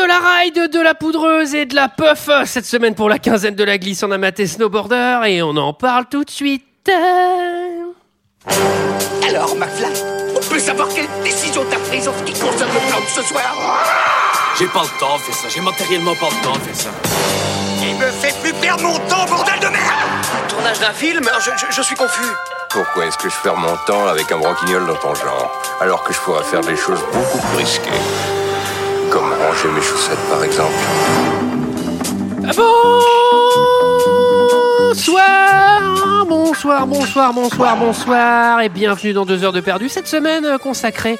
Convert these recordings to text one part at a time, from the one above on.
de la ride, de la poudreuse et de la puff. Cette semaine pour la quinzaine de la glisse, on a maté Snowboarder et on en parle tout de suite. Alors, McFly, on peut savoir quelle décision t'as prise en ce qui concerne le plan de ce soir? J'ai pas le temps de faire ça, j'ai matériellement pas le temps de faire ça. Il me fait plus perdre mon temps, bordel de merde Tournage d'un film? Je, je- je suis confus. Pourquoi est-ce que je perds mon temps avec un branquignol dans ton genre, alors que je pourrais faire des choses beaucoup plus risquées? Comme ranger mes chaussettes, par exemple. Bonsoir, bonsoir, bonsoir, bonsoir, bonsoir et bienvenue dans 2 heures de perdu. Cette semaine euh, consacrée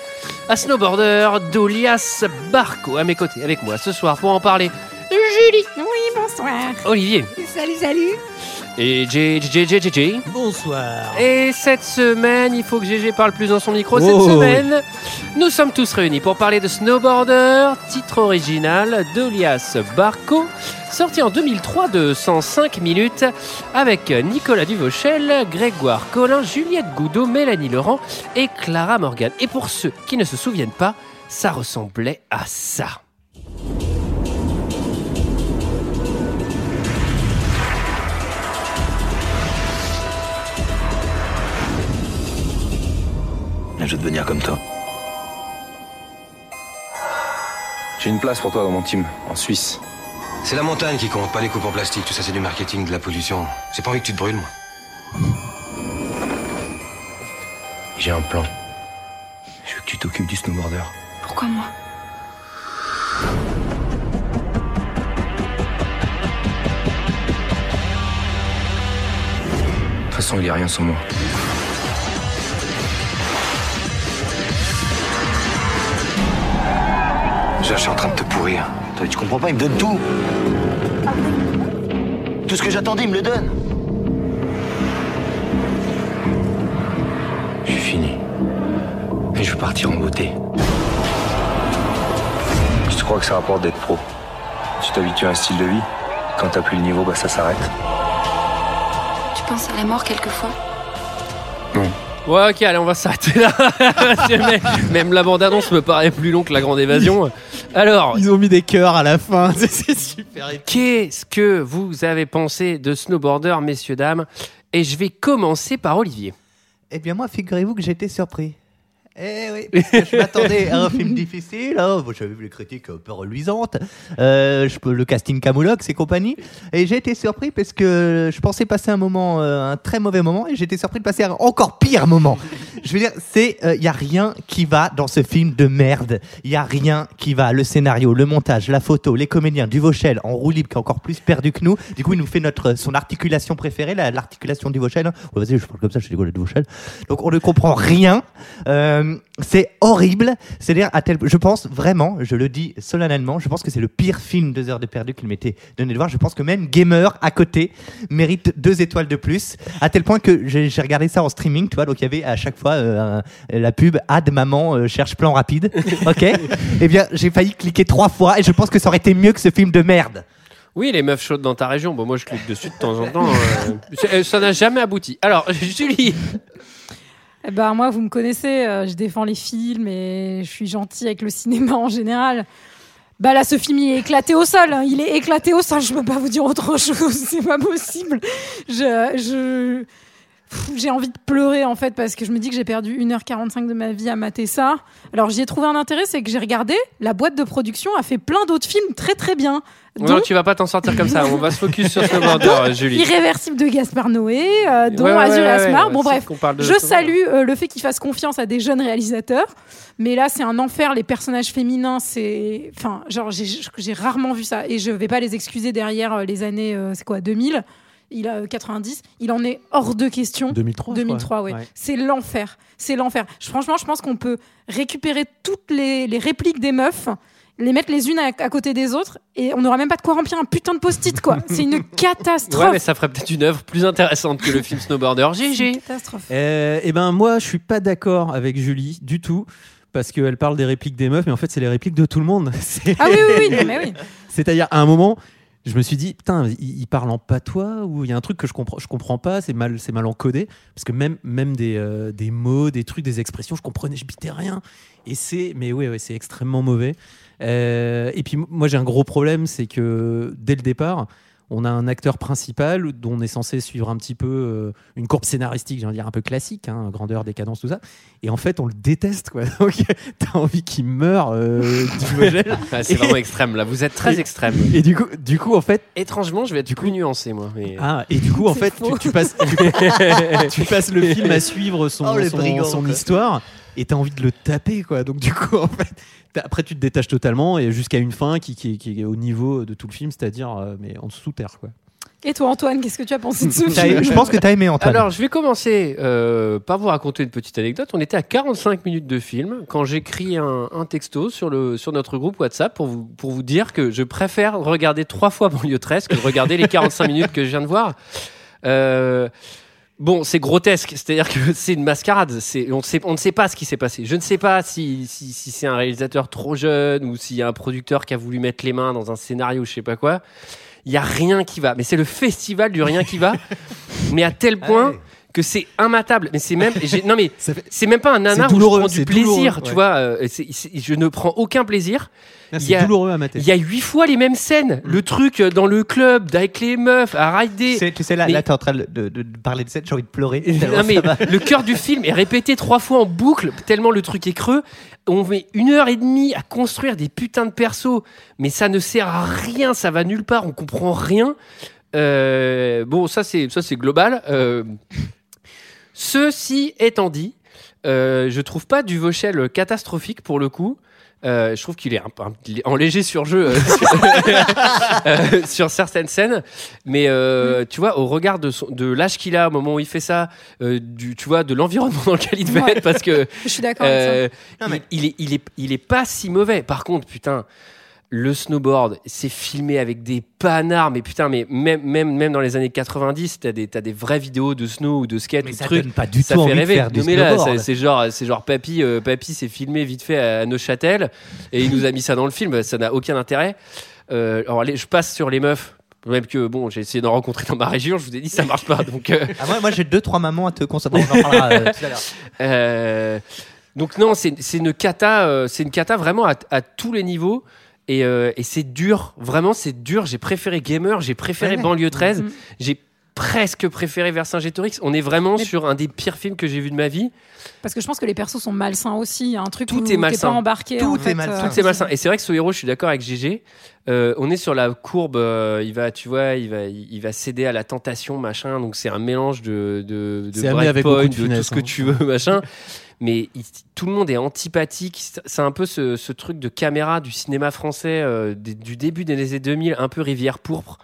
à Snowboarder d'Olias Barco à mes côtés avec moi ce soir pour en parler. Julie, Oui, bonsoir. Olivier Salut, salut. Et JJJJJ. Bonsoir. Et cette semaine, il faut que GG parle plus dans son micro. Cette Oh, semaine, nous sommes tous réunis pour parler de Snowboarder, titre original d'Olias Barco, sorti en 2003 de 105 minutes, avec Nicolas Duvauchel, Grégoire Collin, Juliette Goudot, Mélanie Laurent et Clara Morgan. Et pour ceux qui ne se souviennent pas, ça ressemblait à ça. Je veux devenir comme toi. J'ai une place pour toi dans mon team, en Suisse. C'est la montagne qui compte, pas les coupes en plastique. Tout ça, c'est du marketing, de la pollution. J'ai pas envie que tu te brûles, moi. J'ai un plan. Je veux que tu t'occupes du snowboarder. Pourquoi moi? De toute façon, il est rien sans moi. Déjà, je suis en train de te pourrir. Toi, tu comprends pas, il me donne tout. Tout ce que j'attendais, il me le donne. Je suis fini. Et je veux partir en beauté. Je crois que ça rapporte d'être pro? Tu t'habitues à un style de vie? Quand t'as plus le niveau, bah ça s'arrête. Tu penses à la mort quelquefois? Ouais, ok, allez, on va s'arrêter là. Même- Même la bande-annonce me paraît plus long que la grande évasion. Alors, Ils ont mis des cœurs à la fin. C'est- C'est super. Qu'est-ce que vous avez pensé de Snowboarder, messieurs, dames? Et je vais commencer par Olivier. Eh bien, moi, figurez-vous que j'étais surpris. Eh oui, parce que je m'attendais à un film difficile. hein. J'avais vu les critiques un peu reluisantes, euh, je le casting Camoulox et compagnie. Et j'ai été surpris parce que je pensais passer un moment, euh, un très mauvais moment, et j'ai été surpris de passer un encore pire moment. Je veux dire, c'est, il y a rien qui va dans ce film de merde. Il y a rien qui va. Le scénario, le montage, la photo, les comédiens, Duvauchel en roue libre qui est encore plus perdu que nous. Du coup, il nous fait notre son articulation préférée, la- l'articulation Duvauchel. hein. Ouais, Vas-y, je parle comme ça, je suis de Duvauchel. Donc, on ne comprend rien. Euh, c'est horrible. C'est-à-dire, à tel, je pense vraiment, je le dis solennellement, je pense que c'est le pire film deux heures de perdu qu'il m'était donné de voir. Je pense que même Gamer à côté mérite deux étoiles de plus. À tel point que j'ai regardé ça en streaming, tu vois. Donc il y avait à chaque fois euh, un- la pub Ad maman euh, cherche plan rapide. Ok. Eh bien, j'ai failli cliquer trois fois et je pense que ça aurait été mieux que ce film de merde. Oui, les meufs chaudes dans ta région. Bon, moi, je clique dessus de temps en temps. euh, c'est- ça n'a jamais abouti. Alors, Julie. Eh ben, moi, vous me connaissez, euh, je défends les films et je suis gentille avec le cinéma en général. Bah là, ce film, il est éclaté au sol. hein. Il est éclaté au sol. Je peux pas vous dire autre chose. C'est pas possible. Je, je, j'ai envie de pleurer en fait parce que je me dis que j'ai perdu 1h45 de ma vie à mater ça. Alors j'y ai trouvé un intérêt, c'est que j'ai regardé, la boîte de production a fait plein d'autres films très très bien. Non, tu vas pas t'en sortir comme ça. On va se focus sur Snowboarder, Julie. Irréversible de Gaspard Noé, euh, dont Ouais, ouais, Azur et ouais, Asmar. bon bref, je salue euh, le fait qu'ils fassent confiance à des jeunes réalisateurs. Mais là, c'est un enfer. Les personnages féminins, c'est. Enfin, genre, j'ai- j'ai rarement vu ça. Et je vais pas les excuser derrière euh, les années, euh, c'est quoi, 2000 il a euh, 90, il en est hors de question. 2003. 2003, ouais. C'est l'enfer. C'est l'enfer. Franchement, je pense qu'on peut récupérer toutes les, les répliques des meufs, les mettre les unes à, à côté des autres, et on n'aura même pas de quoi remplir un putain de post-it, quoi. C'est une catastrophe. Ouais, mais ça ferait peut-être une œuvre plus intéressante que le film Snowboarder. C'est une GG. catastrophe. Euh, eh ben moi, je suis pas d'accord avec Julie du tout. Parce qu'elle parle des répliques des meufs, mais en fait, c'est les répliques de tout le monde. C'est- Ah oui, oui, oui, oui. C'est-à-dire, à un moment, je me suis dit, putain, il, parle en patois ou il y a un truc que je comprends, je comprends pas, c'est mal, encodé. Parce que même, euh, des mots, des trucs, des expressions, je comprenais, je bitais rien. Et c'est, mais ouais, c'est extrêmement mauvais. Euh, et puis moi j'ai un gros problème, c'est que dès le départ, on a un acteur principal dont on est censé suivre un petit peu euh, une courbe scénaristique, j'ai envie de dire un peu classique, hein, grandeur, décadence, tout ça. Et en fait, on le déteste, quoi. Donc t'as envie qu'il meure, euh, du. Ah, c'est vraiment extrême là, vous êtes très Et- extrême. Et du coup, du coup, en fait, Étrangement, je vais être plus nuancé moi. mais- ah, et du coup, en fait, tu, tu passes, tu, tu passes le film à suivre son, Oh, son, brigand, son quoi. histoire et t'as envie de le taper, quoi. Donc, du coup, en fait, t'as- après, tu te détaches totalement et jusqu'à une fin qui, qui, qui est au niveau de tout le film, c'est-à-dire, euh, mais en dessous terre, quoi. Et toi, Antoine, qu'est-ce que tu as pensé de ce film Je pense que t'as aimé Antoine. Alors, je vais commencer euh, par vous raconter une petite anecdote. On était à 45 minutes de film quand j'écris un, un texto sur, le, sur notre groupe WhatsApp pour vous, pour vous dire que je préfère regarder trois fois Banlieue 13 que de regarder les 45 minutes que je viens de voir. Euh, bon, c'est grotesque, c'est-à-dire que c'est une mascarade. C'est, on, sait, on ne sait pas ce qui s'est passé. Je ne sais pas si, si, si c'est un réalisateur trop jeune ou s'il y a un producteur qui a voulu mettre les mains dans un scénario, je sais pas quoi. Il y a rien qui va. Mais c'est le festival du rien qui va. mais à tel point que c'est immatable. Mais c'est même, non mais c'est même pas un nanar où je prends du plaisir, tu vois. euh, je ne prends aucun plaisir. Il y C'est a- douloureux à mater. Il y a huit fois les mêmes scènes. Le truc euh, dans le club, avec les meufs, à rider. C'est- tu sais, là, Mais- là t'es en train de, de- de parler de cette, j'ai envie de pleurer. Non, mais le cœur du film est répété trois fois en boucle, tellement le truc est creux. On met une heure et demie à construire des putains de persos, mais ça ne sert à rien, ça va nulle part, on comprend rien. Euh, bon, ça c'est ça c'est global. Euh, ceci étant dit, euh, je trouve pas Duvauchel catastrophique pour le coup. Euh, je trouve qu'il est, un, un- il est en léger surjeu euh, sur, euh, sur certaines scènes, mais euh, tu vois, au regard de, son- de l'âge qu'il a au moment où il fait ça, euh, du, tu vois, de l'environnement dans lequel il devait Ouais. être, parce que Je suis d'accord avec ça. euh, Non, mais- il, il est, il, est, il est pas si mauvais. Par contre, putain, le snowboard, c'est filmé avec des panards, mais putain, mais même, même, même dans les années 90, t'as des, t'as des vraies vidéos de snow ou de skate Mais ou de ça trucs. donne pas du ça tout fait envie de rêver. faire du Non, mais là, c'est- genre, c'est genre papy, euh, papy s'est filmé vite fait à, Neuchâtel et il nous a mis ça dans le film. Ça n'a aucun intérêt. Euh, alors, allez, je passe sur les meufs. Même que bon, j'ai essayé d'en rencontrer dans ma région, je vous ai dit ça marche pas. Donc, euh, Ah, moi, moi j'ai deux trois mamans à te conseiller. Bon, on en parlera euh, tout à l'heure. euh, donc non, c'est c'est une cata, c'est une cata vraiment à, à tous les niveaux. Et, euh, et c'est dur, vraiment c'est dur. J'ai préféré Gamer, j'ai préféré Ouais. Banlieue 13, Mhm. j'ai presque préféré Vercingétorix. On est vraiment Mais- sur un des pires films que j'ai vu de ma vie. Parce que je pense que les persos sont malsains aussi. Il y a un truc Tout où est t'es malsain. pas embarqué. Tout en est fait, malsain. euh, Tout c'est malsain. Et c'est vrai que ce héros, je suis d'accord avec GG. Euh, on est sur la courbe. euh, il va, tu vois, il va, il va céder à la tentation, machin. Donc c'est un mélange de, de, de avec beaucoup de de tout ce que hein. tu veux, machin. Mais il- tout le monde est antipathique. C'est un peu ce, ce truc de caméra du cinéma français euh, du début des années 2000, un peu rivière pourpre,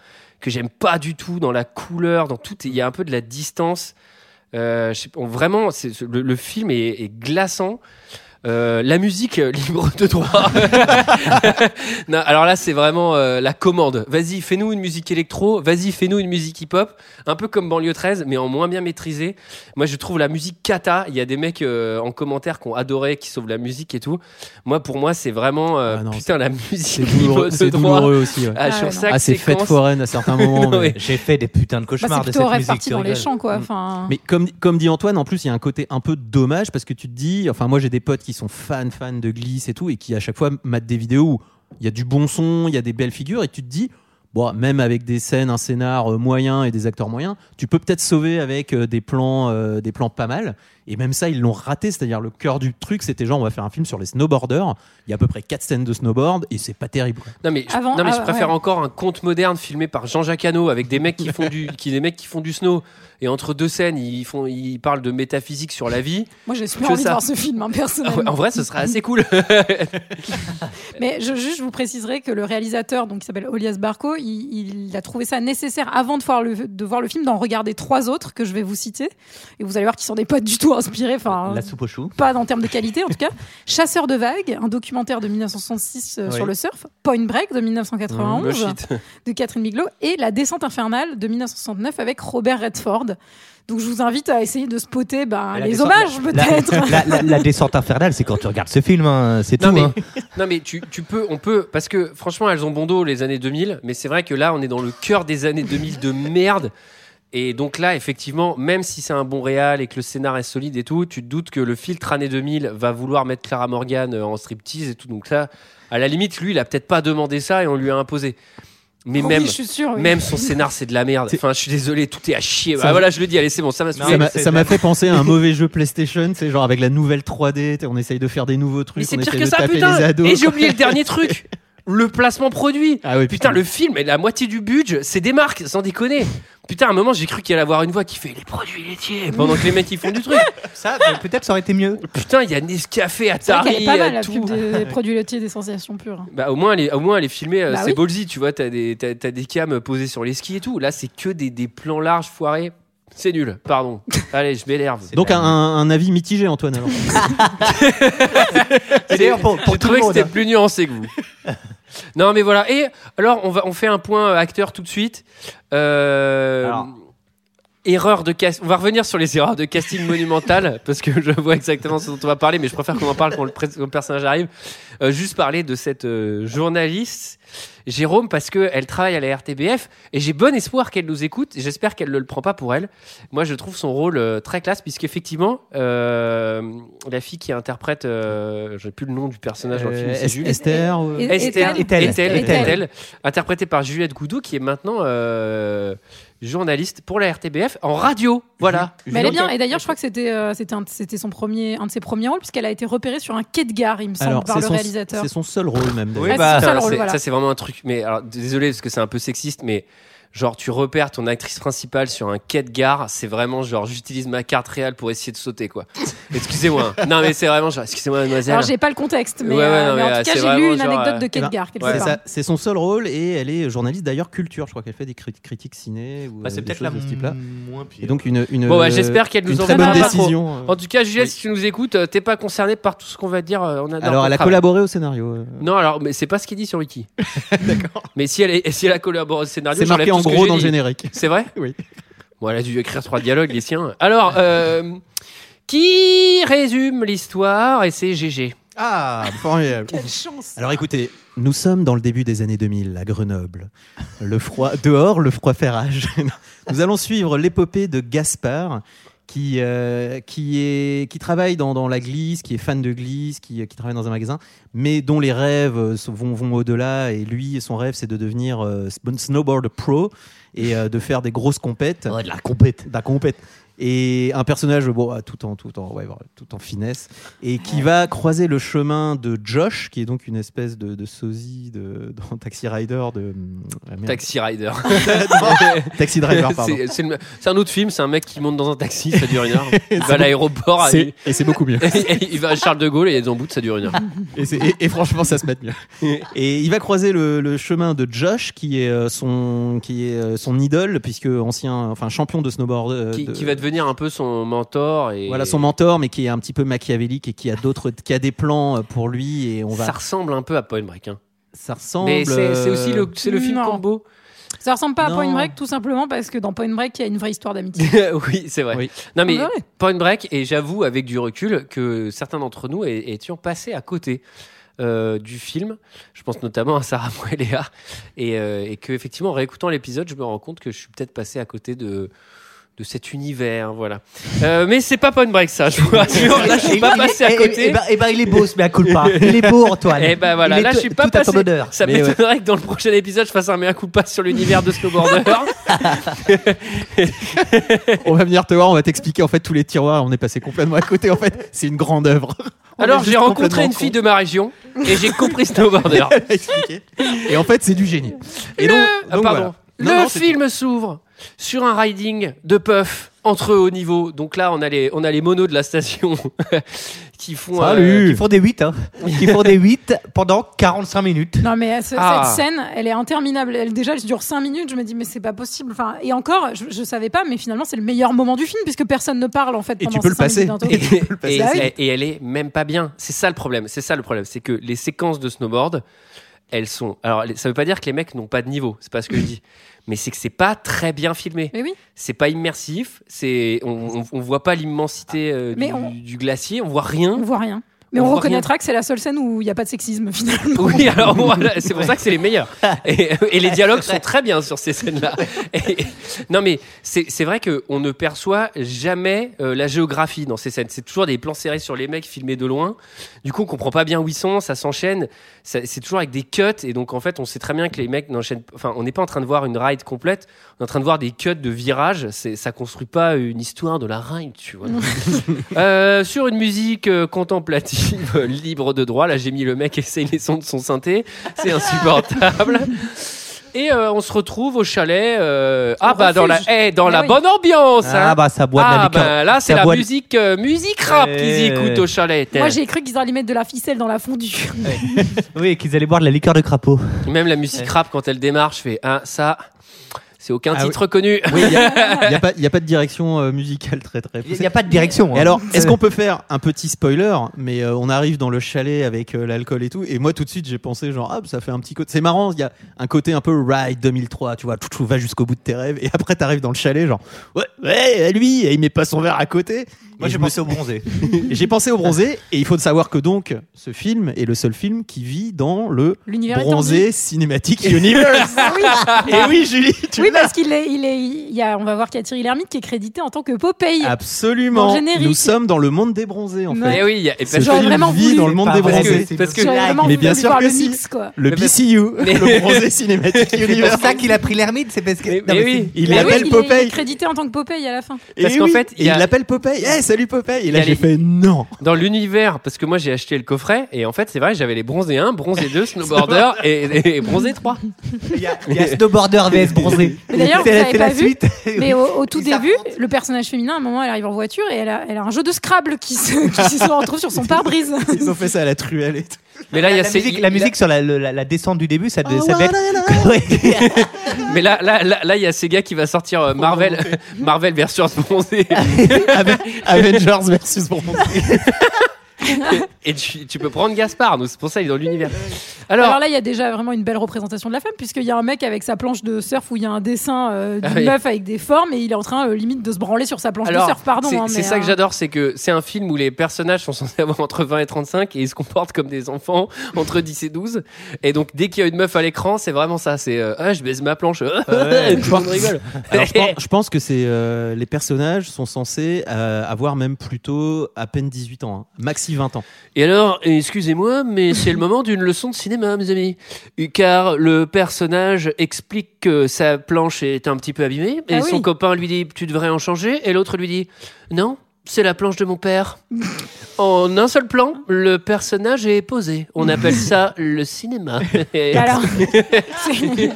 que j'aime pas du tout dans la couleur, dans tout. Il y a un peu de la distance. Euh, vraiment, le, film est glaçant. Euh, la musique euh, libre de droit. non, alors là, c'est vraiment euh, la commande. Vas-y, fais-nous une musique électro. Vas-y, fais-nous une musique hip-hop. Un peu comme Banlieue 13, mais en moins bien maîtrisé. Moi, je trouve la musique cata. Il y a des mecs euh, en commentaire qui ont adoré, qui sauvent la musique et tout. Moi, pour moi, c'est vraiment euh, Ah non, putain la C'est musique libre douloureux, de c'est droit. douloureux aussi. ouais. Ah, Ah chaque Ah, c'est fête foraine à certains moments. Mais- J'ai fait des putains de Bah, cauchemars c'est de cette musique. dans les champs, quoi. Mm. Enfin, Mais comme, comme dit Antoine, en plus, il y a un côté un peu dommage parce que tu te dis, enfin, moi j'ai des potes qui sont fans, fans de glisse et tout, et qui à chaque fois matent des vidéos où il y a du bon son, il y a des belles figures, et tu te dis, bon, même avec des scènes, un scénar euh, moyen et des acteurs moyens, tu peux peut-être sauver avec euh, des plans, euh, des plans pas mal. Et même ça, ils l'ont raté, c'est-à-dire le cœur du truc, c'était genre, on va faire un film sur les snowboarders. Il y a à peu près quatre scènes de snowboard et c'est pas terrible. Non mais, je, Avant- non, mais je préfère ouais. encore un conte moderne filmé par Jean-Jacques Hano avec des mecs qui font du qui des mecs qui font du snow et entre deux scènes ils font ils parlent de métaphysique sur la vie. moi, j'ai super de voir ce film, hein, Ah personnellement. ouais, en vrai, ce serait assez cool. Mais je, juste, je vous préciserai que le réalisateur, donc qui s'appelle Olias Barco, il, il a trouvé ça nécessaire avant de voir le, de voir le film d'en regarder trois autres que je vais vous citer. Et vous allez voir qu'ils sont des pas du tout inspirés. Enfin, La soupe aux choux. pas en termes de qualité en tout cas. Chasseur de vagues, un documentaire de 1966 euh, Oui. sur le surf. Point Break de 1991 Le shit. de Catherine Bigelow et La descente infernale de 1969 avec Robert Redford. Donc je vous invite à essayer de spotter ben, les descente- hommages peut-être. La, la- la descente infernale, c'est quand tu regardes ce film, hein, c'est Non tout. mais, hein. non mais tu, tu peux, on peut, parce que franchement elles ont bon dos les années 2000, mais c'est vrai que là on est dans le cœur des années 2000 de merde. Et donc là, effectivement, même si c'est un bon réal et que le scénar est solide et tout, tu te doutes que le filtre année 2000 va vouloir mettre Clara Morgan euh, en striptease et tout. Donc ça, à la limite, lui, il a peut-être pas demandé ça et on lui a imposé. Mais même, je suis oui. même son scénar, c'est de la merde. Enfin, je suis désolé, tout est à chier. Ça- Ah, voilà, je le dis, allez, c'est bon, ça m'a Ça m'a- ça m'a fait penser à un mauvais jeu PlayStation, c'est genre avec la nouvelle 3D, t'sais, on essaye de faire des nouveaux trucs, Mais c'est on pire essaye que de ça, taper putain. les ados. Et j'ai oublié le dernier truc. Le placement produit. Ah oui, putain, le film, et la moitié du budget, c'est des marques, sans déconner. Putain, à un moment, j'ai cru qu'il allait avoir une voix qui fait les produits laitiers pendant que les mecs ils font du truc. Ça, peut-être ça aurait été mieux. Putain, il y a Nescafé, Atari, qu'elle est pas mal la tout. pub des produits laitiers des sensations pures. Bah, au moins, elle est, au moins, elle est filmée, euh, Bah c'est oui. ballsy, tu vois. T'as des, t'as, t'as des cams posés sur les skis et tout. Là, c'est que des, des plans larges foirés. C'est nul, pardon. Allez, je m'énerve. Donc un, un avis mitigé, Antoine. Alors. Et d'ailleurs, pour, pour tout que c'était hein. plus nuancé que vous. non, mais voilà. Et alors, on, va, on fait un point euh, acteur tout de suite. Euh, Erreur de casting. On va revenir sur les erreurs de casting monumentales parce que je vois exactement ce dont on va parler, mais je préfère qu'on en parle quand le, pré- quand le personnage arrive. Euh, juste parler de cette euh, journaliste, Jérôme, parce qu'elle travaille à la RTBF et j'ai bon espoir qu'elle nous écoute. J'espère qu'elle ne le prend pas pour elle. Moi, je trouve son rôle euh, très classe, puisqu'effectivement, euh, la fille qui interprète, euh, j'ai plus le nom du personnage dans le film, Euh, c'est Es- Jules. Esther, Esther, Ethel. Ethel, Ethel. Ethel, interprétée par Juliette Goudou, qui est maintenant euh, journaliste pour la RTBF en radio. Voilà. Mais elle est bien. Et d'ailleurs, je crois que c'était euh, son premier, un de ses premiers rôles, puisqu'elle a été repérée sur un quai de gare, il me semble, Alors, par le son- réalisateur. C'est son seul rôle même. Oui, bah, rôle, voilà. Ça, c'est vraiment un truc. Mais alors, désolé parce que c'est un peu sexiste, mais genre, tu repères ton actrice principale sur un quai de gare, c'est vraiment genre, j'utilise ma carte réelle pour essayer de sauter, quoi. Excusez-moi. hein. Non, mais c'est vraiment genre, excusez-moi, mademoiselle. Alors, j'ai pas le contexte, mais, Ouais, ouais, euh, non, mais mais, en euh, tout cas, c'est j'ai lu une genre, anecdote euh, de quai Eh de ben, gare quelque C'est part. c'est son seul rôle et elle est journaliste d'ailleurs culture. Je crois qu'elle fait des crit- critiques ciné ou Bah, c'est euh, des peut-être choses la de ce type-là. moins pire. Et donc une, une Bon, bah, euh, j'espère qu'elle nous une en très bonne décision. euh. En tout cas, Juliette, Oui. si tu nous écoutes, euh, t'es pas concerné par tout ce qu'on va dire. euh, On adore Alors elle a travail. collaboré au scénario. euh. Non, alors, mais c'est pas ce qui est dit sur Wiki. D'accord. Mais si elle, est, si elle a collaboré au scénario, J'ai dans le générique. C'est vrai Oui. Bon, elle a dû écrire trois dialogues, les siens. Alors, euh, qui résume l'histoire Et c'est GG. Ah, formidable. Quelle chance. Alors écoutez, nous sommes dans le début des années 2000 à Grenoble. Le froid dehors, le froid fait rage. nous allons suivre l'épopée de Gaspard qui euh, qui est qui travaille dans, dans la glisse, qui est fan de glisse, qui, qui travaille dans un magasin, mais dont les rêves euh, vont vont au-delà et lui son rêve c'est de devenir euh, snowboard pro et euh, de faire des grosses compètes. Ouais, de la compète. de la compète. Et un personnage bon, ah, tout en tout en ouais, voilà, tout en finesse et qui va croiser le chemin de Josh, qui est donc une espèce de, de sosie de, dans Taxi Rider de merde. Taxi Rider. Taxi Driver, pardon. c'est, un autre film, c'est un mec qui monte dans un taxi, ça dure une heure. Il va à l'aéroport, et c'est beaucoup mieux. il va à Charles de Gaulle et il est en bout, ça dure une heure. Et, c'est- et- et franchement, ça se met mieux. Et il va croiser le, le chemin de Josh, qui est euh, son, qui est euh, son idole, puisque ancien, enfin champion de snowboard. euh, Qui, de- qui va devenir un peu son mentor. Et Voilà son mentor, mais qui est un petit peu machiavélique et qui a d'autres, qui a des plans euh, pour lui. Et on va. Ça ressemble un peu à Point Break. Hein. Ça ressemble. Mais c'est, c'est aussi le, c'est le film Non. combo. Ça ressemble pas à. Point Break, tout simplement parce que dans Point Break, il y a une vraie histoire d'amitié. oui, c'est vrai. Oui. Non, mais Ouais. Point Break, et j'avoue avec du recul que certains d'entre nous étions passés à côté. euh, du film, je pense notamment à Sarah Moeléa, et, euh, et que effectivement en réécoutant l'épisode, je me rends compte que je suis peut-être passé à côté de de cet univers, voilà. Euh, mais c'est pas Point Break ça, je vous rassure. Là, je suis pas passé à côté. Et, ben, eh ben, il est beau, ce mea culpa. Il est beau, Antoine. Et ben voilà, là je suis pas tout à passé. Ça Mais ouais. m'étonnerait que dans le prochain épisode je fasse un mea culpa sur l'univers de snowboarder. on va venir te voir, on va t'expliquer en fait tous les tiroirs. On est passé complètement à côté. En fait, c'est une grande œuvre. On Alors j'ai rencontré une con. fille de ma région et j'ai compris snowboarder. Et en fait, c'est du génie. Et Le- donc, ah, donc pardon. voilà. Le Non, film s'ouvre sur un riding de puff entre haut niveau. Donc là, on a les, on a les monos de la station qui font. euh. Qui font des 8, hein. Qui font des 8 pendant 45 minutes. Non mais ce- Ah. cette scène, elle est interminable. Elle déjà, elle dure 5 minutes. Je me dis mais c'est pas possible. Enfin et encore, je, je savais pas, mais finalement c'est le meilleur moment du film puisque personne ne parle en fait. Et pendant tu peux ces le cinq passer. minutes d'intro. Et tu peux le passer. et, Bah et- et elle est même pas bien. C'est ça le problème. C'est ça le problème. C'est que les séquences de snowboard, elles sont. Alors, ça veut pas dire que les mecs n'ont pas de niveau, c'est pas ce que je dis. Mais c'est que c'est pas très bien filmé. Mais oui. C'est pas immersif. C'est on, on, on voit pas l'immensité euh, du, on- du glacier. On voit rien. On voit rien. Mais On reconnaîtra que c'est la seule scène où il n'y a pas de sexisme finalement. Oui, alors voilà, c'est pour ça que c'est les meilleurs. Et, et les dialogues sont très bien sur ces scènes-là. Et- non, mais c'est vrai qu'on ne perçoit jamais euh, la géographie dans ces scènes. C'est toujours des plans serrés sur les mecs filmés de loin. Du coup, on comprend pas bien où ils sont, ça s'enchaîne. C'est toujours avec des cuts. Et donc, en fait, on sait très bien que les mecs n'enchaînent. Enfin, on n'est pas en train de voir une ride complète. On est en train de voir des cuts de virages. C'est- Ça construit pas une histoire de la ride, tu vois. Euh, sur une musique euh, contemplative, euh, libre de droit. Là, j'ai mis le mec qui essaye les sons de son synthé. C'est insupportable. Et euh, on se retrouve au chalet. euh, ah bah dans la, eh, dans Mais la oui. bonne ambiance. Ah hein. bah ça boit de la Ah liqueur. bah là c'est Ça la boit musique euh, musique rap qu'ils Eh. écoutent au chalet. Moi j'ai cru qu'ils allaient mettre de la ficelle dans la fondue. Oui, qu'ils allaient boire de la liqueur de crapaud. Même la musique rap quand elle démarre, je fais ah ça. C'est aucun Ah titre connu. Oui, il n'y a, pas- il y a pas de direction euh, musicale très très Il n'y a pas de direction. Et hein. alors, est-ce qu'on peut faire un petit spoiler Mais euh, on arrive dans le chalet avec euh, l'alcool et tout, et moi tout de suite j'ai pensé genre ah ça fait un petit côté. C'est marrant, il y a un côté un peu Ride 2003, tu vois, tout, tout va jusqu'au bout de tes rêves, et après t'arrives dans le chalet genre ouais ouais lui, et il met pas son verre à côté. Moi Et j'ai me pensé au bronzé. Et J'ai pensé au bronzé, et il faut savoir que donc ce film est le seul film qui vit dans le L'univers bronzé cinématique universe. Ah oui. et oui, Julie, tu Oui, parce qu'il est, il est, il y a, on va voir qu'il y a Thierry Lhermitte qui est crédité en tant que Popeye. Absolument. Nous sommes dans le monde des bronzés en fait. Eh oui, il y a- et Ce parce film vraiment vit voulu. dans le monde des bronzés. c'est parce que- J'aurais vraiment Mais bien sûr que le si. mix, quoi. Le Mais- BCU, Mais- le bronzé cinématique C'est universe. pour ça qu'il a pris l'ermite, c'est parce que. Mais- oui. Il l'appelle est- Il est Popeye. crédité en tant que Popeye à la fin. Et Parce qu'en oui, fait, il et l'appelle Popeye. Salut Popeye. Et là, a j'ai les- fait non. dans l'univers, parce que moi j'ai acheté le coffret et en fait c'est vrai, j'avais les bronzés 1, bronzé 2, snowboarder et, et bronzé 3. Il y a, il y a Snowboarder vs bronzé. Mais d'ailleurs, C'est vous la- avez c'est pas la vu, suite. Mais au, au tout début, le personnage féminin, à un moment, elle arrive en voiture et elle a, elle a un jeu de Scrabble qui se, qui se retrouve sur son pare-brise. Ils ont fait ça à la truelle et tout. Mais là il y a La ces- musique, la musique sur la, le- la- la descente du début, ça, Oh, de- ça devait être. Mais là, là, là, là, il y a Sega qui va sortir euh, Marvel, Marvel versus bronzé. Aven- Avengers versus bronzé. Et tu, tu peux prendre Gaspard, donc c'est pour ça il est dans l'univers. Alors, Alors, là, il y a déjà vraiment une belle représentation de la femme, puisqu'il y a un mec avec sa planche de surf où il y a un dessin euh, d'une Ah oui. meuf avec des formes et il est en train, euh, limite, de se branler sur sa planche alors de surf. Pardon. c'est hein, ça que euh, j'adore, c'est que c'est un film où les personnages sont censés avoir entre 20 et 35 et ils se comportent comme des enfants entre 10 et 12. Et donc dès qu'il y a une meuf à l'écran, c'est vraiment ça. C'est euh, ah je baise ma planche, Ouais. le monde rigole. Alors, je pense, je pense que c'est euh, les personnages sont censés euh, avoir même plutôt à peine 18 ans, hein. Maxi 20 ans. Et alors, excusez-moi, mais c'est le moment d'une leçon de cinéma, mes amis. Car le personnage explique que sa planche est un petit peu abîmée, et Ah son oui. copain lui dit Tu devrais en changer, et l'autre lui dit Non, c'est la planche de mon père. En un seul plan, le personnage est posé. On appelle ça le cinéma. Et- Alors, c'est-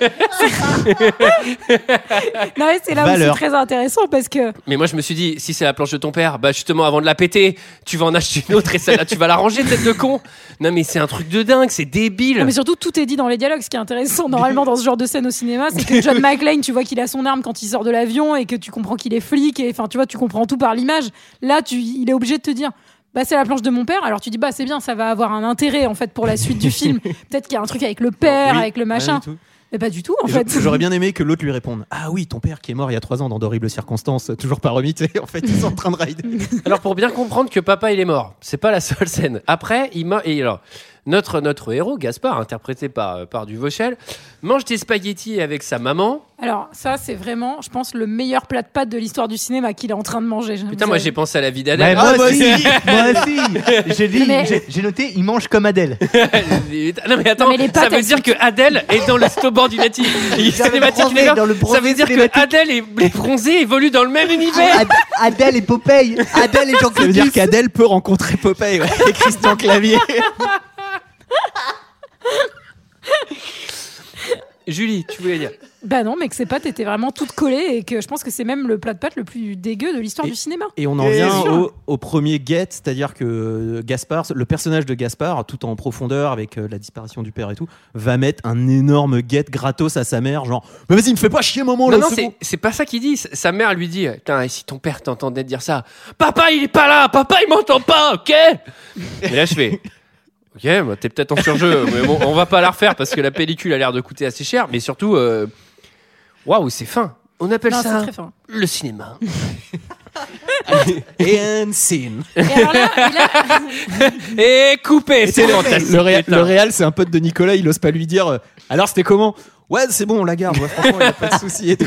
non, mais c'est là où Valeur. c'est très intéressant parce que Mais moi, je me suis dit, si c'est la planche de ton père, bah justement, avant de la péter, tu vas en acheter une autre et celle-là, tu vas la ranger, tête de con. Non, mais c'est un truc de dingue, c'est débile. Non, mais surtout, tout est dit dans les dialogues. Ce qui est intéressant, normalement, dans ce genre de scène au cinéma, c'est que John McClane, tu vois qu'il a son arme quand il sort de l'avion et que tu comprends qu'il est flic. Et enfin, tu vois, tu comprends tout par l'image. Là, tu, il est obligé de te dire. Bah, c'est la planche de mon père. Alors tu dis bah c'est bien, ça va avoir un intérêt en fait pour la suite du film. Peut-être qu'il y a un truc avec le père, Oui, avec le machin. rien du tout. Mais pas du tout en Et fait. J'aurais bien aimé que l'autre lui réponde Ah oui, ton père qui est mort il y a 3 ans dans d'horribles circonstances, toujours pas remis. tu sais, En fait, ils sont en train de rider. Alors pour bien comprendre que papa il est mort, c'est pas la seule scène. Après, il m'a et alors notre notre héros Gaspard, interprété par par Duvauchel, mange des spaghettis avec sa maman. Alors ça c'est vraiment, je pense, le meilleur plat de pâtes de l'histoire du cinéma qu'il est en train de manger. Putain, moi j'ai pensé à la vie d'Adèle. moi moi aussi, aussi. moi aussi. J'ai dit, Mais- j'ai- j'ai noté, il mange comme Adèle. non mais attends, Non, mais les ça veut dire sont- que Adèle est dans le snowboard Unity. cinématique bronzé, univers. dans le Ça veut dire que cinématique. Adèle et les bronzés évoluent dans le même univers. Ad- Adèle et Popeye. Adèle et Ça Jean-Claude veut dire qu'Adèle peut rencontrer Popeye ouais, et Christian Clavier. Julie, tu voulais dire Bah non, mais que ces pâtes étaient vraiment toutes collées et que je pense que c'est même le plat de pâtes le plus dégueu de l'histoire du cinéma. Et on en Et vient sûr. au, au premier get, c'est-à-dire que Gaspard, le personnage de Gaspard, tout en profondeur avec euh, la disparition du père et tout, va mettre un énorme get gratos à sa mère, genre Mais vas-y, me fais pas chier, maman, là, Non, non, c'est c'est bon. c'est pas ça qu'il dit. Sa mère lui dit Putain, et si ton père t'entendait dire ça Papa, il est pas là Papa, il m'entend pas, ok Et là, je fais Ok, bah, t'es peut-être en surjeu, mais bon, on va pas la refaire parce que la pellicule a l'air de coûter assez cher, mais surtout, euh, waouh, c'est fin. On appelle Non, c'est ça très fin. le cinéma. And scene. Et alors là, il a- Et coupé, c'est le, fantastique. le, putain. le réal, c'est un pote de Nicolas, il ose pas lui dire euh, alors c'était comment? Ouais, c'est bon, on la garde, ouais, franchement, il a pas de souci et tout.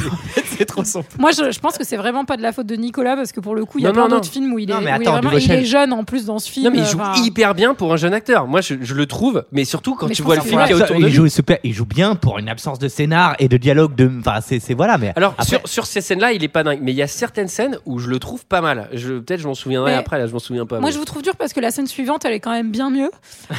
En fait, c'est trop simple. moi, je, je pense que c'est vraiment pas de la faute de Nicolas parce que pour le coup, il y a Non, plein non, non. d'autres films où il est, mais où il est attends, vraiment- il est jeune en plus dans ce film. Non, mais il joue enfin, hyper bien pour un jeune acteur. Moi, je, je le trouve, mais surtout quand Mais tu je vois le film qu'il y a autour de il lui. joue super, il joue bien pour une absence de scénar et de dialogue de. Enfin, c'est c'est- voilà, mais. Alors, après- sur, sur ces scènes-là, il est pas dingue, mais il y a certaines scènes où je le trouve pas mal. Je- Peut-être je m'en souviendrai Mais après, là, je m'en souviens pas. Moi, je vous trouve dur parce que la scène suivante, elle est quand même bien mieux.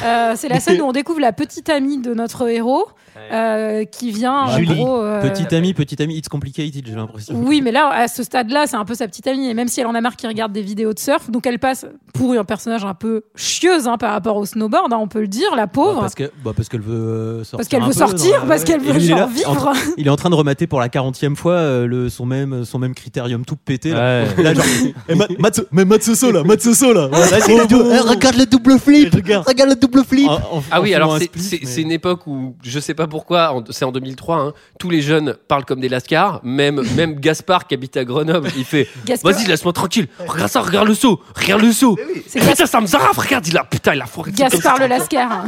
Euh, c'est la scène où on découvre la petite amie de notre héros euh, qui vient. en Julie. gros, euh, Petit ami, petit ami, it's complicated, j'ai l'impression. Oui, mais là, à ce stade-là, c'est un peu sa petite amie. Et même si elle en a marre qu'il regarde des vidéos de surf, donc elle passe pour un personnage un peu chieuse hein, par rapport au snowboard, hein, on peut le dire, la pauvre. Bah, parce que bah, parce qu'elle veut euh, sortir Parce qu'elle veut peu sortir, parce qu'elle veut lui, il est genre là, vivre. en train- il est en train de remater pour la 40e fois euh, le, son, même, son même critérium tout pété. Là, Ouais. Là, genre, Ma- Matsu- mais Matsuso là, Matsuso là. Vas-y, Oh, le dou- bon. eh, regarde le double flip Regarde. Regarde le double flip En- en- Ah en oui, alors un c'est- mais- une époque où je sais pas pourquoi, c'est en 2003, hein, tous les jeunes parlent comme des lascars. Même, même Gaspard qui habite à Grenoble, il fait Gaspard- Vas-y, laisse-moi tranquille. Regarde ça, regarde le saut. Regarde le saut. C'est Putain, ça me zaraf. Regarde, il a, putain, il a foiré. Gaspard le Lascar.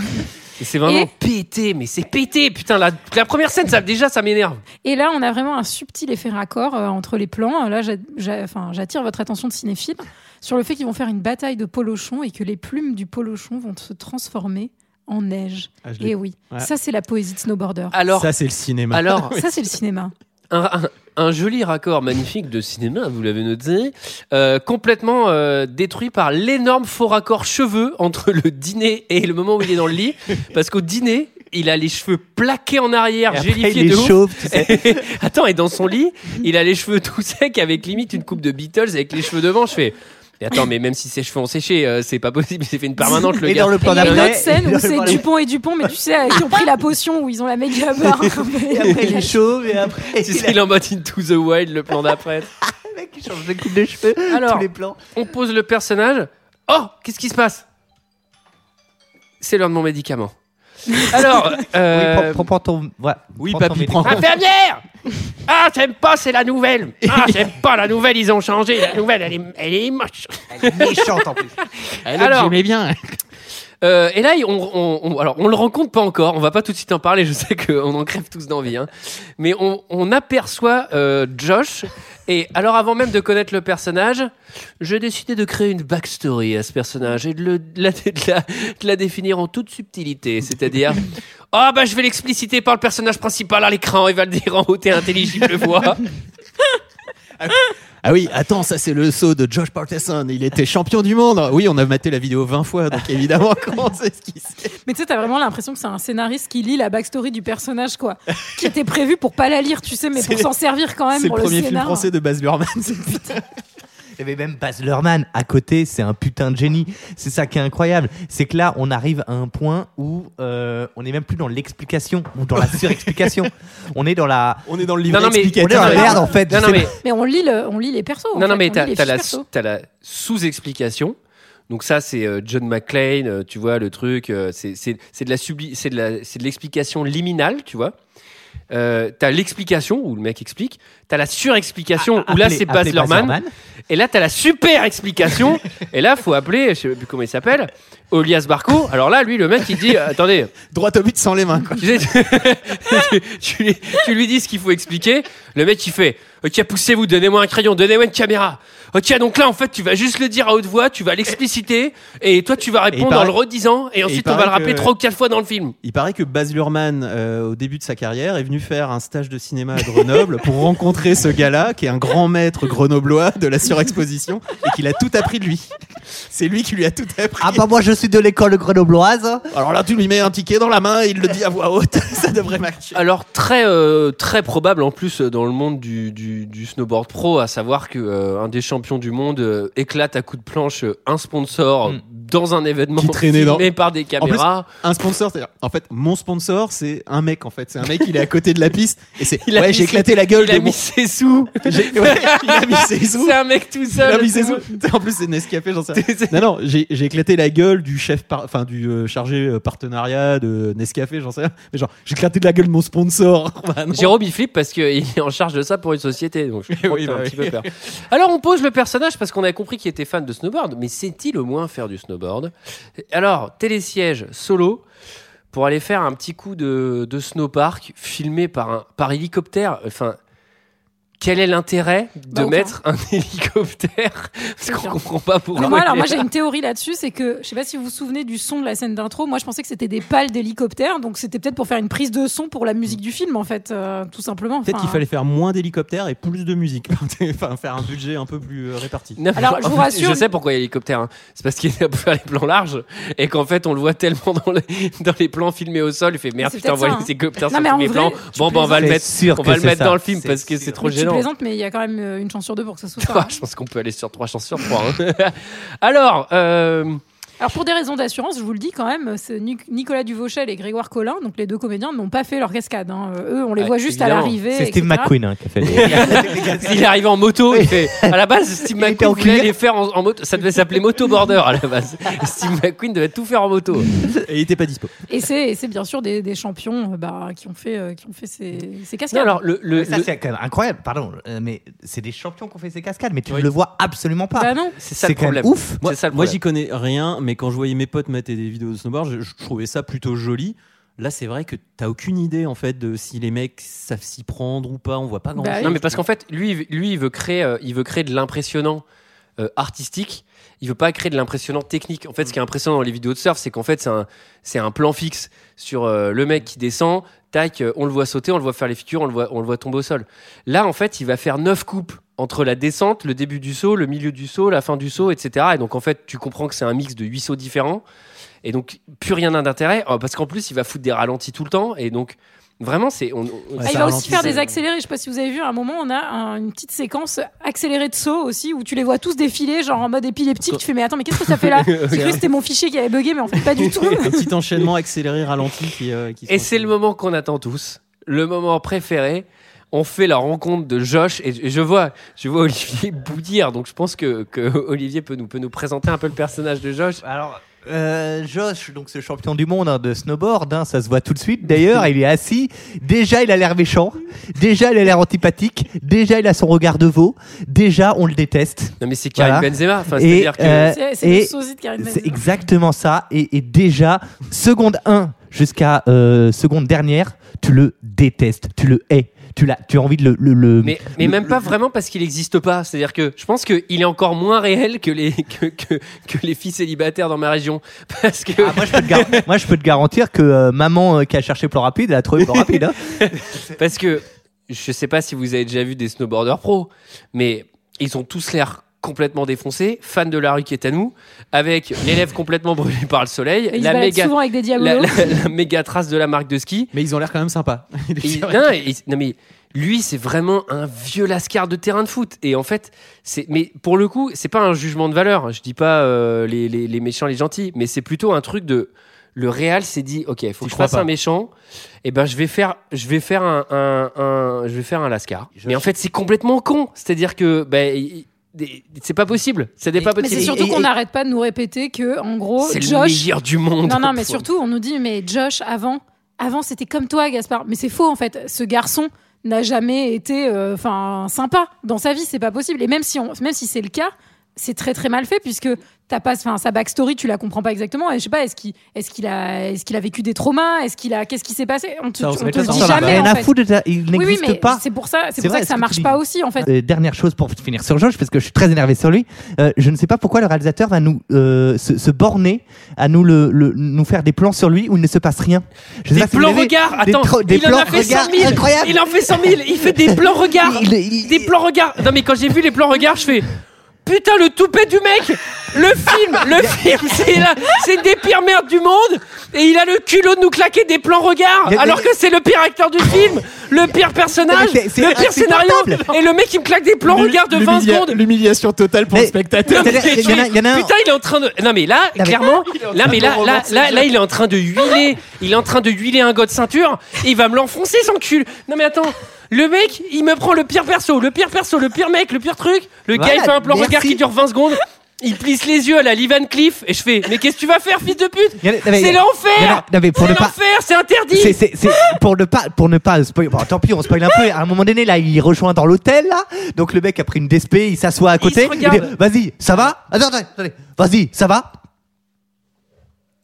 Et C'est vraiment Et- pété, mais c'est pété. Putain, la, la première scène, ça, déjà, ça m'énerve. Et là, on a vraiment un subtil effet raccord euh, entre les plans. Là, enfin, j'attire votre attention de cinéphile sur le fait qu'ils vont faire une bataille de polochons et que les plumes du polochon vont se transformer en neige. Ah, Et oui, Ouais. ça, c'est la poésie de snowboarder. Alors, Ça, c'est le cinéma. alors Ça, c'est le cinéma. Un, un- un joli raccord magnifique de cinéma, vous l'avez noté, euh, complètement euh, détruit par l'énorme faux raccord cheveux entre le dîner et le moment où il est dans le lit. Parce qu'au dîner, il a les cheveux plaqués en arrière, Et après, gélifiés il de est ouf. chauve, tu sais. Attends, et dans son lit, il a les cheveux tout secs avec limite une coupe de Beatles avec les cheveux devant. Je fais. Mais attends, mais même si ses cheveux ont séché, euh, c'est pas possible. Il s'est fait une permanente, le Et gars. dans le Et plan il y a une d'après. autre scène où c'est Dupont et Dupont, mais tu sais, qui ont pris la potion, où ils ont la méga barre. Et après, il est chauve, et après, Tu il sais, il est en mode Into the Wild, le plan d'après. le mec qui change de coupe de cheveux. Alors, tous les plans. on pose le personnage. Oh, qu'est-ce qui se passe? C'est l'heure de mon médicament. Alors, euh, Oui, prends, prends ton. Voilà, Oui, prends papy, ton prends. infirmière Ah, j'aime pas, c'est la nouvelle. Ah, j'aime pas la nouvelle, ils ont changé. La nouvelle, elle est, elle est moche. Elle est méchante en plus. Alors, J'aimais bien. Euh, et là, on, on, on- alors, on le rencontre pas encore. On va pas tout de suite en parler. Je sais qu'on en crève tous d'envie. Hein. Mais on, on aperçoit euh, Josh. Et alors, avant même de connaître le personnage, j'ai décidé de créer une backstory à ce personnage et de, le- de la, de la- de la définir en toute subtilité. C'est-à-dire, ah bah je vais l'expliciter par le personnage principal à l'écran. Il va le dire en haute et intelligible voix. Ah oui, attends, ça c'est le saut de Josh Parkinson. Il était champion du monde. Oui, on a maté la vidéo 20 fois, donc évidemment, comment c'est ce qui se Mais tu sais, t'as vraiment l'impression que c'est un scénariste qui lit la backstory du personnage, quoi. qui était prévu pour pas la lire, tu sais, mais pour s'en servir quand même C'est le pour le, premier film français de Baz Luhrmann. Il y avait même Baz Luhrmann à côté, c'est un putain de génie. C'est ça qui est incroyable. C'est que là, on arrive à un point où euh, on n'est même plus dans l'explication ou dans la surexplication. on est dans la. On est dans le livre Non, non, mais- On est dans la merde en fait. Non, non, mais Mais on lit, le, on lit les persos. en Non, non, fait, mais t'as la, t'as la sous-explication. Donc ça, c'est euh, John McClane, euh, tu vois, le truc, de la- c'est de l'explication liminale, tu vois. Euh, t'as l'explication où le mec explique, t'as la surexplication où là c'est Baz Luhrmann, et là t'as la super explication, et là faut appeler, je sais plus comment il s'appelle, Olias Barco. Alors là, lui, le mec, il dit, euh, attendez, Droit au but sans les mains. Quoi. tu, sais, tu, tu lui, tu lui dis ce qu'il faut expliquer. Le mec, il fait Ok, poussez-vous, donnez-moi un crayon, donnez-moi une caméra. Ok, donc là, en fait, tu vas juste le dire à haute voix, tu vas l'expliciter, et toi, tu vas répondre paraît- en le redisant, et ensuite, on va le rappeler trois ou quatre fois dans le film. Il paraît que Baz Luhrmann, euh, au début de sa carrière, est venu faire un stage de cinéma à Grenoble pour rencontrer ce gars-là, qui est un grand maître grenoblois de la surexposition, et qu'il a tout appris de lui. C'est lui qui lui a tout appris. Ah bah moi je suis de l'école grenobloise. Alors là, tu lui mets un ticket dans la main et il le dit à voix haute. Ça devrait marcher. Alors, très, euh, très probable en plus euh, dans le monde du, du, du snowboard pro, à savoir que euh, un des champions du monde euh, éclate à coups de planche un sponsor Mm. Dans un événement Qui traînait dans- filmé par des En plus, caméras. un sponsor, c'est-à-dire, en fait, mon sponsor, c'est un mec, en fait. C'est un mec, il est à côté de la piste. Et c'est, Il a ouais, j'ai ses- éclaté la gueule il a de mis mon. ses sous. Ouais, il a mis ses sous. C'est un mec tout Il seul. a mis ses sous. En plus, c'est Nescafé, j'en sais rien. Non, non, j'ai éclaté la gueule du chef, par- enfin, du euh, chargé euh, partenariat de Nescafé, j'en sais rien. Mais genre, j'ai éclaté la gueule de mon sponsor. Bah. Jérôme il flippe parce qu'il est en charge de ça pour une société donc je Oui, bah un oui. petit peu peur. Alors on pose le personnage parce qu'on a compris qu'il était fan de snowboard mais sait-il au moins faire du snowboard? Alors télésiège solo pour aller faire un petit coup de, de snowpark filmé par, un, par hélicoptère enfin quel est l'intérêt de Bah, mettre un hélicoptère Parce qu'on comprend pas pourquoi. Moi, alors moi j'ai une théorie là-dessus, c'est que je sais pas si vous vous souvenez du son de la scène d'intro. Moi, je pensais que c'était des pales d'hélicoptère, donc c'était peut-être pour faire une prise de son pour la musique du film, en fait, euh, tout simplement. Peut-être Enfin, qu'il fallait faire moins d'hélicoptères et plus de musique. enfin, faire un budget un peu plus euh, réparti. Non, Alors, je vous rassure- Je sais pourquoi il y a l'hélicoptère. hein. C'est parce qu'il est là pour faire les plans larges et qu'en fait, on le voit tellement dans les, dans les plans filmés au sol. Il fait merde, putain, on voit peut-être les hein. hélicoptères Non, sur mais les vrai, plans. Bon, bah, on va le mettre, on va le mettre dans le film parce que c'est trop mais tu gênant. plaisantes, mais il y a quand même euh, une chance sur deux pour que ça soit. Ah, je pense qu'on peut aller sur trois chances sur trois. hein. Alors, euh, Alors pour des raisons d'assurance, je vous le dis quand même, Nicolas Duvauchel et Grégoire Collin, donc les deux comédiens, n'ont pas fait leur cascade. hein. Euh, Eux, on les Ouais, voit juste à l'arrivée. C'est Steve. McQueen hein, qui a fait les- il est arrivé en moto. Il fait. À la base, Steve McQueen en voulait cuir. les faire en, en moto. Ça devait s'appeler Moto Border à la base. Steve McQueen devait tout faire en moto. Et il était pas dispo. Et c'est bien sûr des, des champions euh, bah, qui ont fait, euh, qui ont fait ces, ces Non, cascades. alors le, le, ça le- c'est quand même incroyable, pardon, mais c'est des champions qui ont fait ces cascades, mais tu Oui. ne le vois absolument pas. Bah non. c'est ça c'est le problème. ouf. Moi, ça moi j'y connais rien, mais quand je voyais mes potes mettre des vidéos de snowboard, je, je trouvais ça plutôt joli. Là, c'est vrai que t'as aucune idée en fait de si les mecs savent s'y prendre ou pas. On voit pas grand Bah chose. oui. Non, mais parce qu'en fait, lui, il veut- lui, il veut créer, euh, il veut créer de l'impressionnant euh, artistique. Il veut pas créer de l'impressionnant technique. En fait, ce qui est impressionnant dans les vidéos de surf, c'est qu'en fait, c'est un, c'est un plan fixe sur euh, le mec qui descend. Tac, euh, on le voit sauter, on le voit faire les figures, on le voit, on le voit tomber au sol. Là, en fait, il va faire neuf coupes entre la descente, le début du saut, le milieu du saut, la fin du saut, etc. Et donc, en fait, tu comprends que c'est un mix de huit sauts différents. Et donc, plus rien n'a d'intérêt, euh, parce qu'en plus, il va foutre des ralentis tout le temps. Et donc, vraiment, c'est. on- on- Ah, il va aussi faire des accélérés. Je sais pas si vous avez vu, à un moment, on a un- une petite séquence accélérée de saut aussi, où tu les vois tous défiler, genre en mode épileptique. Tu fais, mais attends, mais qu'est-ce que ça fait là? J'ai cru que c'était mon fichier qui avait bugué, mais en fait, pas du tout. un petit enchaînement accéléré, ralenti qui. euh, qui Et c'est le moment qu'on attend tous, le moment préféré. On fait la rencontre de Josh et et je vois, je vois Olivier bouillir. Donc je pense que, que Olivier peut nous, peut nous présenter un peu le personnage de Josh. Alors, euh, Josh, donc ce champion du monde hein, de snowboard, hein, ça se voit tout de suite. D'ailleurs, il est assis. Déjà, il a l'air méchant. Déjà, il a l'air antipathique. Déjà, il a son regard de veau. Déjà, on le déteste. Non mais c'est Karim Voilà. Benzema. Enfin, euh, C'est c'est et le sosie de Karim C'est Benzema. exactement ça. Et, et déjà, seconde 1 jusqu'à euh, seconde dernière, tu le détestes. Tu le hais. Tu, l'as- tu as envie de le. le- le- mais, mais le- même pas vraiment parce qu'il n'existe pas. C'est-à-dire que je pense qu'il est encore moins réel que les, que, que, que les filles célibataires dans ma région. Parce que Ah, moi, je peux te gar- moi, je peux te garantir que euh, maman euh, qui a cherché plan rapide, elle a trouvé plan rapide. hein. Parce que je sais pas si vous avez déjà vu des snowboarders pro, mais ils ont tous l'air complètement défoncés, fans de la rue qui est à nous, avec les lèvres complètement brûlées par le soleil, la méga, souvent avec des la, diabolos. la- la méga trace de la marque de ski. Mais ils ont l'air quand même sympas. Et- non, et- non, mais lui, c'est vraiment un vieux lascar de terrain de foot. Et en fait, c'est, mais pour le coup, c'est pas un jugement de valeur. Je dis pas euh, les, les- les méchants, les gentils, mais c'est plutôt un truc de. Le Real s'est dit, ok, il faut que je crois fasse pas. un méchant. Et ben, je vais faire, je vais faire un, un- un- je vais faire un lascar. Je- Mais en fait, c'est complètement con. C'est-à-dire que, ben, c'est pas possible. C'est pas Mais possible. c'est surtout qu'on n'arrête pas de nous répéter que, en gros, C'est le Josh. meilleur du monde. Non, non, mais surtout, on nous dit, mais Josh, avant, avant c'était comme toi, Gaspard. Mais c'est faux, en fait. Ce garçon n'a jamais été euh, enfin sympa dans sa vie, c'est pas possible. Et même si, on, même si c'est le cas, c'est très très mal fait puisque t'as pas, enfin sa backstory, tu la comprends pas exactement. Et je sais pas, est-ce qu'il, est-ce qu'il a, est-ce qu'il a vécu des traumas, est-ce qu'il a, qu'est-ce qui s'est passé? On te, Ça, on ça te m'étonne, le dit jamais. rien en à fait. foutre, de ça. il Oui, oui, n'existe mais pas. c'est pour ça, c'est C'est pour vrai, ça que ça que marche pas aussi en fait. Euh, dernière chose pour finir sur Josh, parce que je suis très énervé sur lui. Euh, je ne sais pas pourquoi le réalisateur va nous euh, se, se borner à nous le, le- nous faire des plans sur lui où il ne se passe rien. Je sais Des pas plans regards, des attends, tro- des il en a fait 100 regards 000, incroyables. il en fait 100 000, il fait des plans regards, Il- il- des plans regards. Non mais quand j'ai vu les plans regards, je fais Putain, le toupet du mec Le film Le film, c'est la- c'est une des pires merdes du monde Et il a le culot de nous claquer des plans regards Alors que c'est le pire acteur du film Le pire personnage Mais c'est- c'est Le pire scénario insupportable. Et le mec, il me claque des plans regards de 20 L'humilia- secondes L'humiliation totale pour Mais- le spectateur. Il y en a- il y en a- il y en a un- Putain, il est en train de. Non mais là, mais- clairement, là mais là, là, là, là, il est en train de huiler. Il est en train de huiler un gars de ceinture. Et il va me l'enfoncer son cul. Non mais attends. Le mec, il me prend le pire perso, le pire perso, le pire mec, le pire truc. Le gars, il fait un plan merci. regard qui dure 20 secondes. Il plisse les yeux à la Lee Van Cleef et je fais mais qu'est-ce que tu vas faire fils de pute C'est l'enfer C'est l'enfer, c'est interdit pour ne pas pour ne pas spoiler. Bon, tant pis, on spoil un peu. À un moment donné, là, il rejoint dans l'hôtel là. Donc le mec a pris une DSP, il s'assoit à côté. Vas-y, ça va? Attends, attendez. Vas-y, ça va?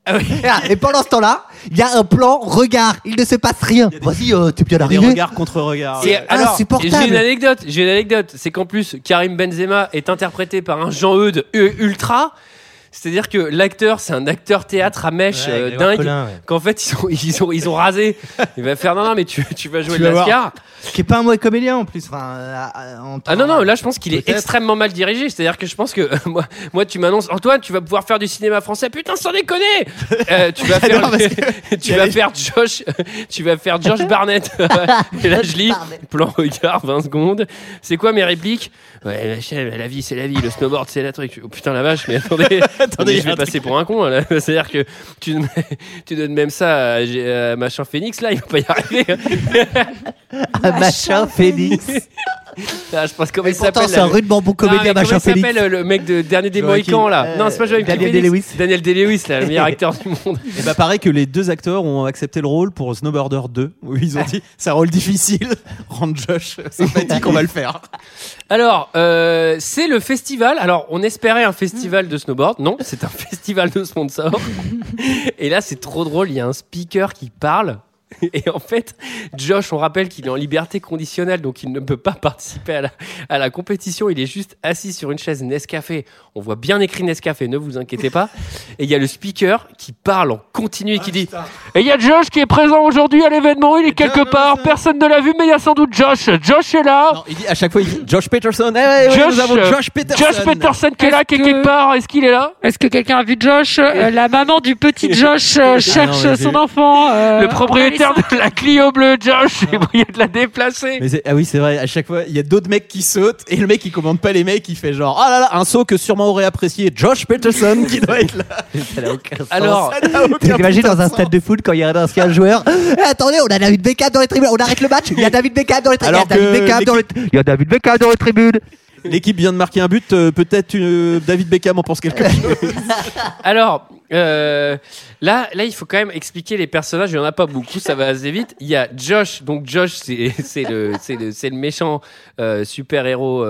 Ah oui. Et pendant ce temps-là, il y a un plan regard. Il ne se passe rien. Vas-y, euh, t'es bien Des arrivé. regards contre regards. Alors, insupportable. j'ai une anecdote, j'ai une anecdote, c'est qu'en plus Karim Benzema est interprété par un Jean-Eudes u- ultra. C'est-à-dire que l'acteur, c'est un acteur théâtre à mèche Ouais, euh, dingue. Ouais. Qu'en fait, ils ont, ils, ont, ils ont rasé. Il va faire non, non, mais tu, tu vas jouer Tu de. Lascar. Qui est pas un mauvais comédien en plus. Enfin, euh, en Ah non, non, là, je pense qu'il est extrêmement mal dirigé. C'est-à-dire que je pense que moi, moi tu m'annonces, Antoine, tu vas pouvoir faire du cinéma français. Putain, sans déconner Euh, Tu vas faire, Non, parce tu vas faire Josh, tu vas faire Josh Barnett. Et là, je lis, plan regard, 20 secondes. C'est quoi mes répliques? Ouais, machin, la vie, c'est la vie. Le snowboard, c'est la truc. Oh putain, la vache, mais attendez, Attendez, je vais passer pour un con. là. C'est-à-dire que tu, donnes- tu donnes même ça à, machin Phoenix, là, il va pas y arriver. Machin Félix. Ah, je pense comment il s'appelle. c'est un le- rudement bon Non, comédien, machin comment il Félix. s'appelle le mec de Dernier des. Mohicans là Euh, Non, c'est pas Joaquin Daniel. Day-Lewis. Daniel Day-Lewis, là, le meilleur acteur du monde. Et bah pareil que les deux acteurs ont accepté le rôle pour Snowboarder 2 où ils ont dit c'est un rôle difficile rendre Josh sympathique on va le faire Alors, euh, c'est le festival. Alors, on espérait un festival de snowboard. Non, c'est un festival de sponsors. Et là, c'est trop drôle. Il y a un speaker qui parle. Et en fait, Josh, on rappelle qu'il est en liberté conditionnelle, donc il ne peut pas participer à la, à la compétition. Il est juste assis sur une chaise Nescafé. On voit bien écrit Nescafé, ne vous inquiétez pas. Et il y a le speaker qui parle en continu et qui dit Et il y a Josh qui est présent aujourd'hui à l'événement. Il est quelque part. Personne ne l'a vu, mais il y a sans doute Josh. Josh est là. non il dit à chaque fois il dit Josh Peterson eh ouais, ouais, Josh, nous avons euh, Josh Peterson Josh Peterson qui est là, est quelque part. Est-ce qu'il est là? Est-ce que quelqu'un a vu Josh? Euh, La maman du petit Josh euh, cherche son enfant. euh, Le propriétaire de la Clio bleue, Josh, j'ai oublié de la déplacer. mais ah oui c'est vrai à chaque fois il y a d'autres mecs qui sautent et le mec il commande pas les mecs il fait genre ah là là un saut que sûrement aurait apprécié Josh Peterson qui doit être là Ça n'a aucun sens. Alors, T'imagines dans un de stade de foot quand il y a un ancien joueur Eh, Attendez, on a David Beckham dans les tribunes, on arrête le match, il y a David Beckham dans les tribunes, il y a David Beckham dans les tribunes. L'équipe vient de marquer un but euh, peut-être euh, David Beckham en pense quelque chose alors euh, là, là, il faut quand même expliquer les personnages. Il y en a pas beaucoup, ça va assez vite. Il y a Josh. Donc Josh, c'est c'est le c'est le c'est le méchant euh, super héros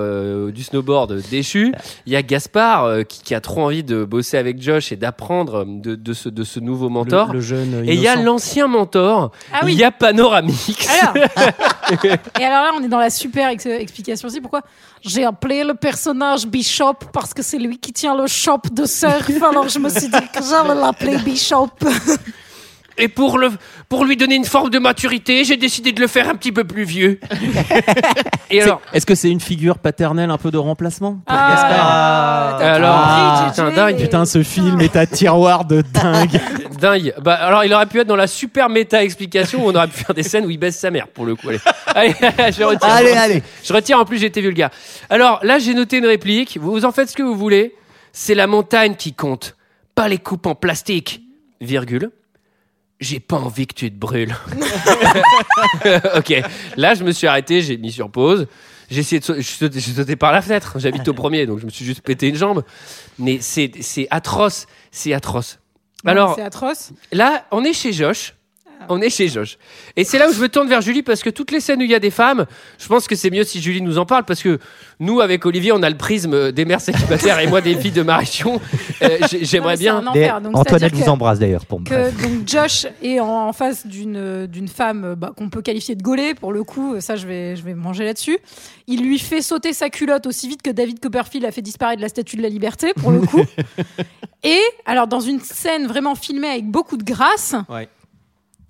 du snowboard déchu. Il y a Gaspard euh, qui, qui a trop envie de bosser avec Josh et d'apprendre de, de ce de ce nouveau mentor. le, le jeune euh, et il y a innocent. l'ancien mentor. Ah oui. Il y a Panoramix. Alors, et alors là, on est dans la super ex- explication aussi. Pourquoi J'ai appelé le personnage Bishop parce que c'est lui qui tient le shop de surf. Alors je me suis dit que j'allais l'appeler Bishop. Et pour, le, pour lui donner une forme de maturité, j'ai décidé de le faire un petit peu plus vieux. Et alors, Est-ce que c'est une figure paternelle un peu de remplacement pour Ah, Gaspard t'as alors, ah, putain, dingue, Putain, ce film est un tiroir de dingue. dingue. Bah, alors, il aurait pu être dans la super méta explication où on aurait pu faire des scènes où il baisse sa mère, pour le coup. Allez, allez je retire. Allez, allez. Je retire, en plus, j'étais vulgaire. Alors, là, j'ai noté une réplique. Vous en faites ce que vous voulez. C'est la montagne qui compte, pas les coupes en plastique. Virgule. J'ai pas envie que tu te brûles. ok. Là, je me suis arrêté, j'ai mis sur pause. J'ai essayé de sauter, je je par la fenêtre. J'habite au premier, donc je me suis juste pété une jambe. Mais c'est c'est atroce. C'est atroce. Alors, c'est atroce. Là, on est chez Josh. On est chez Josh. Et c'est là où je me tourne vers Julie parce que toutes les scènes où il y a des femmes, je pense que c'est mieux si Julie nous en parle parce que nous, avec Olivier, on a le prisme des mères célibataires et moi des filles de Marichon. Euh, j'ai- J'aimerais bien. enfer. Donc, Antoinette vous embrasse d'ailleurs pour me que donc Josh est en, en face d'une d'une femme bah, qu'on peut qualifier de gaulée pour le coup ça je vais je vais manger là-dessus il lui fait sauter sa culotte aussi vite que David Copperfield a fait disparaître la statue de la liberté pour le coup et alors dans une scène vraiment filmée avec beaucoup de grâce Ouais.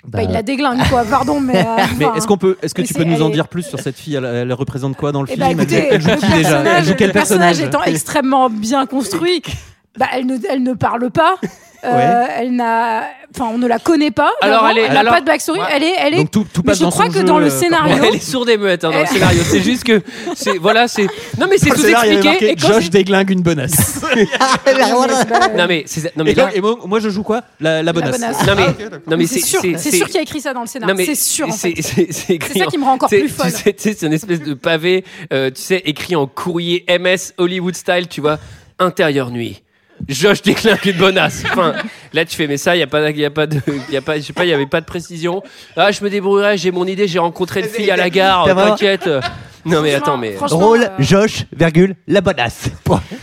Bah, il la déglingue, quoi, pardon, mais. euh, Mais est-ce qu'on peut, est-ce que tu peux nous en dire plus sur cette fille? Elle, elle représente quoi dans le Eh film? bah, Elle- écoutez, Elle joue qui déjà? Elle personnage, joue quel le personnage personnage? étant extrêmement bien construit, bah, elle, ne, elle ne parle pas. Euh, Ouais. Elle n'a, enfin, on ne la connaît pas. Alors, elle est- n'a alors- pas de backstory. Ouais. Elle est, elle est. Donc tout, tout mais passe je crois que dans le euh, scénario, Elle est sourde et muette hein, dans le scénario. C'est juste que c'est voilà, c'est non mais c'est tout expliqué. Et Josh déglingue une bonasse. non mais c'est non mais et, là- donc- et moi, moi, je joue quoi? La, la bonasse. bonasse. non mais Ah, non mais c'est sûr, c'est sûr qu'il y a écrit ça dans le scénario. Non, mais C'est sûr. En c'est fait. ça qui me rend encore plus folle. C'est une espèce de pavé, euh, tu sais, écrit en courrier MS Hollywood style, tu vois, intérieur nuit. Josh décline une bonasse. Enfin, là, tu fais, mais ça, il y a pas, il y a pas de, il y a pas, je sais pas, il y avait pas de précision. Ah, je me débrouillerai, j'ai mon idée, j'ai rencontré une fille à la gare, t'inquiète. Non, mais attends, mais. Rôle, euh, Josh, virgule, la bonasse.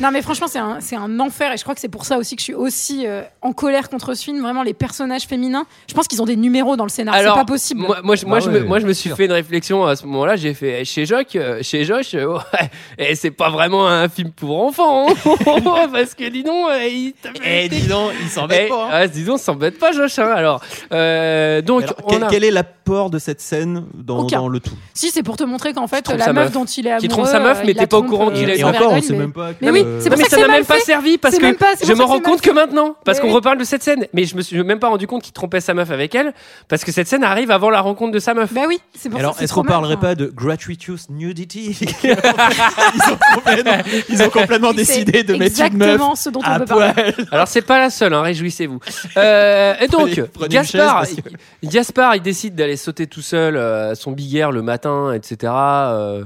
Non mais franchement c'est un, c'est un enfer et je crois que c'est pour ça aussi que je suis aussi euh, en colère contre ce film. Vraiment les personnages féminins, je pense qu'ils ont des numéros dans le scénario. C'est pas possible. Moi, moi, je, moi, Bah je ouais, me, moi, je me suis sûr. fait une réflexion à ce moment-là. J'ai fait chez Josh, euh, chez Josh, ouais, et c'est pas vraiment un film pour enfants, hein. parce que dis donc, il t'a Eh, dis donc, il s'en Eh, pas. hein. ah, dis donc, s'embête pas, Josh. hein. Alors, euh, donc, Alors, on quel, a- quel est l'apport de cette scène dans, Aucun. dans le tout? Si c'est pour te montrer qu'en fait trompe la sa meuf, meuf. dont il est amoureux, Qui trompe sa meuf, euh, mais il la t'es pas au trompe, courant euh, qu'il est Et sans encore, on vergogne, sait mais- même pas. Mais que- oui, c'est Non, pour mais ça ça que n'a c'est même pas fait. servi parce C'est que même pas- c'est je pour m'en ça que rends c'est mal compte que maintenant. Parce Mais qu'on oui. reparle de cette scène. Mais je me suis même pas rendu compte qu'il trompait sa meuf avec elle. Parce que cette scène arrive avant la rencontre de sa meuf. Bah oui, c'est pour Alors, ça. c'est est-ce trop qu'on mal, parlerait enfin. pas de gratuitous nudity ils, ont complètement, ils ont complètement décidé de mettre une meuf exactement ce dont on parler. Alors c'est pas la seule, hein, réjouissez-vous. Euh, et donc, Prenez- prenez une Gaspard, chaise, Gaspard, il décide d'aller sauter tout seul euh, à son big air le matin, etc. Euh,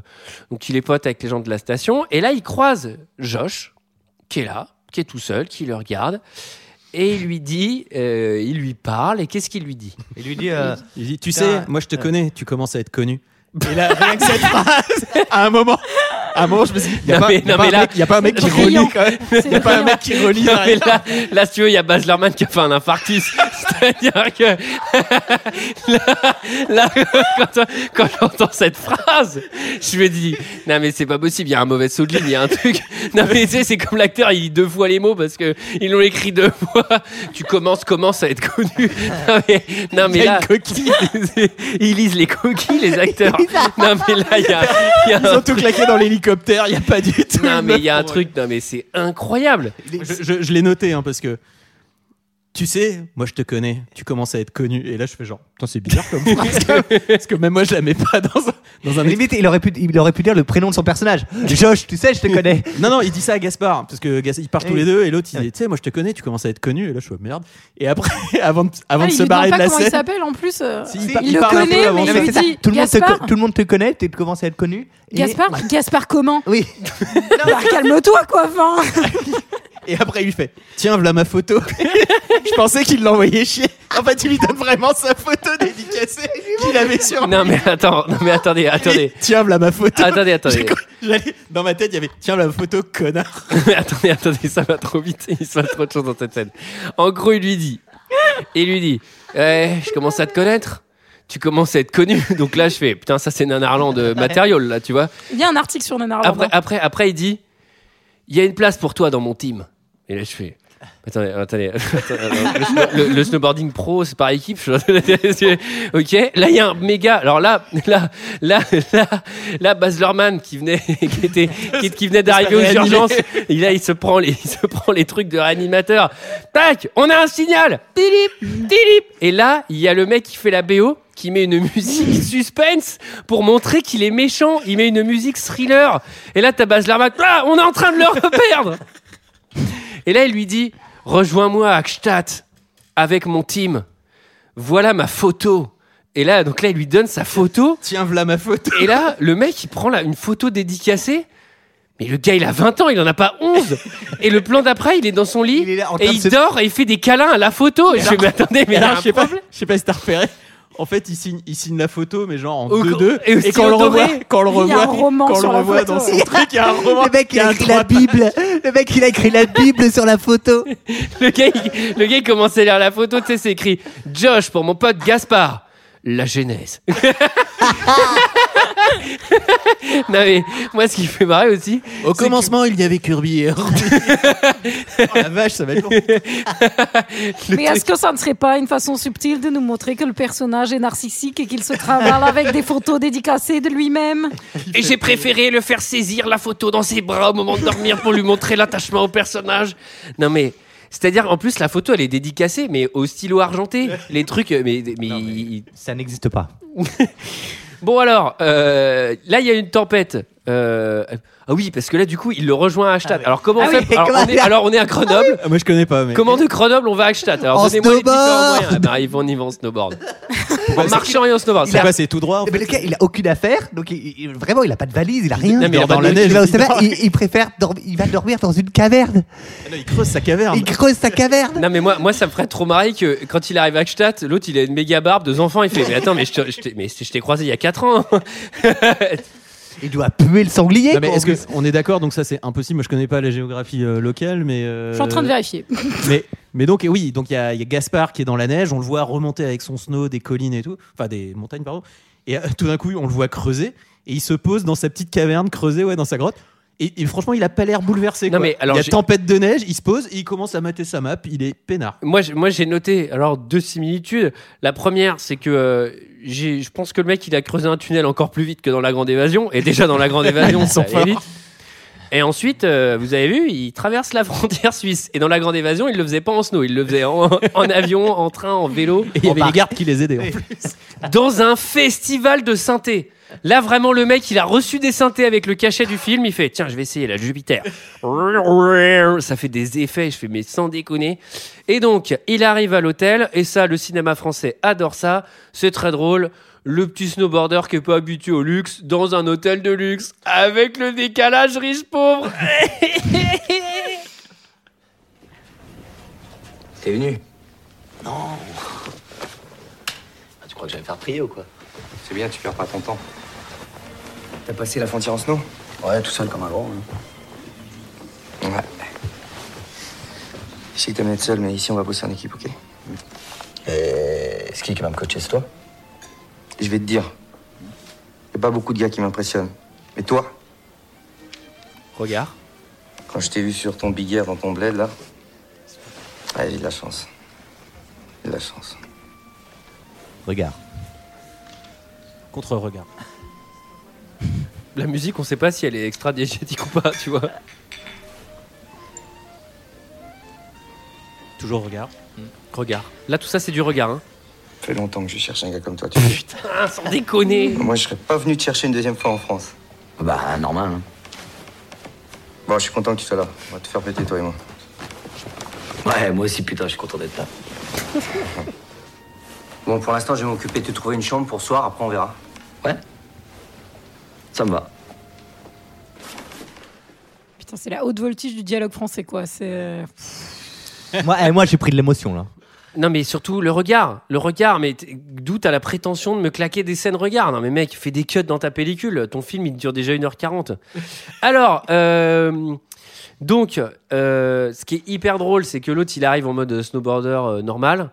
donc il est pote avec les gens de la station. Et là, il croise Josh, qui est là, qui est tout seul, qui le regarde. Et il lui dit, euh, il lui parle. Et qu'est-ce qu'il lui dit? Il lui dit. euh, Il dit, tu sais, moi je te connais, tu commences à être connu. Et là, rien que cette phrase, à un moment, à un moment, je me suis dit, il n'y a, pas- un mec- y a pas un mec qui relie quand même. C'est Il n'y a pas un mec qui relie. Là, là, si tu veux, il y a Baz Luhrmann qui a fait un infarctus. C'est-à-dire que là, là, quand, quand j'entends cette phrase, je me dis non mais c'est pas possible, il y a un mauvais saut de ligne, il y a un truc. Non mais tu sais, c'est comme l'acteur, il dit deux fois les mots parce que ils l'ont écrit deux fois. Tu commences, commences à être connu. Non mais, non, mais Il y a là, une coquille. ils lisent les coquilles, les acteurs. Non mais là, il y a, y a Ils ont tout claqué dans l'hélicoptère, il n'y a pas du tout. non mais il y a un truc, non mais c'est incroyable. Je, je- je l'ai noté hein, parce que tu sais, moi je te connais, tu commences à être connu. Et là je fais genre, putain c'est bizarre comme phrase. parce, que, parce que même moi je la mets pas dans un, dans un Limite, il aurait, pu, il aurait pu dire le prénom de son personnage. Josh, tu sais, je te connais. Non, non, il dit ça à Gaspard, parce que Gas- ils partent tous les deux, et l'autre il dit, tu sais, moi je te connais, tu commences à être connu, et là je fais merde. Et après, avant de, avant Ah, de il se barrer de pas la comment il scène, s'appelle en plus. euh, Si, il, le parle un peu connaît, avant. mais ça. dit Tout le, monde te, Gaspard. co- tout le monde te connaît, tu commences à être connu. Et- Gaspard, Gaspard comment? Oui. Bah, Calme-toi quoi, enfin. Et après il lui fait, tiens, voilà ma photo. je pensais qu'il l'envoyait chier. En fait, il lui donne vraiment sa photo dédicacée qu'il avait sur Non mais attends, non mais attendez, attendez. Tiens, voilà ma photo. Attendez, attendez. J'allais- Dans ma tête, il y avait, tiens, voilà ma photo, connard. Mais attendez, attendez, ça va trop vite. Il se passe trop de choses dans cette scène. En gros, il lui dit, il lui dit, Eh, je commence à te connaître. Tu commences à être connu. Donc là, je fais, putain, ça c'est Nanarland de Material, là, tu vois. Il y a un article sur Nanarland. Après, après, après, il dit, il y a une place pour toi dans mon team. Et là, je fais. Attendez, attendez. le, le- le snowboarding pro, c'est par équipe. je- ok. Là, il y a un méga. Alors là, là, là, là, là, Baz Luhrmann qui venait, qui était, qui, qui venait d'arriver aux urgences. Et là, il se prend les, il se prend les trucs de réanimateur. Tac, on a un signal. Tilip, tilip. Et là, il y a le mec qui fait la BO qui met une musique suspense pour montrer qu'il est méchant. Il met une musique thriller. Et là, t'as Baz Luhrmann. Ah, on est en train de le perdre. Et là, il lui dit Rejoins-moi à Gstaad avec mon team. Voilà ma photo. Et là, donc là, il lui donne sa photo. Tiens, voilà ma photo. Et là, le mec, il prend là, une photo dédicacée. Mais le gars, il a 20 ans, il en a pas 11. Et le plan d'après, il est dans son lit. Il là et il dort et il fait des câlins à la photo. Et je fais, mais attendez, mais Alors, un je sais pas, problème. je sais pas si t'as repéré. En fait, il signe, il signe la photo, mais genre en Au- 2-2. et quand on le revoit, quand on le revoit, quand le revoit dans son truc, il y a un roman. Le mec, il a écrit la Bible. Le mec, il a écrit la Bible sur la photo. Le gars, il, le gars, il commence à lire la photo, tu sais, c'est écrit Josh pour mon pote Gaspard. La genèse. non mais moi ce qui me fait marrer aussi. Au que- commencement, il y avait Kirby et oh la vache, ça va être long. Mais est-ce que ça ne serait pas une façon subtile de nous montrer que le personnage est narcissique et qu'il se travaille avec des photos dédicacées de lui-même? Et j'ai préféré le faire saisir la photo dans ses bras au moment de dormir pour lui montrer l'attachement au personnage. Non mais. C'est-à-dire, en plus, la photo, elle est dédicacée, mais au stylo argenté. Les trucs, mais, mais, il- Ça n'existe pas. Bon alors, euh, là il y a une tempête. Euh, ah oui, parce que là, du coup, il le rejoint à Ashtat. Ah alors, comment ah on fait alors, on est, alors, on est à Grenoble. Ah moi, je connais pas. Mais... Comment de Grenoble, on va à Ashtat Alors, donnez-moi les différents moyens. Bah, ils vont, ils en snowboard. en marchant et en snowboard. Il a... passé tout droit. En fait. cas, il a aucune affaire. Donc, vraiment, il a pas de valise, il a rien. Non, mais il, dans la neige. Il, préfère dormir, il va dormir dans une caverne. Il creuse sa caverne. Il creuse sa caverne. Non, mais moi, moi ça me ferait trop marrer que quand il arrive à Ashtat, l'autre, il a une méga barbe, deux enfants. Il fait Mais attends, mais je t'ai croisé il y a 4 ans. Il doit puer le sanglier. Non, mais quoi, est-ce que on est d'accord Donc ça c'est impossible. Moi je connais pas la géographie euh, locale, mais. euh, Je suis en train de vérifier. Mais mais donc et oui, donc il y, a il y a Gaspard qui est dans la neige. On le voit remonter avec son snow des collines et tout, enfin des montagnes pardon. Et euh, tout d'un coup on le voit creuser et il se pose dans sa petite caverne creusée ouais dans sa grotte. Et, et franchement, il a pas l'air bouleversé. Non, quoi. mais alors, il y a tempête de neige, il se pose et il commence à mater sa map. Il est peinard. moi j'ai- moi j'ai noté alors deux similitudes. La première c'est que euh, je pense que le mec il a creusé un tunnel encore plus vite que dans la grande évasion et déjà dans la grande évasion Ils ça sont allait vite. Et ensuite, euh, vous avez vu, il traverse la frontière suisse. Et dans la grande évasion, il le faisait pas en snow, il le faisait en, en avion, en train, en vélo. Et il y avait les gardes qui les aidaient. en plus. dans un festival de synthé. Là, vraiment, le mec, il a reçu des synthés avec le cachet du film. Il fait Tiens, je vais essayer la Jupiter. Ça fait des effets. Je fais Mais sans déconner. Et donc, il arrive à l'hôtel. Et ça, le cinéma français adore ça. C'est très drôle. Le petit snowboarder qui est pas habitué au luxe dans un hôtel de luxe avec le décalage riche-pauvre. T'es venu? Non. Ah, tu crois que j'allais faire prier ou quoi? C'est bien, tu perds pas ton temps. T'as passé la frontière en snow Ouais, tout seul comme un grand. Ouais. Je sais que t'aimes être seul, mais ici on va bosser en équipe, ok? Et c'est qui qui va me coacher, c'est toi Je vais te dire. Y a pas beaucoup de gars qui m'impressionnent. Mais toi, Regarde. quand je t'ai vu sur ton big air dans ton bled, là, ouais, j'ai de la chance. J'ai de la chance. Regard. La musique, on sait pas si elle est extra diégétique ou pas, tu vois. Toujours regard. Regard. Là, tout ça, c'est du regard. Hein. Ça fait longtemps que je cherche un gars comme toi, tu sais. Putain, sans déconner. Moi, je serais pas venu te chercher une deuxième fois en France. Bah, normal. Hein. Bon, je suis content que tu sois là. On va te faire péter, toi et moi. Ouais, moi aussi, putain, je suis content d'être là. Bon, pour l'instant, je vais m'occuper de te trouver une chambre pour ce soir, après on verra. Ouais. Ça me va. Putain, c'est la haute voltige du dialogue français, quoi. C'est. moi, eh, moi j'ai pris de l'émotion là. Non, mais surtout le regard. Le regard, mais d'où t'as la prétention de me claquer des scènes regard? Non, mais mec, fais des cuts dans ta pellicule. Ton film, il dure déjà 1h40. Alors, euh, donc, euh, ce qui est hyper drôle, c'est que l'autre, il arrive en mode snowboarder euh, normal.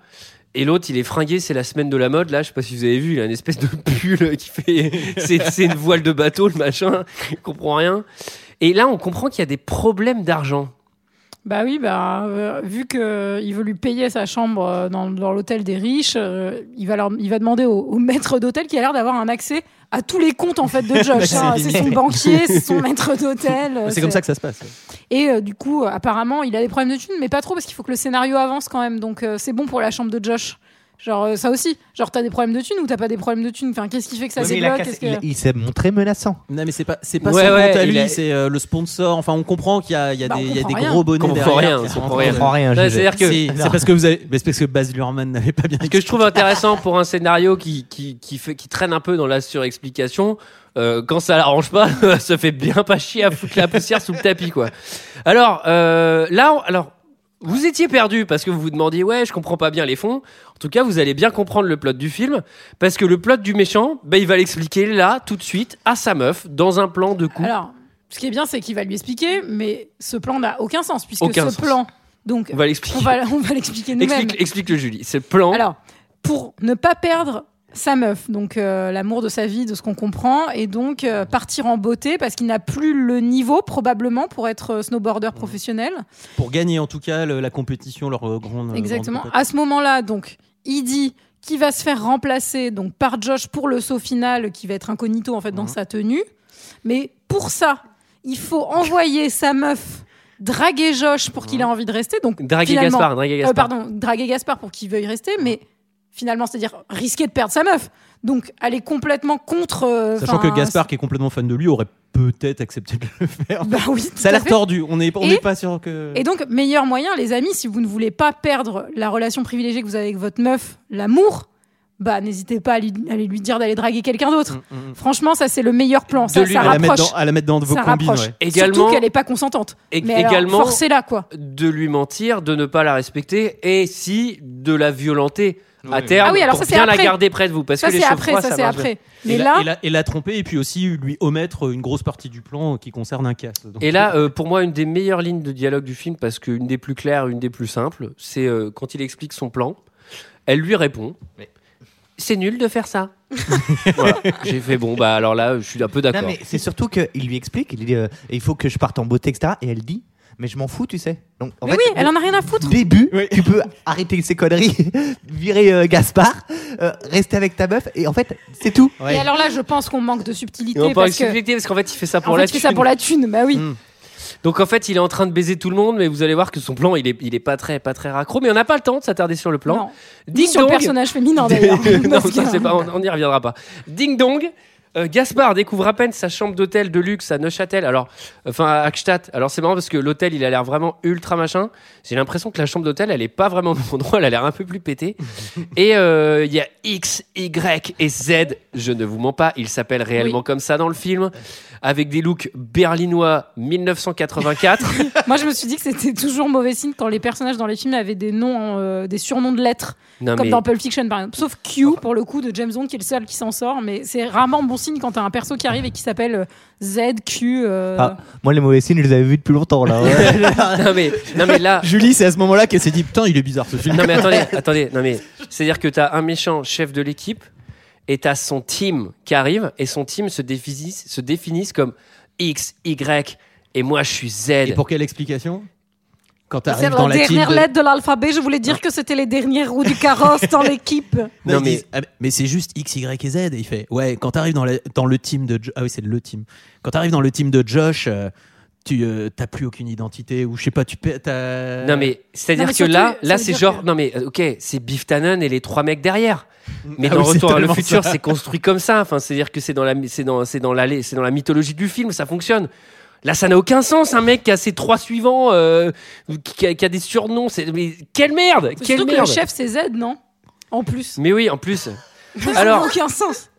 Et l'autre, il est fringué, c'est la semaine de la mode. Là, je sais pas si vous avez vu, il a une espèce de pull qui fait. C'est une voile de bateau, le machin. Il comprend rien. Et là, on comprend qu'il y a des problèmes d'argent. Bah oui, bah, euh, vu qu'il veut lui payer sa chambre euh, dans, dans l'hôtel des riches, euh, il, va leur- il va demander au, au maître d'hôtel qui a l'air d'avoir un accès à tous les comptes en fait de Josh. C'est hein. C'est son banquier, c'est son maître d'hôtel. euh, C'est comme ça que ça se passe. Et euh, du coup, euh, apparemment, il a des problèmes de thunes, mais pas trop parce qu'il faut que le scénario avance quand même. Donc euh, c'est bon pour la chambre de Josh. Genre euh, ça aussi. Genre t'as des problèmes de thunes ou t'as pas des problèmes de thunes? Enfin, qu'est-ce qui fait que ça Ouais, mais il, a débloque cassé- Qu'est-ce que- il- il s'est montré menaçant. Non mais c'est pas c'est pas Ouais, son ouais, compte à lui, a- c'est euh, le sponsor. Enfin, on comprend qu'il y a, il y a Bah, des, on il y a des comprend gros rien. bonnets On derrière. rien, qui on comprend rien. Rien. Je- c'est-à-dire que- Si, c'est parce que vous avez, mais c'est parce que Baz Luhrmann n'avait pas bien. Ce que je trouve intéressant pour un scénario qui, qui, qui, fait, qui traîne un peu dans la surexplication, euh, quand ça l'arrange pas, ça fait bien pas chier à foutre la poussière sous le tapis, quoi. Alors, euh, là, on- alors, vous étiez perdu parce que vous vous demandiez, ouais, je comprends pas bien les fonds. En tout cas, vous allez bien comprendre le plot du film parce que le plot du méchant, ben, il va l'expliquer là, tout de suite, à sa meuf, dans un plan de coup. Alors, ce qui est bien, c'est qu'il va lui expliquer, mais ce plan n'a aucun sens puisque Aucun ce sens. plan, donc On va l'expliquer. on va, on va l'expliquer nous-mêmes. Explique, explique le Julie. C'est le plan. Alors, pour ne pas perdre sa meuf, donc euh, l'amour de sa vie, de ce qu'on comprend, et donc euh, partir en beauté parce qu'il n'a plus le niveau probablement pour être euh, snowboarder professionnel. Pour gagner en tout cas le- la compétition, leur euh, grande. Exactement. grande À ce moment-là, donc, il dit qu'il va se faire remplacer donc par Josh pour le saut final, qui va être incognito en fait Mhm. dans sa tenue. Mais pour ça, il faut envoyer sa meuf draguer Josh pour qu'il ait envie de rester. Donc Draguer Gaspard, draguer Euh, Gaspard. pardon, draguer Gaspard pour qu'il veuille rester, mais finalement, c'est-à-dire risquer de perdre sa meuf. Donc, elle est complètement contre. euh, Sachant enfin, que Gaspard, qui est complètement fan de lui, aurait peut-être accepté de le faire. Bah oui, tout Ça a l'air fait. tordu. On n'est on Et- n'est pas sûr que. Et donc, meilleur moyen, les amis, si vous ne voulez pas perdre la relation privilégiée que vous avez avec votre meuf, l'amour, bah n'hésitez pas à lui, à lui dire d'aller draguer quelqu'un d'autre. Franchement, ça c'est le meilleur plan. Ça, Mm, De lui- ça à, la mettre rapproche. dans, à la mettre dans vos ça combines. rapproche. ouais. Également- Surtout qu'elle n'est pas consentante. Et- Mais également- forcez-la quoi. de lui mentir, de ne pas la respecter et si de la violenter à terme Ah oui, alors pour ça, c'est bien la après. garder près de vous parce Ça que les après, froids, ça, ça après. Mais Et la, là, et, la, et la tromper et puis aussi lui omettre une grosse partie du plan qui concerne un casse. Donc, Et là, euh, pour moi, une des meilleures lignes de dialogue du film, parce qu'une des plus claires, une des plus simples, c'est euh, quand il explique son plan. Elle lui répond C'est nul de faire ça. Voilà. J'ai fait bon, bah alors là, je suis un peu Non, d'accord. mais c'est surtout qu'il lui explique, il dit euh, il faut que je parte en beauté, etc. Et elle dit mais je m'en fous, tu sais. Donc, en mais fait, oui, elle en a rien à foutre. début, tu peux arrêter ces conneries, virer euh, Gaspard, euh, rester avec ta meuf, et en fait, c'est tout. Et alors là, je pense qu'on manque de subtilité Et on parle parce de que subtilité, parce qu'en fait, il fait ça pour en la fait, il fait ça thune. pour la thune. Bah oui. Mm. Donc en fait, il est en train de baiser tout le monde, mais vous allez voir que son plan, il est, il est pas très, pas très raccro. Mais on n'a pas le temps de s'attarder sur le plan. Non. Ding Ni sur le dong. personnage féminin d'ailleurs. non, c'est pas, on on n'y reviendra pas. Ding dong. Euh, Gaspard découvre à peine sa chambre d'hôtel de luxe à Neuchâtel, alors, enfin à Hackstatt. Alors c'est marrant parce que l'hôtel il a l'air vraiment ultra machin. J'ai l'impression que la chambre d'hôtel elle est pas vraiment au bon endroit, elle a l'air un peu plus pétée. Et euh, il y a X, Y et Z. Je ne vous mens pas, il s'appelle réellement comme ça dans le film, avec des looks berlinois 1984. Moi, je me suis dit que c'était toujours mauvais signe quand les personnages dans les films avaient des noms, euh, des surnoms de lettres, Non, comme mais- dans Pulp Fiction par exemple. Sauf Q pour le coup de James Bond qui est le seul qui s'en sort, mais c'est rarement bon signe quand t'as un perso qui arrive et qui s'appelle euh, Z, Q. euh, Ah, moi, les mauvais signes, je les avais vus depuis longtemps là. non mais, non mais là, Julie, c'est à ce moment-là qu'elle s'est dit Putain, il est bizarre ce film. Non mais attendez, attendez, non mais c'est-à-dire que t'as un méchant chef de l'équipe et t'as son team qui arrive et son team se définissent, se définissent comme X, Y et moi je suis Z. Et pour quelle explication? Quand C'est la dans la team. dernière de- lettre de l'alphabet, je voulais dire que c'était les dernières roues du carrosse dans l'équipe. Non, mais- Ah, mais c'est juste X, Y et Z. Et il fait Ouais, quand t'arrives dans, la- dans le team de. Jo- Ah oui, c'est le team. Quand t'arrives dans le team de Josh, euh, tu euh, t'as plus aucune identité ou je sais pas, tu peux. t'as- Non mais c'est-à-dire Non, mais que là, là c'est dire genre que- non mais ok, c'est Biff Tannen et les trois mecs derrière. Mais Ah dans oui, c'est Retour vers le futur, c'est construit comme ça. Enfin, c'est-à-dire que c'est dans la, c'est dans, c'est dans la, c'est dans la mythologie du film, ça fonctionne. Là, ça n'a aucun sens. Un mec qui a ses trois suivants, euh, qui, a, qui a des surnoms. C'est mais quelle merde, quelle Surtout que merde. le chef c'est Z, non? En plus. Mais oui, en plus. Ça n'a Alors, aucun sens.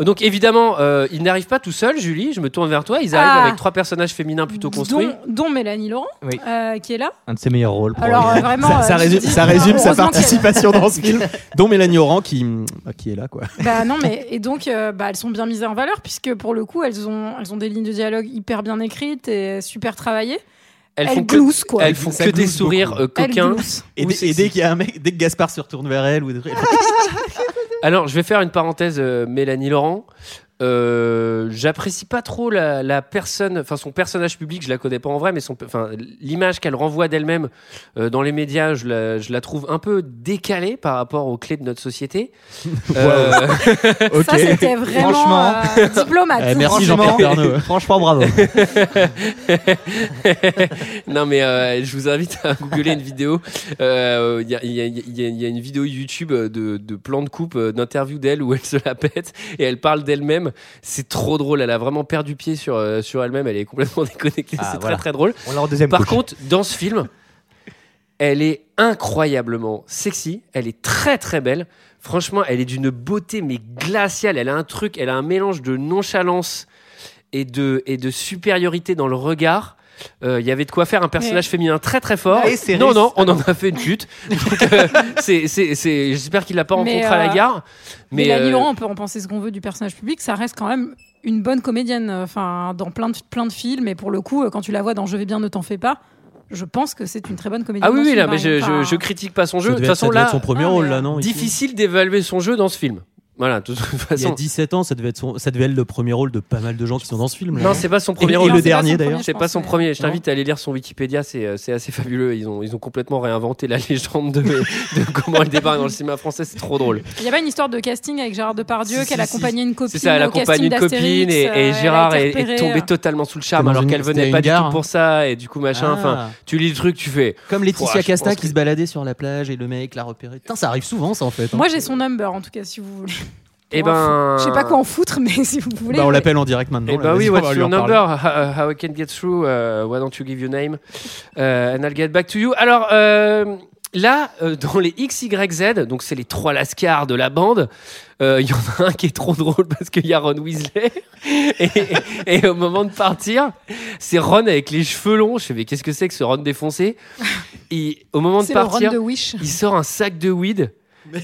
Donc évidemment, euh, ils n'arrivent pas tout seuls, Julie. Je me tourne vers toi. Ils arrivent Ah. avec trois personnages féminins plutôt construits. Dont, dont Mélanie Laurent, Oui. euh, qui est là. Un de ses meilleurs rôles. Alors euh, vraiment. ça, euh, je résume, dis- ça résume sa heureusement qu'elle- participation dans ce film, dont Mélanie Oran qui, bah, qui est là quoi. Bah non, mais et donc euh, bah, elles sont bien mises en valeur puisque pour le coup elles ont elles ont des lignes de dialogue hyper bien écrites et super travaillées. Elles, Elles font que, gloussent, quoi. elles font Ça que des glousse sourires euh, Elles coquins. gloussent. Et, dès- c'est- et dès qu'il y a un mec, dès que Gaspard se retourne vers elle ou des trucs, elle fait, Alors, je vais faire une parenthèse, euh, Mélanie Laurent. Euh, J'apprécie pas trop la, la personne, enfin son personnage public, je la connais pas en vrai, mais son, enfin l'image qu'elle renvoie d'elle-même euh, dans les médias, je la, je la trouve un peu décalée par rapport aux clés de notre société. Euh. Ça c'était vraiment Franchement. euh, diplomate. Eh, merci Jean-Pierre. Franchement, bravo. non mais euh, je vous invite à googler une vidéo. Euh, Il y, a, y y y une vidéo YouTube de, de plan de coupe, d'interview d'elle où elle se la pète et elle parle d'elle-même. C'est trop drôle. Elle a vraiment perdu pied sur, euh, sur elle-même. Elle est complètement déconnectée. Ah, C'est voilà. très très drôle. On en deuxième Par couche. contre, dans ce film, elle est incroyablement sexy. Elle est très très belle. Franchement, elle est d'une beauté mais glaciale. Elle a un truc, elle a un mélange de nonchalance et de, et de supériorité dans le regard. Euh, Il y avait de quoi faire un personnage féminin très très fort. Et c'est non, non, on en a fait une chute. Donc, euh, c'est- c'est- c'est- J'espère qu'il l'a pas rencontré Mais, à la euh, gare. Mais euh, Laurent, on peut en penser ce qu'on veut du personnage public, ça reste quand même une bonne comédienne. Enfin, dans plein de plein de films, et pour le coup, quand tu la vois dans Je vais bien, ne t'en fais pas. Je pense que c'est une très bonne comédienne. Ah oui, oui, là, mais par je, critique pas son jeu. De toute façon, là, son premier Ah, rôle mais, là, non ici difficile d'évaluer son jeu dans ce film. Voilà, de toute Il y a façon. 17 ans, ça devait, être son- ça devait être le premier rôle de pas mal de gens qui sont dans ce film. Non, c'est pas son premier Et- rôle. Et le dernier d'ailleurs. C'est je pas son premier. Je t'invite à aller lire son Wikipédia, c'est euh, assez fabuleux. Ils ont, ils ont complètement réinventé la légende de, de comment elle débarque dans le cinéma français. C'est trop drôle. Il y a pas une histoire de casting avec Gérard Depardieu Si, qu'elle si, si. accompagnait une copine. C'est ça, elle accompagne une copine et, euh, et Gérard est, tombé euh. totalement sous le charme alors qu'elle venait pas du tout pour ça et du coup machin. Ah. Enfin, tu lis le truc, tu fais. Comme Laetitia Casta qui se baladait sur la plage et le mec l'a repéré. Putain, ça arrive souvent ça en fait. hein. Moi j'ai son number en tout cas si vous voulez. Eh Pour ben. Je sais pas quoi en foutre mais si vous voulez. Bah, on l'appelle en direct maintenant. Eh là, bah oui, what's your number? How, how I can get through? uh, why don't you give your name? Uh, and I'll get back to you. Alors, euh, là, euh, dans les XYZ, donc c'est les trois lascars de la bande, euh, il y en a un qui est trop drôle parce qu'il y a Ron Weasley. Et, et- et au moment de partir, c'est Ron avec les cheveux longs. Je fais, mais qu'est-ce que c'est que ce Ron défoncé? Et au moment de partir, de Wish. il sort un sac de weed.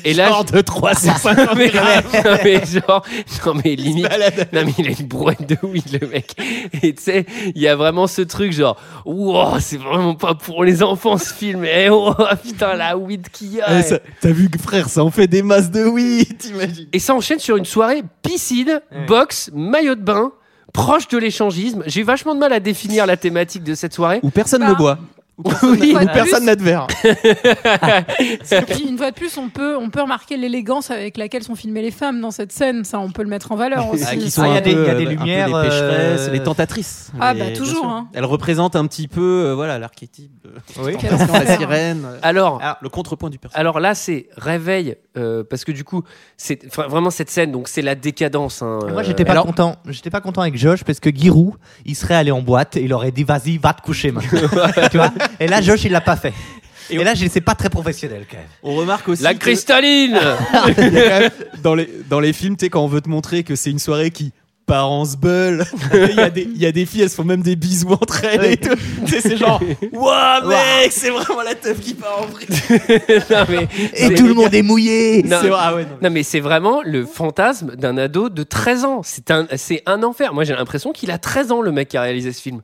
Et là, Genre de 350 mais, grammes. non, mais genre, non mais limite, non mais il a une brouette de weed le mec. Et tu sais, il y a vraiment ce truc genre, wow, c'est vraiment pas pour les enfants ce film. Et oh putain la weed qu'il y a. Eh, ça- T'as vu, frère, ça en fait des masses de oui, t'imagines Et ça enchaîne sur une soirée piscine, boxe, maillot de bain, proche de l'échangisme. J'ai eu vachement de mal à définir la thématique de cette soirée. Où personne Bah, ne boit. Oui. Où personne plus. n'a de verre. Et puis une fois de plus, on peut, on peut remarquer l'élégance avec laquelle sont filmées les femmes dans cette scène. Ça, on peut le mettre en valeur aussi. Ah, qui Ah, il y a des- peu, il y a des euh, peu lumières, les pécheresses, euh, les tentatrices. Ah, Les- bah, toujours, hein. Elles représentent un petit peu, euh, voilà, l'archétype. de- Oui. La sirène. Alors, le contrepoint du personnage. alors là, c'est réveil, euh, parce que du coup, c'est vraiment cette scène, donc c'est la décadence. hein, Moi, euh, j'étais pas alors- content. J'étais pas content avec Josh parce que Giroud, il serait allé en boîte et il aurait dit vas-y, va te coucher maintenant. tu vois? Et là, Josh, il l'a pas fait. Et, là, je- c'est pas très professionnel quand même. On remarque aussi. La que- cristalline il y a quand même, dans, les, dans les films, tu sais, quand on veut te montrer que c'est une soirée qui part en sbeul, il y, a des- il y a des filles, elles se font même des bisous entre elles et tout. Tu sais, c'est genre, waouh, mec, c'est vraiment la teuf qui part en vrille. Non, mais Et tout le monde est mouillé. Non, C'est vrai, ah ouais, non. Non mais c'est vraiment le fantasme d'un ado de 13 ans. C'est un, c'est un enfer. Moi j'ai l'impression qu'il a 13 ans le mec qui a réalisé ce film.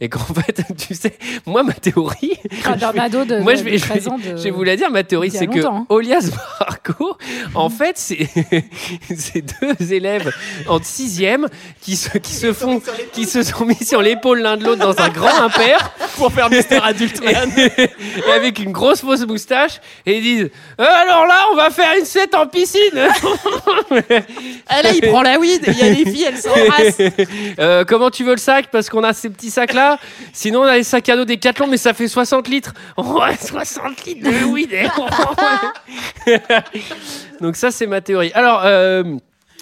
Et qu'en fait, tu sais, moi ma théorie, Ah, d'un ado de, moi de- je de vais, je 13 vais, de- je vais vous la dire, ma théorie c'est que hein. Olias Barco, en fait c'est c'est deux élèves en sixième qui se, qui se font, qui se sont mis sur l'épaule l'un de l'autre dans un grand impair Pour faire Mister Adult Man. et, et avec une grosse fausse moustache et ils disent Euh, alors là on va faire une scène en piscine Ah là, il prend la weed, il y a les filles, elles s'embrassent. Euh, comment tu veux le sac? Parce qu'on a ces petits sacs Sinon, on a les sacs à dos des Decathlon, mais ça fait 60 litres. Ouais, 60 litres de weed. Donc, ça, c'est ma théorie. Alors, euh,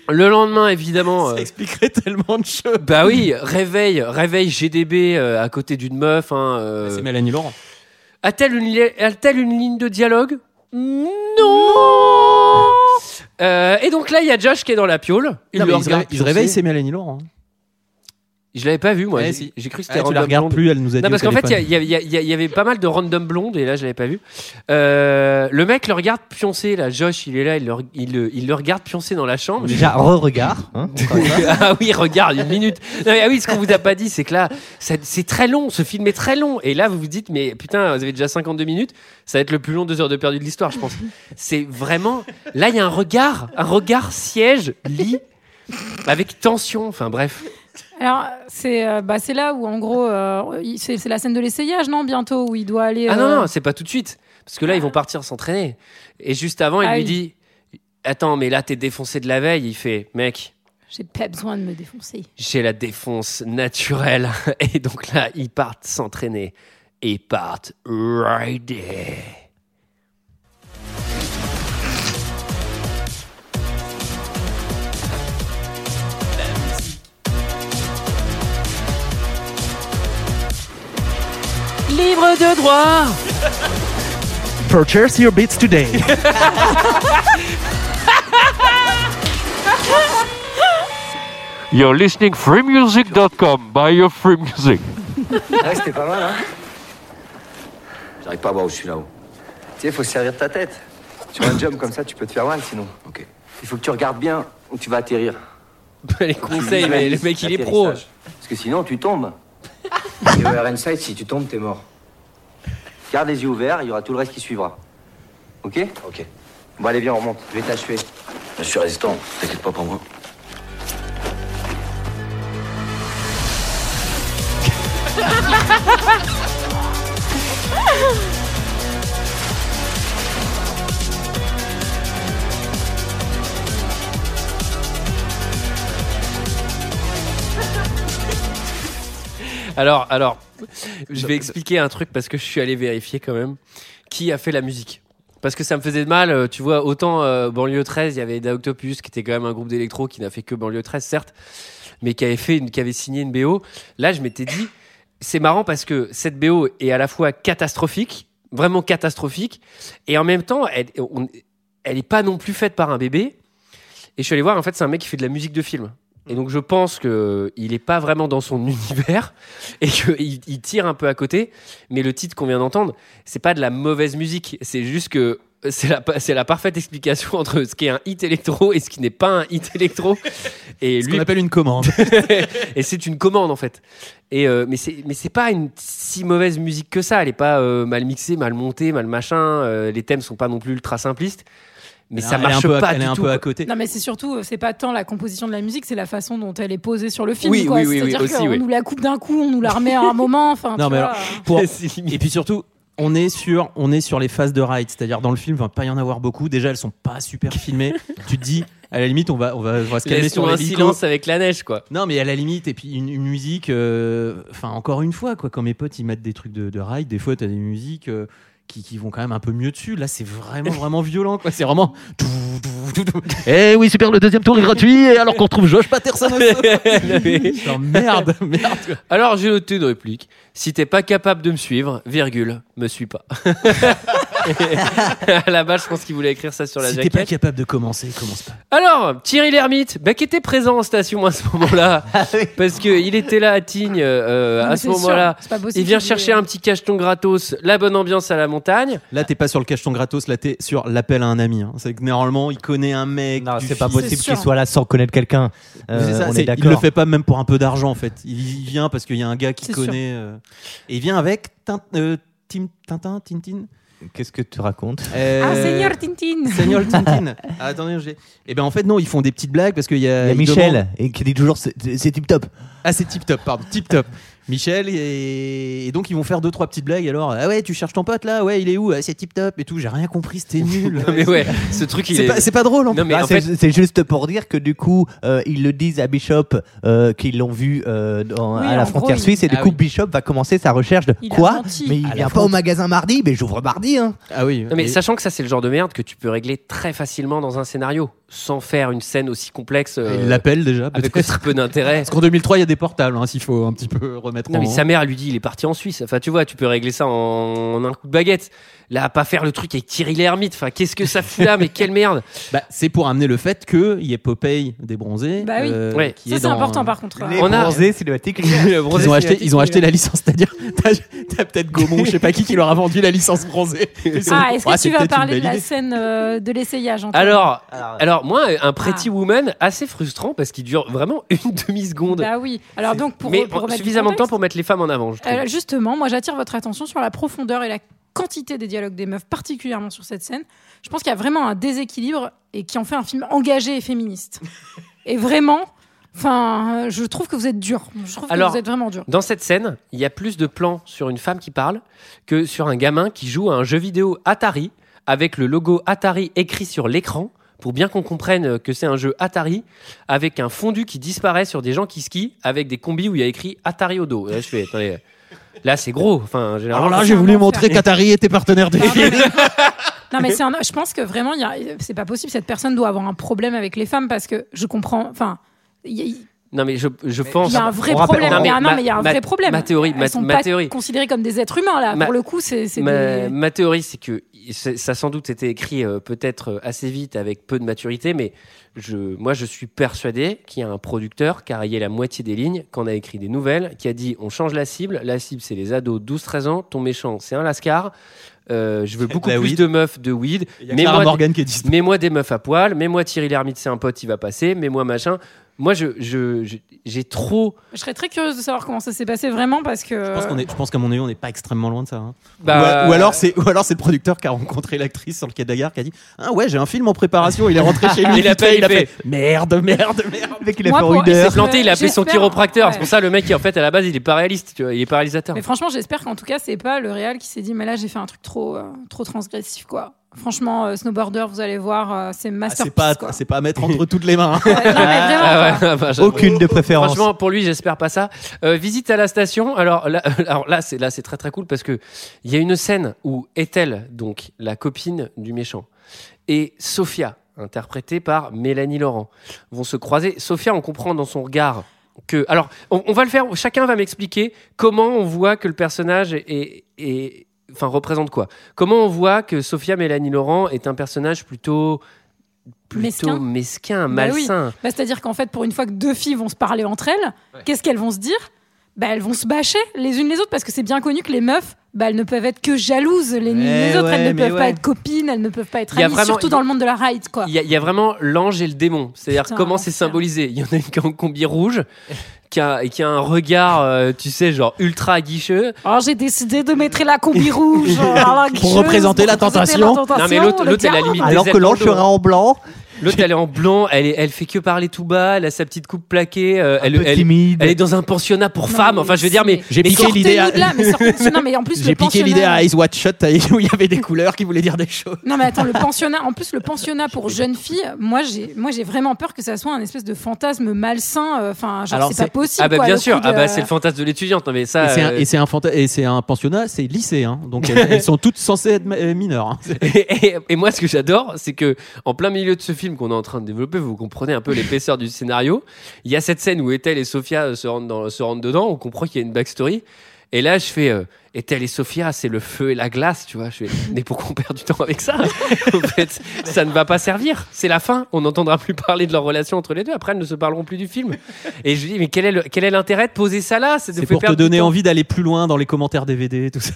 le lendemain, évidemment. Ça euh, expliquerait tellement de choses. bah oui, réveil, réveil GDB euh, à côté d'une meuf. Hein, euh, C'est Mélanie Laurent. A-t-elle une, li- a-t-elle une ligne de dialogue? Non Euh, Et donc là, il y a Josh qui est dans la piole. Il Non, le mais il, se réveille, il se réveille, pioncer. c'est Mélanie Laurent. Je l'avais pas vu, moi. Ouais, J'ai- si. J'ai cru que Ah, c'était tu la Random regardes Blonde. plus, elle nous a dit Non, parce qu'en fait, il y, avait pas mal de random blondes, et là, je l'avais pas vu. Euh, le mec le regarde pioncer, là. Josh, il est là, il le, il le, il le regarde pioncer dans la chambre. Déjà, re-regard. hein, ah oui, regarde, une minute. Non, mais, ah oui, ce qu'on vous a pas dit, c'est que là, c'est très long. Ce film est très long. Et là, vous vous dites, mais putain, vous avez déjà 52 minutes. Ça va être le plus long deux heures de perdu de l'histoire, je pense. C'est vraiment. Là, il y a un regard, un regard siège, lit, avec tension. Enfin, bref. Alors, c'est euh, bah, c'est là où, en gros, euh, c'est la scène de l'essayage, non Bientôt, où il doit aller. Ah non, euh, non, c'est pas tout de suite. Parce que là, ils vont partir s'entraîner. Et juste avant, il Ah lui oui. dit Attends, mais là, t'es défoncé de la veille. Il fait Mec, J'ai pas besoin de me défoncer. j'ai la défonce naturelle. Et donc là, ils partent s'entraîner. Et ils partent rider. Libre de droit Purchase your beats today. You're listening freemusic.com. Buy your free music. Ouais, c'était pas mal, hein J'arrive pas à voir où je suis là-haut. Tu sais, il faut se servir de ta tête. Sur un job comme ça, tu peux te faire mal sinon. Ok. Il faut que tu regardes bien où tu vas atterrir. Les conseils, mais le mec, il est pro. Parce que sinon, tu tombes. Et si tu tombes, t'es mort. Garde les yeux ouverts, il y aura tout le reste qui suivra. Ok Ok. Bon, allez, viens, on remonte. Je vais t'achever. Je suis résistant, t'inquiète pas pour moi. Alors, alors, je vais expliquer un truc parce que je suis allé vérifier quand même qui a fait la musique? Parce que ça me faisait de mal, euh, tu vois, autant euh, Banlieue 13, il y avait Da Octopus qui était quand même un groupe d'électro qui n'a fait que Banlieue 13, certes, mais qui avait, fait une, qui avait signé une BO. Là, je m'étais dit, c'est marrant parce que cette BO est à la fois catastrophique, vraiment catastrophique, et en même temps, elle, on- elle est pas non plus faite par un bébé. Et je suis allé voir, en fait, c'est un mec qui fait de la musique de film. Et donc je pense que il est pas vraiment dans son univers et qu'il il tire un peu à côté. Mais le titre qu'on vient d'entendre, c'est pas de la mauvaise musique. C'est juste que c'est la, c'est la parfaite explication entre ce qui est un hit électro et ce qui n'est pas un hit électro. Et Ce qu'on appelle une commande. et c'est une commande en fait. Et euh, mais c'est mais c'est pas une si mauvaise musique que ça. Elle est pas euh, mal mixée, mal montée, mal machin. Euh, les thèmes sont pas non plus ultra simplistes. Mais ça est un marche peu à- pas elle du est un tout. peu à côté. Non, mais c'est surtout, euh, c'est pas tant la composition de la musique, c'est la façon dont elle est posée sur le film. Oui, quoi. oui, oui, oui, C'est-à-dire aussi, qu'on oui. nous la coupe d'un coup, on nous la remet à un moment. Enfin, Non, tu mais vois. alors, pour- et puis surtout, on est sur, on est sur les phases de ride, c'est-à-dire dans le film, il va pas y en avoir beaucoup. Déjà, elles sont pas super filmées. tu te dis, à la limite, on va, on va, on va se calmer sur un silence avec la neige quoi. Non, mais à la limite, et puis une, une musique, euh, enfin, encore une fois, quoi, quand mes potes ils mettent des trucs de, de ride, des fois, t'as des musiques euh, qui, qui vont quand même un peu mieux dessus. Là, c'est vraiment, vraiment violent, quoi. C'est vraiment. Eh oui, super, le deuxième tour est gratuit, et alors qu'on retrouve Josh Patterson au sol. Genre, merde, merde. Alors j'ai noté une réplique. Si t'es pas capable de me suivre, virgule, me suis pas. à la base, je pense qu'il voulait écrire ça sur la Si t'es jaquette. pas capable de commencer, commence pas. Alors, Thierry Lhermitte, bah, qui était présent en station à ce moment-là, parce qu'il était là à Tignes euh, Non, mais à ce moment-là. Il vient chercher un petit cacheton gratos, la bonne ambiance à la montagne. Là, t'es pas sur le cacheton gratos, là, t'es sur l'appel à un ami. hein. C'est que normalement, il connaît un mec. Non, c'est pas possible qu'il soit là sans connaître quelqu'un. Euh, on est il le fait pas même pour un peu d'argent en fait. Il vient parce qu'il y a un gars qui connaît. euh, et il vient avec euh, Tim- Tintin, Tintin. Qu'est-ce que tu racontes Euh, Ah, Seigneur Tintin Seigneur Tintin. Ah, attendez, j'ai. Et ben en fait non, ils font des petites blagues parce qu'il y a. Il y a Michel demandent- et qui dit toujours c'est c'est tip top. Ah c'est tip top, pardon, tip top. Michel et... et donc ils vont faire deux trois petites blagues. Alors ah ouais, tu cherches ton pote là, ouais il est où? Ah, C'est tip top et tout. J'ai rien compris, c'était nul. Non, mais ouais, ce truc, il C'est est. pas, c'est pas drôle en Non, mais Ah, en fait, c'est juste pour dire que du coup euh, ils le disent à Bishop euh, qu'ils l'ont vu euh, dans- Oui, à la frontière gros, suisse et du Ah coup oui. Bishop va commencer sa recherche de Il quoi? Mais il vient pas au magasin mardi, mais j'ouvre mardi hein. Ah oui. Non, mais et- sachant que ça, c'est le genre de merde que tu peux régler très facilement dans un scénario, sans faire une scène aussi complexe. euh, il l'appelle déjà. avec peut-être. aussi peu d'intérêt. Parce qu'en 2003 il y a des portables, hein, s'il faut un petit peu remettre. Non, mais sa mère lui dit il est parti en Suisse. Enfin, tu vois, tu peux régler ça en, en un coup de baguette. Là, pas faire le truc avec Thierry Lhermitte. Enfin, qu'est-ce que ça fout là Mais quelle merde Bah, c'est pour amener le fait qu'il y ait Popeye des bronzés. Bah oui. euh, Ouais. qui Ça, est c'est dans- important par contre. Les On a- bronzés cinématiques. Ils ont acheté, ils ont acheté la licence, c'est-à-dire t'as, t'as peut-être Gaumont, je sais pas qui, qui leur a vendu la licence bronzée. Ah, est-ce que Ouais, c'est tu vas parler de la scène euh, de l'essayage Antoine? Alors, Alors, alors moi, un Pretty Woman assez frustrant parce qu'il dure vraiment une demi seconde. Bah oui. Alors donc pour, mais pour suffisamment de temps pour mettre les femmes en avant. Je trouve. euh, justement, moi j'attire votre attention sur la profondeur et la quantité des dialogues des meufs, particulièrement sur cette scène. Je pense qu'il y a vraiment un déséquilibre et qui en fait un film engagé et féministe. et vraiment, enfin, euh, je trouve que vous êtes dur. Je trouve Alors, que vous êtes vraiment dur. Dans cette scène, il y a plus de plans sur une femme qui parle que sur un gamin qui joue à un jeu vidéo Atari avec le logo Atari écrit sur l'écran pour bien qu'on comprenne que c'est un jeu Atari avec un fondu qui disparaît sur des gens qui skient avec des combis où il y a écrit Atari au dos. Là, je fais, attendez, là c'est gros. Enfin, généralement, Alors là, j'ai voulu montrer qu'Atari était partenaire du film. Non mais c'est un- je pense que vraiment, il y a- c'est pas possible. Cette personne doit avoir un problème avec les femmes parce que je comprends. Enfin, il y a- il non mais je, je pense. y a un vrai problème. non, mais, non, ma- mais il y a un ma- vrai problème. Ma théorie, Elles ma, sont ma pas théorie, considérées comme des êtres humains là. Ma- Pour le coup, c'est Ma, des- ma théorie, c'est que ça a sans doute été écrit euh, peut-être euh, assez vite avec peu de maturité, mais je, moi je suis persuadé qu'il y a un producteur qui a rayé la moitié des lignes, qu'on a écrit des nouvelles, qui a dit on change la cible, la cible c'est les ados 12-13 ans, ton méchant c'est un lascar, Euh, je veux beaucoup plus weed. de meufs de weed. Il y a Clara Mets-moi Morgan des- qui est dispo. Mets-moi des meufs à poil. Mets-moi Thierry Lhermitte, c'est un pote, il va passer. Mets-moi machin. Moi, je, je, je- j'ai trop. Je serais très curieuse de savoir comment ça s'est passé vraiment parce que. Je pense qu'on est, je pense qu'à mon avis, on n'est pas extrêmement loin de ça. hein. Bah, ou, ou alors c'est, ou alors c'est le producteur qui a rencontré l'actrice sur le quai de la gare qui a dit ah ouais j'ai un film en préparation. Il est rentré chez lui. Il a fait, fait- il a fait fait- merde merde merde. Le mec, il a Moi, fait pour- une Il s'est heure. planté, il a appelé son chiropracteur. ouais. C'est pour ça le mec, en fait, à la base, il est pas réaliste. Tu vois, il est pas réalisateur. Mais franchement, j'espère qu'en tout cas, c'est pas le réal qui s'est dit, mais là, j'ai fait un truc trop, euh, trop transgressif, quoi. Franchement, euh, Snowboarder, vous allez voir, euh, c'est Ah, masterpiece. c'est pas, quoi. c'est pas à mettre entre toutes les mains. hein. Ouais, non, mais vraiment, Ah ouais, bah, j'avoue. Aucune de préférence. Franchement, pour lui, j'espère pas ça. Euh, visite à la station. Alors là, alors là, c'est là, c'est très très cool parce que il y a une scène où Ethel, donc la copine du méchant, et Sophia, interprétée par Mélanie Laurent, vont se croiser. Sophia, on comprend dans son regard que. Alors, on, on va le faire. Chacun va m'expliquer comment on voit que le personnage est, est- enfin représente quoi? Comment on voit que Sophia Mélanie Laurent est un personnage plutôt plutôt Mesquin. mesquin, Bah oui. malsain? Bah, C'est-à-dire qu'en fait, pour une fois que deux filles vont se parler entre elles, qu'est-ce qu'elles vont se dire? Bah, Elles vont se bâcher les unes les autres parce que c'est bien connu que les meufs, bah, elles ne peuvent être que jalouses les unes Ouais, les autres. Elles ouais, ne peuvent pas être copines, elles ne peuvent pas être Il y a amies, vraiment- surtout dans le monde de la ride. Quoi. Il y, a- il y a vraiment l'ange et le démon. C'est-à-dire comment c'est symbolisé. Il y en a une qui a un combi rouge, qui a, et qui a un regard, euh, tu sais, genre ultra aguicheux. Alors j'ai décidé de mettre la combi rouge euh, à la guicheuse représenter la pour représenter tentation. la tentation, Non, mais l'autre- l'autre, elle a limite des Alors ailes que l'ange dos. sera en blanc, L'autre, elle est en blanc, elle, est, elle fait que parler tout bas, elle a sa petite coupe plaquée, euh, elle, elle, timide. elle est dans un pensionnat pour Non, femmes. mais Enfin, je veux dire, mais. J'ai mais piqué l'idée à- Sortez-nous de là, mais sortez- non, mais en plus, J'ai le piqué l'idée à Eyes Wide Shut où il y avait des couleurs qui voulaient dire des choses. Non mais attends, le pensionnat, en plus le pensionnat pour jeunes filles, moi j'ai, moi j'ai vraiment peur que ça soit un espèce de fantasme malsain. euh, Enfin, genre Alors, c'est pas c'est- possible. Ah, bah quoi, bien le sûr, coup de- ah, bah, c'est le fantasme de l'étudiante. Non, mais ça. Et c'est un, euh, et c'est un fanta- et c'est un pensionnat, c'est lycée, hein. donc elles, elles sont toutes censées être ma- euh, mineures. hein. Et, et- et moi, ce que j'adore, c'est que en plein milieu de ce film qu'on est en train de développer, vous comprenez un peu l'épaisseur du scénario. Il y a cette scène où Ethel et Sophia se rentrent, dans, se rentrent dedans. On comprend qu'il y a une backstory. Et là, je fais euh, Ethel et Sophia, c'est le feu et la glace, tu vois. Je fais, mais pourquoi on perd du temps avec ça? En fait, ça ne va pas servir. C'est la fin. On n'entendra plus parler de leur relation entre les deux. Après, elles ne se parleront plus du film. Et je dis, mais quel est le- quel est l'intérêt de poser ça là? C'est pour te donner envie d'aller plus loin dans les commentaires DVD, tout ça.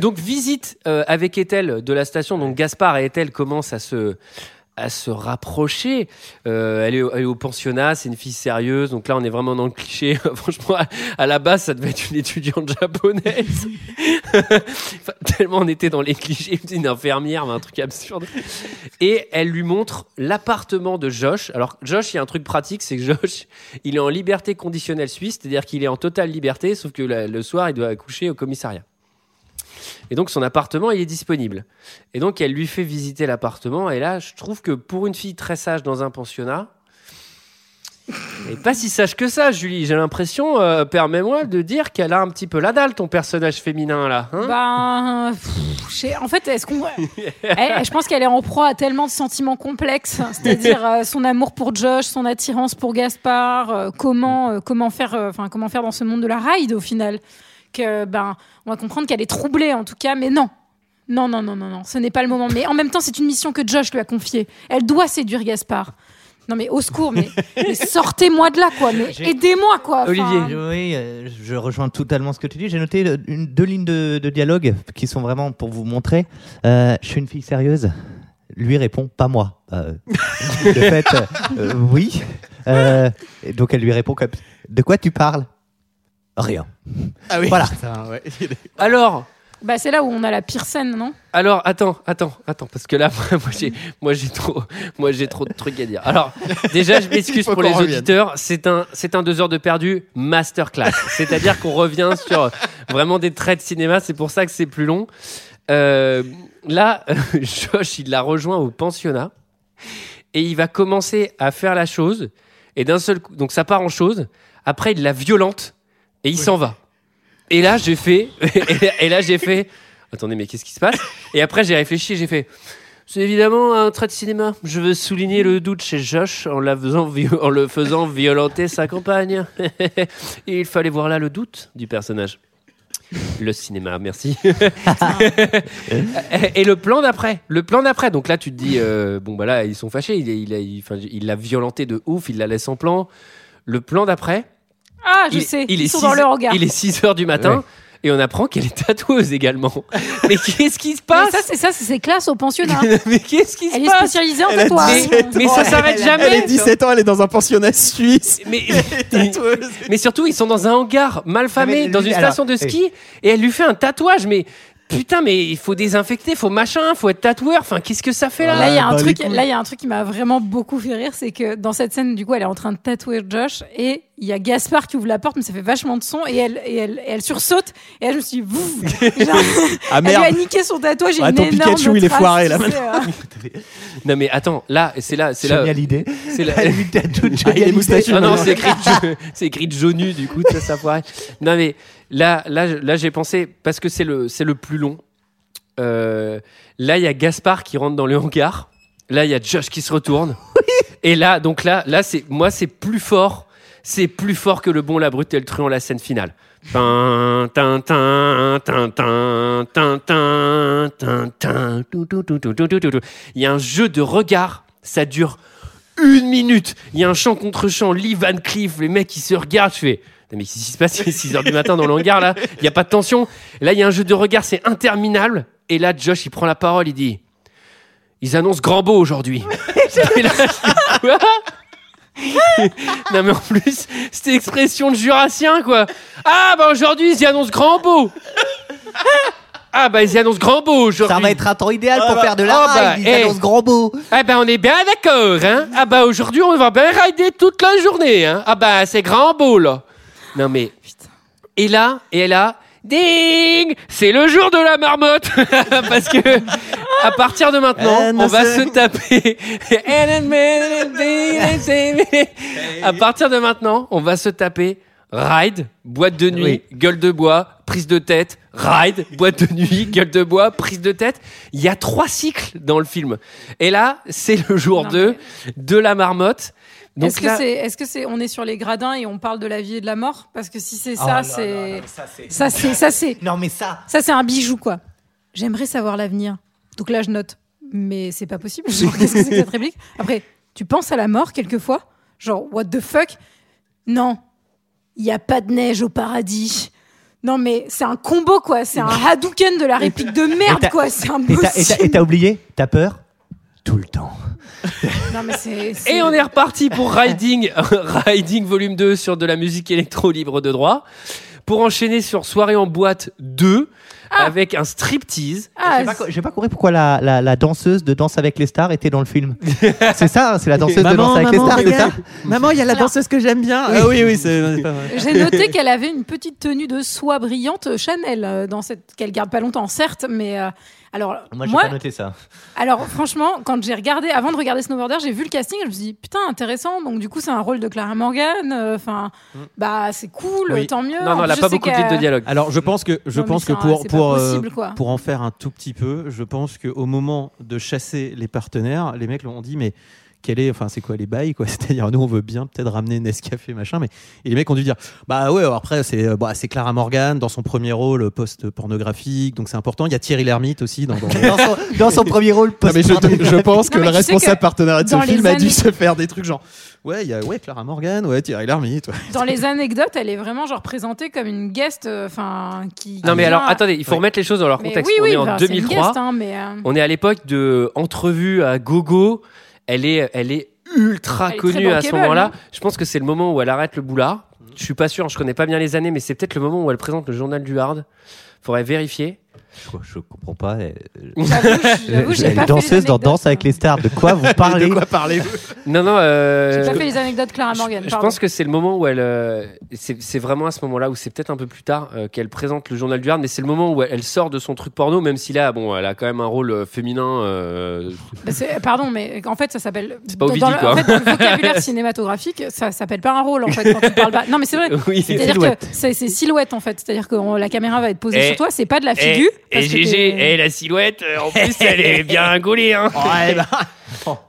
Donc visite euh, avec Ethel de la station. Donc Gaspard et Ethel commencent à se à se rapprocher. Euh, elle, est, au- pensionnat, c'est une fille sérieuse. Donc là, on est vraiment dans le cliché. Franchement, à, la base, ça devait être une étudiante japonaise. Tellement on était dans les clichés, une infirmière, un truc absurde. Et elle lui montre l'appartement de Josh. Alors Josh, il y a un truc pratique, c'est que Josh, il est en liberté conditionnelle suisse, c'est-à-dire qu'il est en totale liberté, sauf que le soir, il doit coucher au commissariat. Et donc son appartement, il est disponible. Et donc elle lui fait visiter l'appartement. Et là, je trouve que pour une fille très sage dans un pensionnat, est pas si sage que ça, Julie. J'ai l'impression, euh, permets-moi de dire qu'elle a un petit peu la dalle, ton personnage féminin là. hein? Ben, en fait, est-ce qu'on, Elle- je pense qu'elle est en proie à tellement de sentiments complexes, c'est-à-dire euh, son amour pour Josh, son attirance pour Gaspard, euh, comment, comment faire, comment faire dans ce monde de la ride au final, que ben, on va comprendre qu'elle est troublée en tout cas, mais non. Non, non, non, non, non, ce n'est pas le moment. Mais en même temps, c'est une mission que Josh lui a confiée. Elle doit séduire Gaspard. Non, mais au secours, mais, mais sortez-moi de là, quoi. Mais aidez-moi, quoi. Enfin, Oui, euh, je rejoins totalement ce que tu dis. J'ai noté euh, une, deux lignes de, de dialogue qui sont vraiment pour vous montrer. Euh, je suis une fille sérieuse. Lui répond, pas moi. Euh, de fait, oui. Euh, donc elle lui répond comme, de quoi tu parles? Rien. Ah oui. Voilà. Putain, ouais. Alors, Bah, c'est là où on a la pire scène, non? Alors, attends, attends, attends, parce que là, moi, j'ai, moi, j'ai trop, moi, j'ai trop de trucs à dire. Alors, déjà, je m'excuse pour les revienne. auditeurs. C'est un, c'est un deux heures de perdu masterclass. C'est-à-dire qu'on revient sur vraiment des traits de cinéma. C'est pour ça que c'est plus long. Euh, là, Josh, il la rejoint au pensionnat et il va commencer à faire la chose. Et d'un seul coup, donc ça part en chose. Après, il la violente et il s'en va. Et là, j'ai fait, et là, j'ai fait, attendez, mais qu'est-ce qui se passe? Et après, j'ai réfléchi et j'ai fait, c'est évidemment un trait de cinéma. Je veux souligner le doute chez Josh en, la faisant vi- en le faisant violenter sa compagne. Et il fallait voir là le doute du personnage. Le cinéma, merci. et le plan d'après, le plan d'après. Donc là, tu te dis, euh, bon bah là, ils sont fâchés. Il, est- il, l'a violenté de ouf. Il la laisse en plan. Le plan d'après, Ah, je il, sais. il Ils est sont six dans le heures- regard. Il est 6 heures du matin. et on apprend qu'elle est tatoueuse également. Mais qu'est-ce qui se Mais passe ça, c'est ça, c'est ses classes au pensionnat. Mais qu'est-ce qui se Elle est passe spécialisée en tatouage. Mais, mais ça s'arrête jamais. Elle est 17 ans, elle est dans un pensionnat suisse. Mais, mais surtout, ils sont dans un hangar mal famé, mais dans une alors, station de ski, et elle lui fait un tatouage. Mais putain, mais il faut désinfecter, faut machin, faut être tatoueur. Enfin, qu'est-ce que ça fait là Là, il y a un bah, truc. Là, il y a un truc qui m'a vraiment beaucoup fait rire, c'est que dans cette scène, du coup, elle est en train de tatouer Josh et il y a Gaspard qui ouvre la porte, mais ça fait vachement de son et elle et elle, et elle sursaute et là, je me suis dit, Vouf Genre, Ah elle lui merde. a niqué son tatouage. et Ah, une ton énorme Pikachu, il est foiré, là, maintenant. euh. Non, mais attends, là, c'est là, c'est là. L'idée. C'est là. Elle Ah, non, c'est écrit, c'est écrit Jonu, du coup, ça, ça foirait. Non, mais là, là, là j'ai pensé, parce que c'est le, c'est le plus long. Euh, là, il y a Gaspard qui rentre dans le hangar. Là, il y a Josh qui se retourne. Et là, donc là, là, c'est, moi, c'est plus fort c'est plus fort que le bon, la brute et le truand, la scène finale. Il y a un jeu de regard, ça dure une minute. Il y a un chant contre chant, Lee Van Cleef, les mecs qui se regardent, je fais. Mais qu'est-ce qui se passe? Il est 6 h du matin dans le hangar, là. Il n'y a pas de tension. Là, il y a un jeu de regard, c'est interminable. Et là, Josh, il prend la parole, il dit Ils annoncent grand beau aujourd'hui. non mais en plus, c'était expression de jurassien quoi. Ah bah aujourd'hui ils y annoncent grand beau. Ah bah ils y annoncent grand beau aujourd'hui. Ça va être un temps idéal pour bah, faire de la oh, bah, ride, ils eh. annoncent grand beau. Ah bah on est bien d'accord hein. Ah bah aujourd'hui on va bien rider toute la journée hein. Ah bah c'est grand beau là. Non mais et là et là ding! C'est le jour de la marmotte parce que à partir de maintenant And on va se taper à partir de maintenant on va se taper ride boîte de nuit Oui. gueule de bois prise de tête. Ride boîte de nuit gueule de bois prise de tête. Il y a trois cycles dans le film. Et là c'est le jour 2 de la marmotte donc Est-ce que c'est, est-ce que c'est, on est sur les gradins et on parle de la vie et de la mort? Parce que si c'est Oh ça, c'est, ça, c'est- ça c'est, ça c'est, Non mais ça. ça c'est un bijou quoi. J'aimerais savoir l'avenir. Donc là je note, mais c'est pas possible. Genre, qu'est-ce que c'est que cette réplique? Après, tu penses à la mort quelquefois? Genre what the fuck? Non, il y a pas de neige au paradis. Non mais c'est un combo quoi. C'est un Hadouken de la réplique de merde quoi. C'est Et t'as- et t'as- et impossible. t'as oublié? T'as peur? Tout le temps. Non mais c'est, c'est- Et on est reparti pour Riding, Riding volume 2 sur de la musique électro libre de droit. Pour enchaîner sur Soirée en boîte 2 avec un striptease. Ah, J'ai pas, co- j'ai pas compris pourquoi la, la, la danseuse de Danse avec les stars était dans le film. c'est ça, hein, c'est la danseuse de Danse avec maman, les stars, c'est ça? Regarde. Maman, il y a la Alors- danseuse que j'aime bien. Ah oui, oui, c'est c'est pas vrai. J'ai noté qu'elle avait une petite tenue de soie brillante Chanel euh, dans cette qu'elle garde pas longtemps certes mais euh, alors Moi, j'ai pas noté ça. alors franchement quand j'ai regardé avant de regarder Snowboarder j'ai vu le casting je me suis dit putain intéressant donc du coup c'est un rôle de Clara Morgan euh, enfin bah c'est cool Oui. tant mieux Non, non, elle a pas beaucoup de lignes de dialogue. Alors, je pense que, je Non, pense que pour, pour, euh, possible, pour en faire un tout petit peu, je pense qu'au moment de chasser les partenaires, les mecs leur ont dit, mais quel est, enfin, c'est quoi les bails, quoi C'est-à-dire, nous, on veut bien peut-être ramener Nescafé, machin, mais et les mecs ont dû dire, bah ouais, après, c'est euh, bah, c'est Clara Morgan dans son premier rôle post-pornographique, donc c'est important. Il y a Thierry Lhermitte aussi dans. dans- Dans son, dans son premier rôle Non, mais je, je pense que Non, le responsable que partenaire de ce film a dû se faire des trucs genre ouais il y a ouais Clara Morgan ouais Thierry Lhermitte ouais. dans les anecdotes elle est vraiment genre présentée comme une guest euh, enfin qui Non mais alors attendez, il faut remettre les choses dans leur Mais contexte. oui, on oui, est en bah, c'est une 2003. guest, hein, mais, euh, On est à l'époque de entrevue à gogo. Elle est, elle est ultra Elle est connue à ce moment-là. hein. Je pense que c'est le moment où elle arrête le boulard. Je suis pas sûr, je connais pas bien les années, mais c'est peut-être le moment où elle présente le journal du hard. Faudrait vérifier. Je, je comprends pas. J'avoue, j'avoue, j'ai pas danseuse dans. Danse avec les stars. De quoi vous parlez de quoi parlez-vous? Non, non. euh, j'ai pas fait les anecdotes Clara Morgan Je pense que c'est le moment où elle. euh, c'est vraiment à ce moment-là où c'est peut-être un peu plus tard euh, qu'elle présente le journal du Hard, mais c'est le moment où elle, elle sort de son truc porno, même si là, bon, elle a quand même un rôle euh, féminin. euh, Bah, Pardon, mais en fait, ça s'appelle. C'est pas dans- Ovidie, dans le- quoi. En fait, dans le vocabulaire cinématographique, ça s'appelle pas un rôle, en fait, quand tu parles pas. Non, mais c'est vrai. Oui, c'est silhouette, en fait. C'est-à-dire que on- la caméra va être posée Et- sur toi, c'est pas de la Et, figure. Et GG, et la silhouette, euh, en plus, elle est bien gaulée. Hein. ouais bah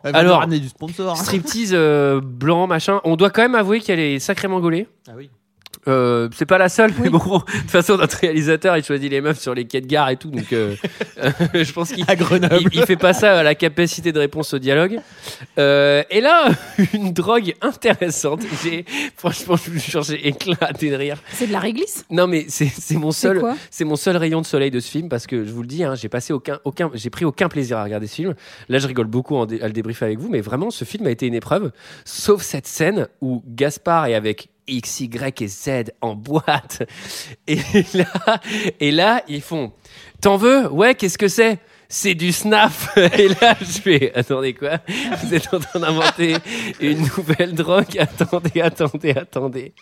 elle va Alors, nous ramener du sponsor hein. Striptease euh, blanc, machin. On doit quand même avouer qu'elle est sacrément gaulée. ah oui Euh, c'est pas la seule, mais bon, de toute façon, notre réalisateur, il choisit les meufs sur les quais de gare et tout, donc euh, je pense qu'il il, il fait pas ça à la capacité de réponse au dialogue. Euh, et là, une drogue intéressante. J'ai, franchement, je j'ai éclaté de rire. C'est de la réglisse? Non, mais c'est c'est mon seul, c'est mon seul rayon de soleil de ce film parce que je vous le dis, hein, j'ai passé aucun, aucun, j'ai pris aucun plaisir à regarder ce film. Là, je rigole beaucoup en dé- à le débriefer avec vous, mais vraiment, ce film a été une épreuve. Sauf cette scène où Gaspard est avec X, Y et Z en boîte. Et là, et là, ils font. T'en veux? Ouais, qu'est-ce que c'est? C'est du snaf. Et là, je fais, attendez quoi? Vous êtes en train d'inventer une nouvelle drogue? Attendez, attendez, attendez.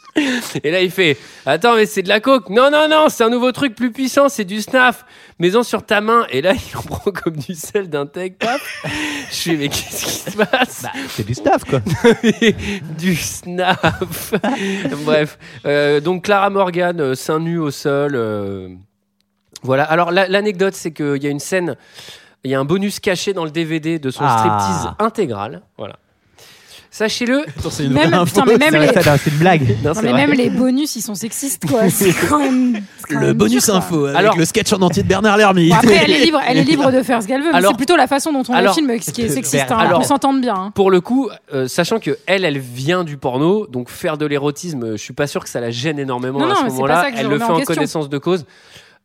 Et là, il fait, attends, mais c'est de la coke. Non, non, non, c'est un nouveau truc plus puissant, c'est du snaf. Mets-en sur ta main. Et là, il en prend comme du sel d'un tech paf. Je fais, mais qu'est-ce qui se passe? C'est du staff, quoi. du snaf. Bref, Euh, donc Clara Morgan, euh, seins nus au sol. euh, Voilà. Alors la- l'anecdote, c'est qu'il y a une scène, il y a un bonus caché dans le DVD de son Ah. striptease intégral. Voilà. Sachez-le. c'est une Même- vraie info. putain, mais même les- C'est une blague. Non, mais même les bonus, ils sont sexistes, quoi. C'est quand même. c'est quand Le même bonus dur, quoi. info avec Alors- le sketch en entier de Bernard Lermy. Bon, après, elle est libre, elle est libre de faire ce qu'elle veut, mais c'est plutôt la façon dont on alors- la filme qui est sexiste. Hein, Alors- on peut s'entendre bien. hein. Pour le coup, euh, sachant que elle, elle vient du porno, donc faire de l'érotisme, je suis pas sûr que ça la gêne énormément Non, à non, ce moment-là. ça que je Elle le fait en connaissance de cause.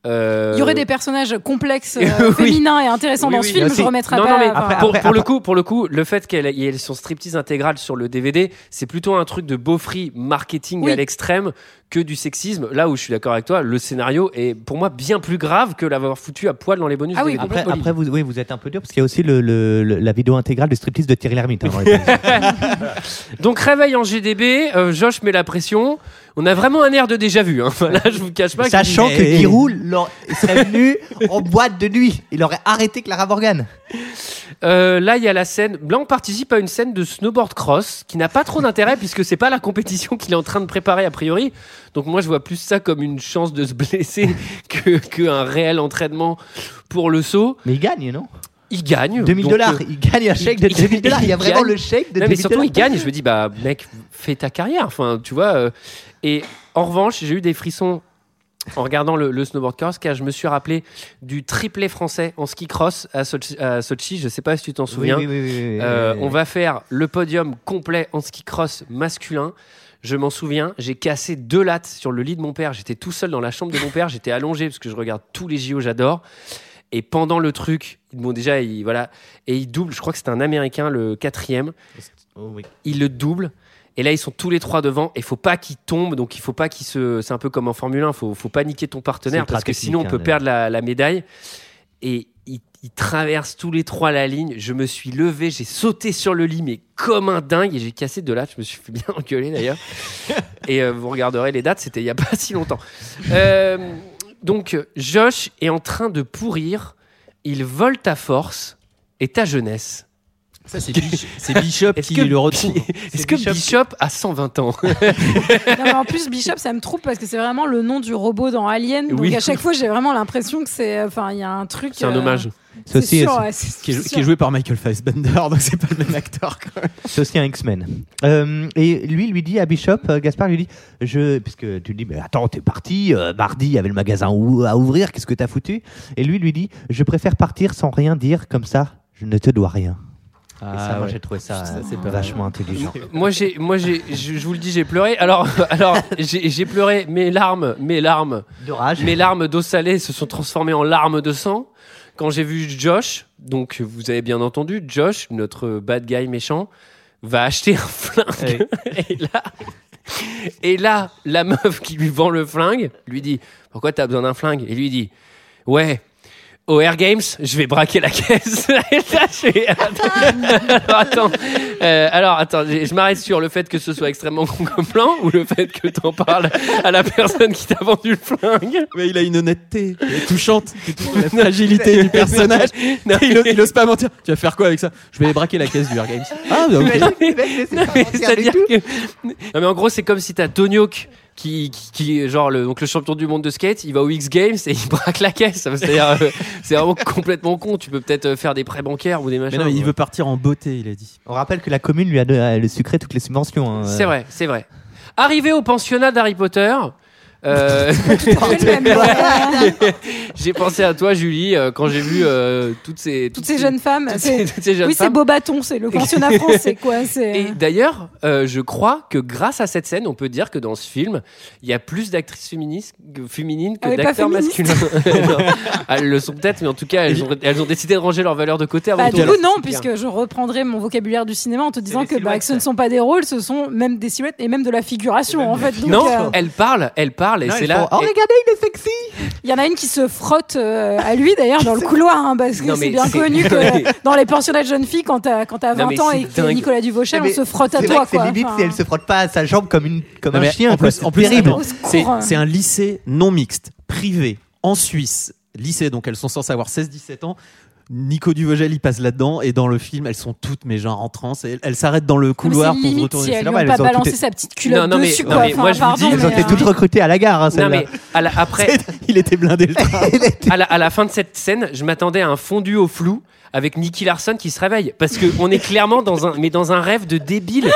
Euh, Il y aurait des personnages complexes, euh, Oui. féminins et intéressants Oui, dans oui, ce film, aussi. je remettrai non, pas. Non, mais enfin, pour, pour le coup, pour le coup, le fait qu'elle ait son striptease intégral sur le DVD, c'est plutôt un truc de beaufry marketing Oui. à l'extrême que du sexisme. Là où je suis d'accord avec toi, le scénario est pour moi bien plus grave que l'avoir foutu à poil dans les bonus. Ah oui. Après, après vous, oui, vous êtes un peu dur parce qu'il y a aussi le, le- le- la vidéo intégrale de striptease de Thierry Lhermitte. hein, Donc réveil en GDB, euh, Josh met la pression. On a vraiment un air de déjà vu. Hein. Là, je vous cache pas. Sachant que, que Giroud serait venu en boîte de nuit. Il aurait arrêté Clara Morgan. Euh, là, il y a la scène. Blanc participe à une scène de snowboard cross qui n'a pas trop d'intérêt puisque c'est pas la compétition qu'il est en train de préparer a priori. Donc moi, je vois plus ça comme une chance de se blesser que qu'un réel entraînement pour le saut. Mais il gagne, non? Il gagne. 2000 Donc, dollars. euh, Il gagne un chèque de 2000 dollars. Il y a vraiment gagne. le chèque de Non, 2000 mais surtout, dollars. il gagne. Je me dis, bah, mec, fais ta carrière. Enfin, tu vois. euh, et en revanche, j'ai eu des frissons en regardant le, le snowboard cross car je me suis rappelé du triplé français en ski cross à Sochi. à Sochi. Je sais pas si tu t'en souviens. oui, oui, oui, Euh, on va faire le podium complet en ski cross masculin. Je m'en souviens, j'ai cassé deux lattes sur le lit de mon père. J'étais tout seul dans la chambre de mon père. J'étais allongé parce que je regarde tous les JO, j'adore. Et pendant le truc, bon déjà, il, voilà, et il double. Je crois que c'était un Américain, le quatrième. Oh, oui. Il le double. Et là, ils sont tous les trois devant. Et faut pas qu'ils tombent. Donc, il faut pas qu'ils se. C'est un peu comme en Formule 1. Faut, faut pas niquer ton partenaire parce que sinon, on peut hein, perdre la, la médaille. Et ils, ils traversent tous les trois la ligne. Je me suis levé, j'ai sauté sur le lit, mais comme un dingue. Et j'ai cassé deux lattes. Je me suis fait bien engueuler d'ailleurs. et euh, vous regarderez les dates. C'était il y a pas si longtemps. Euh, donc, Josh est en train de pourrir. Il vole ta force et ta jeunesse. Ça, c'est Bishop, c'est Bishop qui que le retrouve. Est-ce que Bishop a 120 ans Non, mais en plus, Bishop, ça me trouble parce que c'est vraiment le nom du robot dans Alien. Donc Oui. à chaque fois, j'ai vraiment l'impression que c'est. Enfin, il y a un truc. C'est un euh, hommage. C'est aussi, sûr, ouais, Qui est, sûr. qui est joué par Michael Fassbender, donc c'est pas le même acteur. Quand même. c'est aussi un X-Men. Euh, et lui, lui dit à Bishop, euh, Gaspard lui dit, je, puisque tu lui dis, mais attends, t'es parti, euh, mardi, il y avait le magasin ou- à ouvrir, qu'est-ce que t'as foutu? Et lui, lui dit, je préfère partir sans rien dire, comme ça, je ne te dois rien. Et ça, moi, ouais. j'ai trouvé ça, euh, vachement intelligent. Moi, j'ai, moi, j'ai, je, je vous le dis, j'ai pleuré. Alors, alors, j'ai, j'ai pleuré. Mes larmes, mes larmes, De rage. mes larmes d'eau salée se sont transformées en larmes de sang quand j'ai vu Josh. Donc, vous avez bien entendu, Josh, notre bad guy méchant, va acheter un flingue. Et là, et là, la meuf qui lui vend le flingue lui dit Pourquoi t'as besoin d'un flingue? Et lui dit Ouais. Au Air Games, je vais braquer la caisse. Je fais, alors attends, Euh, alors attends, je m'arrête sur le fait que ce soit extrêmement con comme plan ou le fait que t'en parles à la personne qui t'a vendu le flingue? Mais il a une honnêteté touchante, la fragilité du personnage. Non, il, ose- il ose pas mentir. Tu vas faire quoi avec ça? Je vais braquer la caisse du Air Games. Ah, bah, ok. Non, mais C'est-à-dire que. Non, mais en gros, c'est comme si t'as Tonyok qui, qui, qui- genre, le, donc le champion du monde de skate, il va au X Games et il braque la caisse. C'est-à-dire, euh, c'est vraiment complètement con. Tu peux peut-être euh, faire des prêts bancaires ou des Mais machins. non, mais il veut partir en beauté, il a dit. On rappelle que la commune lui a, a le sucré toutes les subventions. hein. C'est vrai, c'est vrai. Arrivé au pensionnat d'Harry Potter. Euh, j'ai pensé à toi, Julie, euh, quand j'ai vu euh, toutes ces Toutes ces jeunes femmes. toutes c'est- ces- toutes ces jeunes oui, c'est femmes. Beaubaton, c'est le pensionnat français, quoi. Et d'ailleurs, euh, je crois que grâce à cette scène, on peut dire que dans ce film, il y a plus d'actrices féministes, que- féminines que pas d'acteurs masculins. Non, elles le sont peut-être, mais en tout cas, elles ont, elles ont décidé de ranger leurs valeurs de côté avant Bah, du coup, non, puisque je reprendrai mon vocabulaire du cinéma en te disant que, bah, que ce ne sont pas des rôles, ce sont même des silhouettes et même de la figuration, en fait. Donc, Non, euh, elle parle, elle parle, et Non, c'est ils là. font, Oh, et- regardez, il est sexy Il y en a une qui se frotte euh, à lui, d'ailleurs, dans le couloir, hein, parce que c'est bien c'est- connu que dans les pensionnats de jeunes filles, quand t'as quand t'as Non, 20 mais ans et que. Nicolas Duvauchel, on se frotte à toi, que C'est limite Enfin, si elle se frotte pas à sa jambe comme, une, comme Non, un chien. en plus, C'est en plus, c'est un lycée non mixte, privé, en Suisse. Lycée, donc elles sont censées avoir 16-17 ans. Nico Duvogel, il passe là-dedans et dans le film, elles sont toutes mais genre en transe. Et elles s'arrêtent dans le couloir pour retourner. si elles lui normal, ont pas balancé toutes- sa petite culotte Non, non, mais- dessus, non, quoi. mais moi, je vous pardon, dis, Elles ont été euh, toutes recrutées à la gare, hein, Non, mais à la- après, Il était blindé le train. à la, à la fin de cette scène, je m'attendais à un fondu au flou avec Nicky Larson qui se réveille. Parce qu'on est clairement dans un, mais dans un rêve de débile.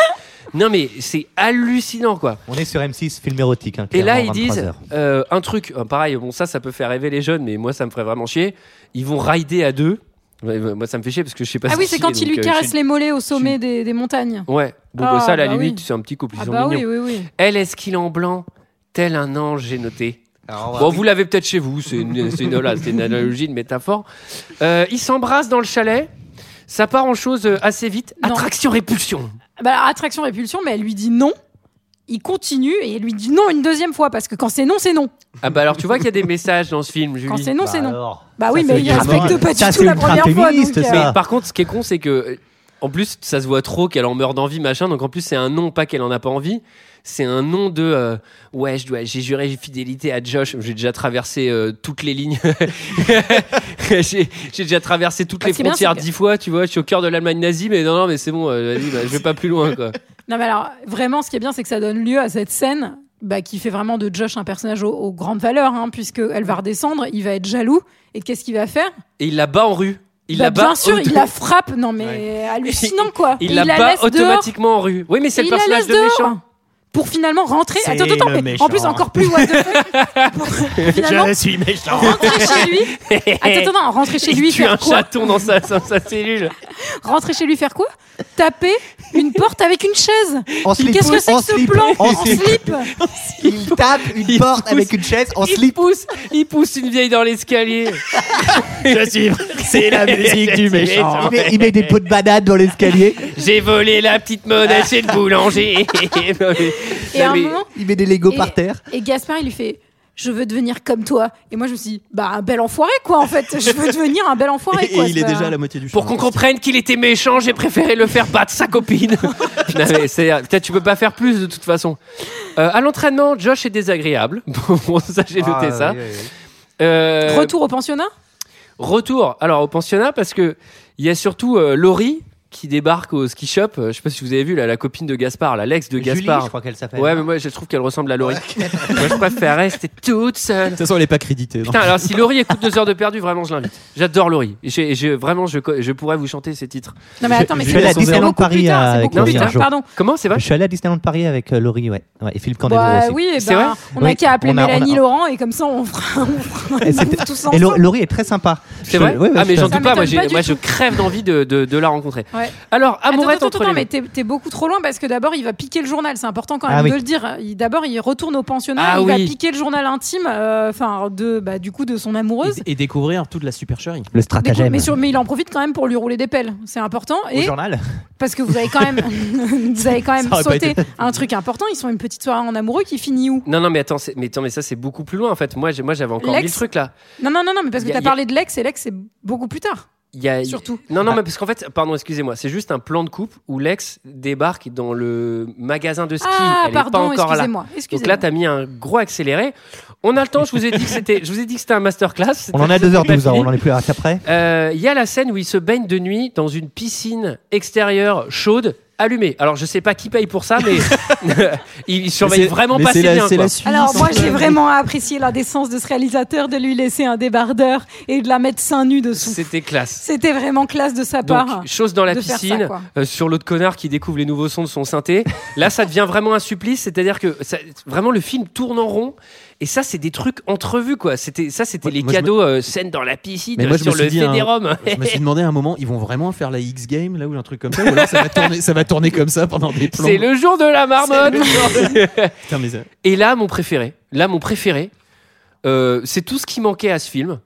Non, mais c'est hallucinant, quoi. On est sur M6, film érotique. hein, Et là, ils disent 23 heures. euh, un truc, euh, pareil, bon, ça, ça peut faire rêver les jeunes, mais moi, ça me ferait vraiment chier. Ils vont rider à deux. Ouais, moi, ça me fait chier parce que je sais pas Ah oui, c'est quand il lui euh, caresse les mollets au sommet des, des montagnes. Ouais, bon, Ah, bah, ça, à la bah limite, oui. c'est un petit couple, ils Ah sont bah oui, mignons. oui, oui. Elle, est-ce qu'il est en blanc Tel un ange, j'ai noté. Alors, on va- Bon, vous l'avez peut-être chez vous, c'est une, c'est une, voilà, c'est une analogie, une métaphore. Euh, ils s'embrassent dans le chalet. Ça part en chose assez vite. Non. Attraction-répulsion. Bah, alors, attraction répulsion, mais elle lui dit non. Il continue et il lui dit non une deuxième fois parce que quand c'est non, c'est non. Ah bah alors tu vois qu'il y a des messages dans ce film, Julie. Quand c'est non, Bah c'est non. alors, Bah ça, oui, c'est mais il ultra respecte pas du Ça, tout c'est la ultra première fois. féministe, donc, euh, ça. Mais par contre, ce qui est con, c'est que euh, en plus, ça se voit trop qu'elle en meurt d'envie, machin. Donc en plus, c'est un nom, pas qu'elle en a pas envie. C'est un nom de euh, ouais, je dois, j'ai juré fidélité à Josh. J'ai déjà traversé euh, toutes les lignes. j'ai déjà traversé toutes Bah, les frontières dix fois. Tu vois, je suis au cœur de l'Allemagne nazie, mais non, non, mais c'est bon. euh, vas-y, bah, je vais pas plus loin, quoi. Non, mais alors, vraiment, ce qui est bien, c'est que ça donne lieu à cette scène bah, qui fait vraiment de Josh un personnage aux, aux grandes valeurs, hein, puisqu'elle va redescendre, il va être jaloux. Et qu'est-ce qu'il va faire? Et il la bat en rue. Il Bah, la bat Bien sûr, il la frappe. Non, mais hallucinant, quoi. Il Et la la bat dehors. automatiquement en rue. Oui, mais c'est le personnage de méchant. Pour finalement rentrer. Attends, attends, mais en plus, encore plus what the fuck. Pour finalement suis méchant. rentrer chez lui. Attends, attends, rentrer chez Il lui, tue faire un quoi chaton dans sa, dans sa cellule. Rentrer chez lui, faire quoi? Taper une porte avec une chaise. En slip. Qu'est-ce que c'est En que ce slip. plan? En En slip. slip Il tape une Il porte pousse- avec une chaise en il slip. pousse, il pousse une vieille dans l'escalier. Je suis. C'est la musique du méchant. Il met, il met des pots de banane dans l'escalier. J'ai volé la petite monnaie chez le boulanger. Et à un moment, Il met des Legos Et- par terre. Et Gaspard, il lui fait Je veux devenir comme toi. Et moi, je me suis dit Bah, un bel enfoiré, quoi, en fait. Je veux devenir un bel enfoiré, Et, quoi. il est déjà à la moitié du Pour qu'on comprenne qu'il était méchant, j'ai préféré le faire battre sa copine. non, mais c'est, peut-être tu peux pas faire plus de toute façon. Euh, à l'entraînement, Josh est désagréable. Bon, ça j'ai noté ça. Euh, Retour au pensionnat? Retour alors au pensionnat parce que il y a surtout euh, Laurie qui débarque au ski shop. Euh, Je sais pas si vous avez vu là, la copine de Gaspard, la l'ex de Julie, Gaspard. je crois qu'elle s'appelle. Ouais, mais moi je trouve qu'elle ressemble à Laurie. moi je préfère rester toute seule. De toute façon, elle est pas créditée. Putain, alors si Laurie écoute deux heures de perdu, vraiment je l'invite. J'adore Laurie. Et j'ai- j'ai- vraiment, je, je pourrais vous chanter ses titres. Non, mais attends, mais je c'est beaucoup Paris plus tard. euh, C'est avec beaucoup Laurie plus un tard. jour. Pardon. Comment c'est vrai Je suis allé à Disneyland Paris avec euh, Laurie, ouais. ouais. Et Philippe Candelo Bah aussi. oui, C'est ben, vrai? on a Oui. qu'à appeler On a- on a- Mélanie Laurent et comme ça on fera, on fera Et tous Et ensemble. Laurie est très sympa. C'est vrai? Ah, mais je- j'en doute pas. Moi, je crève d'envie de, de, de la rencontrer. Ouais. Alors, Attends, amourette attends, entre attends, les mais t'es t'es beaucoup trop loin parce que d'abord il va piquer le journal, c'est important quand même Ah oui. de le dire. Il- D'abord il retourne au pensionnat, Ah il va piquer le journal intime, euh, enfin de bah, du coup de son amoureuse. Et, et découvrir toute la supercherie. Le Mais, stratagème. mais, sur- mais il en profite quand même pour lui rouler des pelles, c'est important. Au Et journal. parce que vous avez quand même, vous avez quand même sauté un truc important. Ils sont une petite soirée en amoureux qui finit où? Non, non, mais attends, mais, attends, mais ça, c'est beaucoup plus loin en fait. Moi, j'ai- moi j'avais encore L'ex mille trucs là. Non, non, non, non, mais parce que Y a- tu as y a- parlé de l'ex et l'ex c'est beaucoup plus tard. Il y a, Surtout. Non, non, Ah. mais parce qu'en fait, pardon, excusez-moi, c'est juste un plan de coupe où l'ex débarque dans le magasin de ski. Ah, Elle est pas pardon, encore là. excusez-moi. Donc là, t'as mis un gros accéléré. On a le temps. Je vous ai dit que c'était, je vous ai dit que c'était un masterclass. On en a C'était 2h12, pas hein, on en est plus à après. Euh, Il y a la scène où il se baigne de nuit dans une piscine extérieure chaude. Allumé. Alors je sais pas qui paye pour ça, mais il surveille vraiment pas c'est si la- bien. c'est quoi. la Suisse. Alors moi hein. j'ai vraiment apprécié la décence de ce réalisateur de lui laisser un débardeur et de la mettre seins nus dessous. C'était classe. C'était vraiment classe de sa Donc, part. chose dans la ça, piscine, euh, sur l'autre connard qui découvre les nouveaux sons de son synthé. Là, ça devient vraiment un supplice, c'est-à-dire que ça- vraiment le film tourne en rond. Et ça, c'est des trucs entrevus, quoi. C'était ça, c'était Ouais, les je me- cadeaux euh, scène dans la piscine euh, moi, me sur le dit, un- je me suis demandé à un moment, ils vont vraiment faire la X Game là ou un truc comme ça, ou alors ça va tourner, ça va tourner comme ça pendant des plans. C'est le jour de la marmotte. Putain, mais Et là, mon préféré, là, mon préféré, euh, c'est tout ce qui manquait à ce film.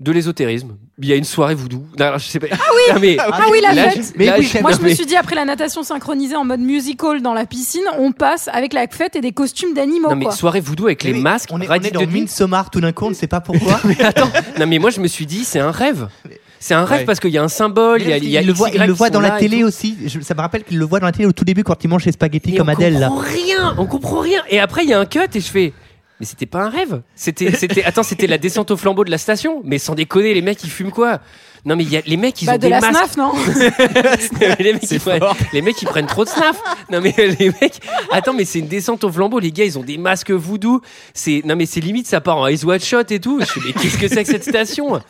De l'ésotérisme. Il y a une soirée voodoo. Non, alors, je sais pas. Ah oui mais, Ah oui, la là, fête. là, je- Moi, je me suis dit, après la natation synchronisée en mode musical dans la piscine, on passe avec la fête et des costumes d'animaux. Non mais quoi. soirée voodoo avec les Mais oui, masques. On est, on est dans de. Midsommar tout d'un coup, on ne sait pas pourquoi. Mais attends, non mais moi je me suis dit c'est un rêve. C'est un rêve Ouais. parce qu'il y a un symbole, il y a, il y a il le voit, il le voit dans la télé aussi. Je- ça me rappelle qu'il le voit dans la télé au tout début quand il mange ses spaghettis Mais comme on Adèle. Là. comprend rien, on comprend rien. Et après il y a un cut et je fais. Mais c'était pas un rêve. C'était, c'était, attends, c'était la descente au flambeau de la station. Mais sans déconner, les mecs ils fument quoi? Non mais il y a, les mecs ils Bah, ont de des la masques. snaf, non? Les, mecs, ils prennent, les mecs ils prennent trop de snaf. Non mais les mecs, attends mais c'est une descente au flambeau. Les gars ils ont des masques voodoo. C'est non mais c'est limite ça part en ice watch shot et tout. Je fais mais qu'est-ce que c'est que cette station?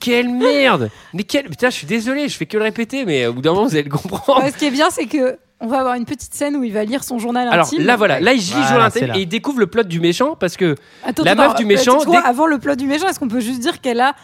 Quelle merde Mais quelle putain je suis désolé, je fais que le répéter mais au bout d'un moment vous allez le comprendre. Ouais, Ce qui est bien, c'est que on va avoir une petite scène où il va lire son journal Alors intime. là voilà, là il lit Voilà, jour c'est intime et il découvre le plot du méchant parce que Attends, la attends, meuf du attends, méchant tu vois, dès- avant le plot du méchant, est-ce qu'on peut juste dire qu'elle a